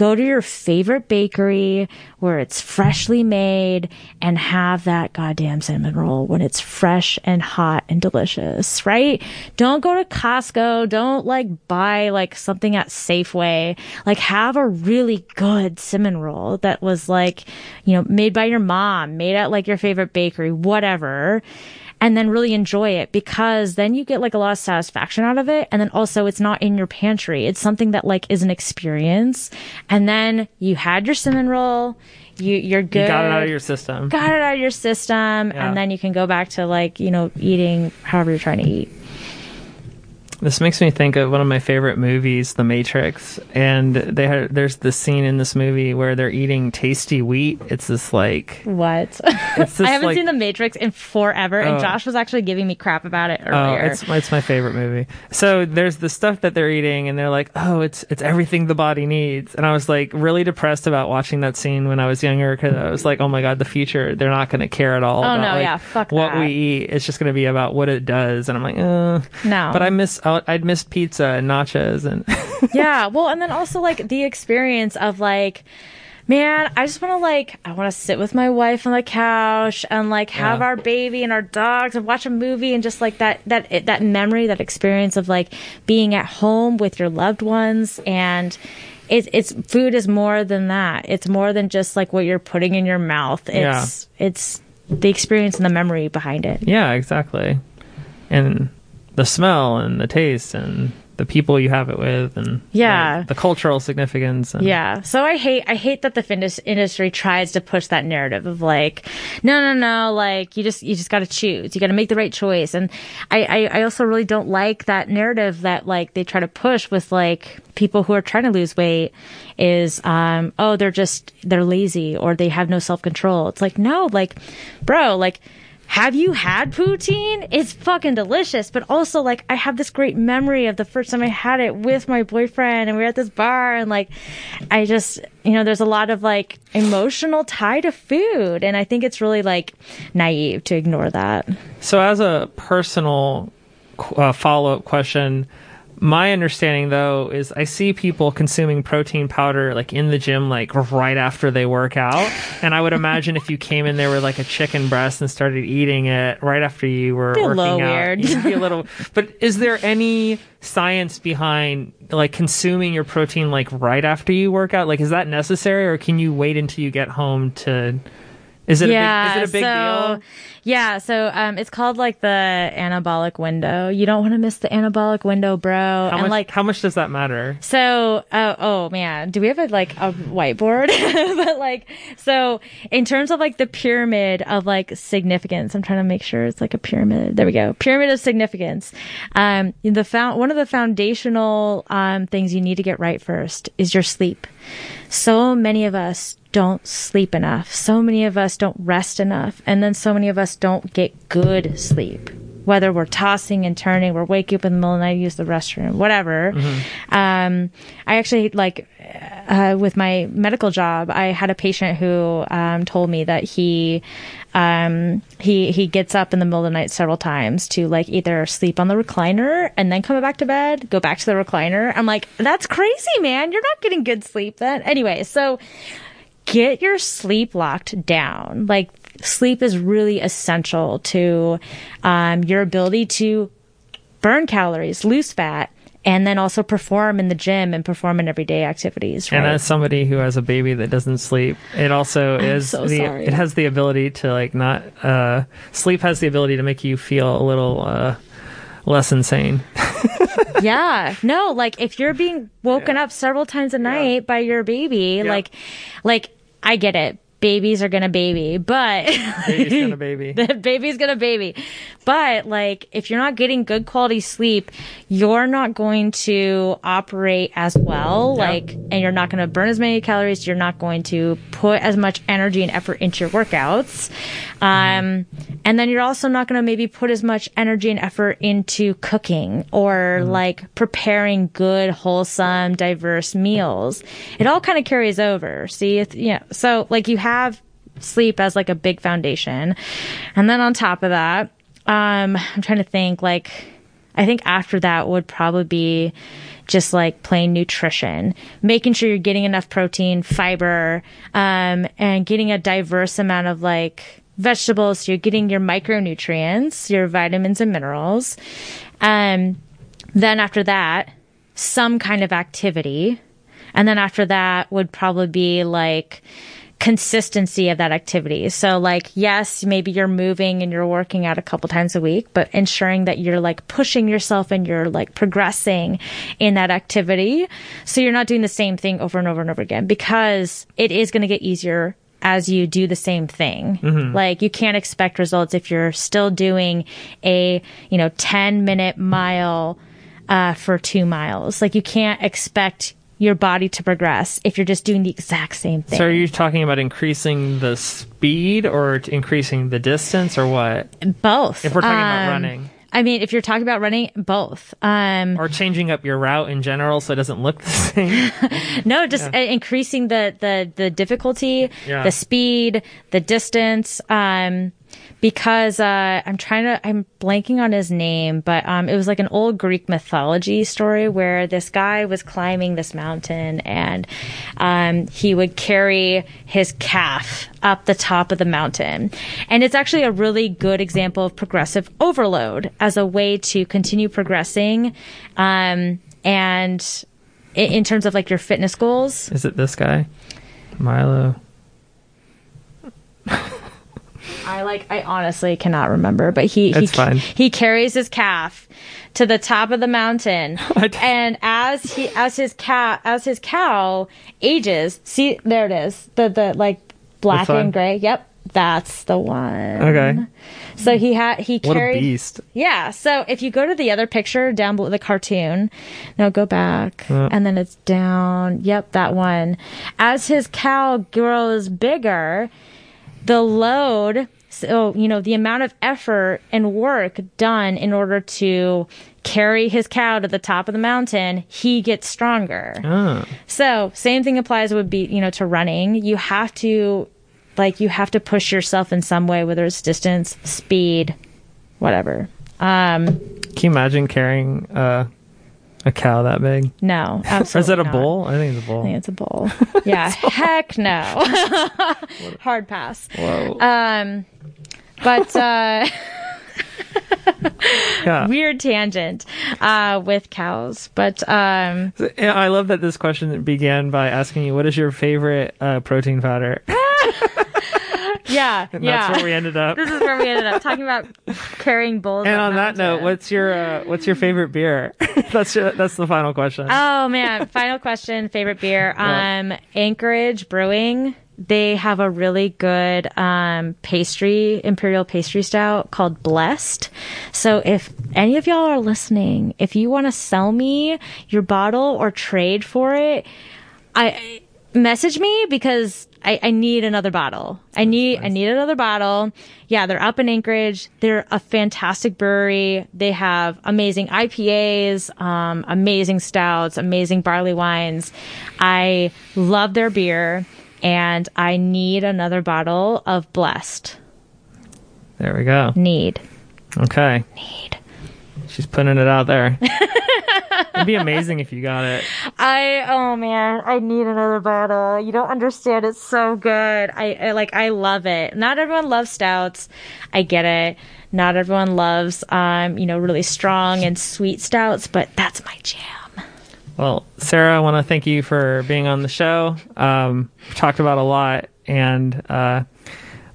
go to your favorite bakery where it's freshly made and have that goddamn cinnamon roll when it's fresh and hot and delicious, right? Don't go to Costco, don't like buy like something at Safeway. Like have a really good cinnamon roll that was like, you know, made by your mom, made at like your favorite bakery, whatever and then really enjoy it because then you get like a lot of satisfaction out of it. And then also it's not in your pantry. It's something that like is an experience. And then you had your cinnamon roll. You you're good You got it out of your system. got it out of your system. Yeah. and then you can go back to like you know eating however you're trying to eat This makes me think of one of my favorite movies, The Matrix, and they had there's this scene in this movie where they're eating tasty wheat. It's this like what it's this i haven't like, seen the matrix in forever and Oh. josh was actually giving me crap about it Oh, earlier it's it's my favorite movie. So there's the stuff that they're eating, and they're like, "Oh, it's it's everything the body needs." And I was like really depressed about watching that scene when I was younger because I was like, "Oh my god, the future! They're not going to care at all Oh, about no, like, yeah, fuck what that. we eat. It's just going to be about what it does." And I'm like, "Uh, No. But I miss I'd I'd miss pizza and nachos and yeah well and then also like the experience of like Man, I just want to like, I want to sit with my wife on the couch and like have Yeah. our baby and our dogs and watch a movie and just like that that that memory, that experience of like being at home with your loved ones and. It's, it's food is more than that. It's more than just like what you're putting in your mouth. It's it's the experience and the memory behind it. Yeah, exactly. And the smell and the taste and the people you have it with and Yeah. like, the cultural significance. And, Yeah. So I hate I hate that the fitness industry tries to push that narrative of like, no, no, no, like you just you just got to choose. You got to make the right choice. And I, I I also really don't like that narrative that like they try to push with like people who are trying to lose weight is um oh they're just they're lazy or they have no self control. It's like no, like bro, like have you had poutine? It's fucking delicious. But also, like, I have this great memory of the first time I had it with my boyfriend and we were at this bar and like, I just, you know, there's a lot of like emotional tie to food. And I think it's really like naive to ignore that. So, as a personal uh, follow up question, my understanding though is I see people consuming protein powder like in the gym, like right after they work out. And I would imagine if you came in there with like a chicken breast and started eating it right after you were Be a working out, weird. you'd be a little. But is there any science behind like consuming your protein like right after you work out? Like, is that necessary, or can you wait until you get home to? Is it yeah. a big, is it a big so, deal? Yeah. So, um, it's called like the anabolic window. You don't want to miss the anabolic window, bro. How and much? like, how much does that matter? So, uh, oh man, do we have a like a whiteboard? but like, so in terms of like the pyramid of like significance, I'm trying to make sure it's like a pyramid. There we go, pyramid of significance. Um, the found one of the foundational um things you need to get right first is your sleep. So many of us don't sleep enough. So many of us don't rest enough, and then so many of us don't get good sleep whether we're tossing and turning, we're waking up in the middle of the night, use the restroom, whatever. Um, I actually like uh, with my medical job, I had a patient who um, told me that he um, he he gets up in the middle of the night several times to like either sleep on the recliner and then come back to bed, go back to the recliner. I'm like, that's crazy, man. You're not getting good sleep then. Anyway, so get your sleep locked down. Like sleep is really essential to um, your ability to burn calories, lose fat, and then also perform in the gym and perform in everyday activities. Right? And as somebody who has a baby that doesn't sleep, it also is so the sorry. it has the ability to like not uh sleep has the ability to make you feel a little uh less insane. yeah no like if you're being woken up several times a night by your baby like like i get it babies are gonna baby but Baby's got a baby. the baby's gonna baby. But like if you're not getting good quality sleep you're not going to operate as well Yeah. like and you're not going to burn as many calories. You're not going to put as much energy and effort into your workouts. Um and then you're also not going to maybe put as much energy and effort into cooking or like preparing good wholesome diverse meals. It all kind of carries over. See it's yeah. So like you have sleep as like a big foundation. And then on top of that, um, I'm trying to think like I think after that would probably be just like plain nutrition, making sure you're getting enough protein, fiber, um, and getting a diverse amount of like vegetables. So you're getting your micronutrients, your vitamins and minerals. Um, then after that, some kind of activity. And then after that would probably be like consistency of that activity. So like, yes, maybe you're moving and you're working out a couple times a week, but ensuring that you're like pushing yourself and you're like progressing in that activity. So you're not doing the same thing over and over and over again because it is going to get easier as you do the same thing. Like you can't expect results if you're still doing a, you know, 10 minute mile uh, for two miles. Like you can't expect your body to progress if you're just doing the exact same thing. So are you talking about increasing the speed or increasing the distance or what? both. If we're talking about Um, running. I mean, if you're talking about running, both. Um, Or changing up your route in general so it doesn't look the same? no, just uh, increasing the, the, the difficulty, Yeah. the speed, the distance. Um, because uh, I'm trying to, I'm blanking on his name, but um, it was like an old Greek mythology story where this guy was climbing this mountain and um, he would carry his calf up the top of the mountain. And it's actually a really good example of progressive overload as a way to continue progressing. Um, and in, in terms of like your fitness goals, Is it this guy? Milo. I like I honestly cannot remember, but he he, he carries his calf to the top of the mountain. And as he as his cat as his cow ages, see there it is. The the like black and gray. Yep. That's the one. Okay. So he had he What carried a beast. yeah. So if you go to the other picture down below the cartoon, no, go back, Yeah. and then it's down. Yep, that one. As his cow grows bigger, the load, so you know, the amount of effort and work done in order to carry his cow to the top of the mountain, he gets stronger. Oh. So same thing applies would be, you know, to running. You have to like you have to push yourself in some way, whether it's distance, speed, whatever. Um Can you imagine carrying uh, a cow that big? no. Absolutely is that a not. bull? I think it's a bull. I think it's a bull. Yeah. heck no. Hard pass. Whoa. Um but uh yeah. weird tangent uh with cows. But um Yeah, I love that this question began by asking you, what is your favorite uh, protein powder? yeah. And yeah. that's where we ended up. this is where we ended up talking about carrying bulls. And on that note, what's your uh, what's your favorite beer? that's your, that's the final question. Oh man, final question, favorite beer. Yeah. Um Anchorage Brewing. They have a really good um pastry, imperial pastry stout called Blessed. So if any of y'all are listening, if you want to sell me your bottle or trade for it, I message me because I, I need another bottle. I need I need another bottle. Yeah, they're up in Anchorage. They're a fantastic brewery. They have amazing IPAs, um, amazing stouts, amazing barley wines. I love their beer, and I need another bottle of Blessed. there we go. Need Okay. need. She's putting it out there. It'd be amazing if you got it. I oh man, I need another bottle. You don't understand. It's so good. I, I like I love it. Not everyone loves stouts. I get it. Not everyone loves um, you know, really strong and sweet stouts, but that's my jam. Well, Sarah, I want to thank you for being on the show. Um, we talked about a lot, and uh,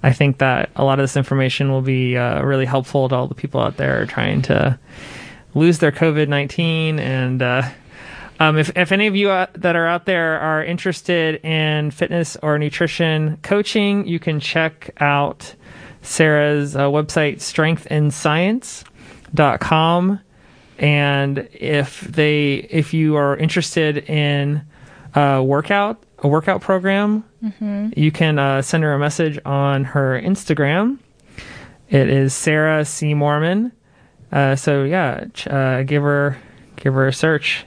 I think that a lot of this information will be uh, really helpful to all the people out there trying to lose their COVID 19. And uh, um, if, if any of you uh, that are out there are interested in fitness or nutrition coaching, you can check out Sarah's uh, website, strengthandscience.com and if they if you are interested in a workout a workout program you can uh, send her a message on her instagram. It is sarah c. Moorman. Uh, so yeah ch- uh, give her give her a search.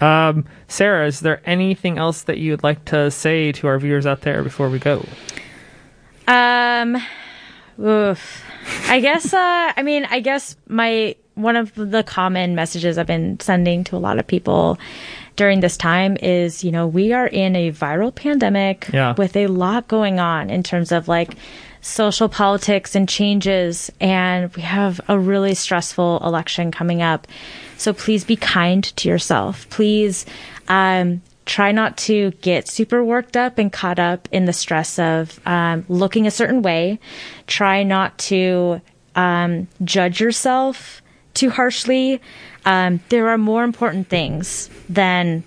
Um, sarah is there anything else that you would like to say to our viewers out there before we go? Um, oof. I guess. Uh, I mean, I guess my one of the common messages I've been sending to a lot of people during this time is, you know, we are in a viral pandemic Yeah. with a lot going on in terms of like social politics and changes, and we have a really stressful election coming up. So please be kind to yourself. Please um, try not to get super worked up and caught up in the stress of um, looking a certain way. Try not to um, judge yourself too harshly. Um, there are more important things than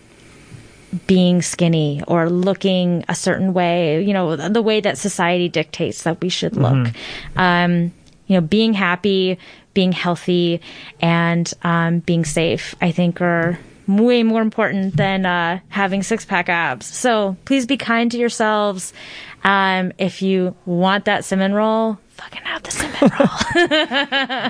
being skinny or looking a certain way, you know, the way that society dictates that we should look. Um, you know, being happy, being healthy, and um, being safe, I think are way more important than uh, having six pack abs. So please be kind to yourselves. Um, if you want that cinnamon roll, fucking have the cinnamon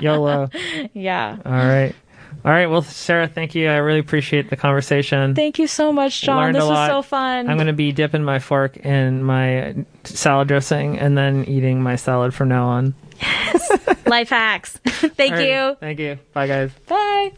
roll. yolo yeah. all right All right. Well, Sarah, thank you. I really appreciate the conversation. Thank you so much, John. Learned This was so fun. I'm going to be dipping my fork in my salad dressing and then eating my salad from now on. Yes. Life hacks. Thank All right. you. Thank you. Bye, guys. Bye.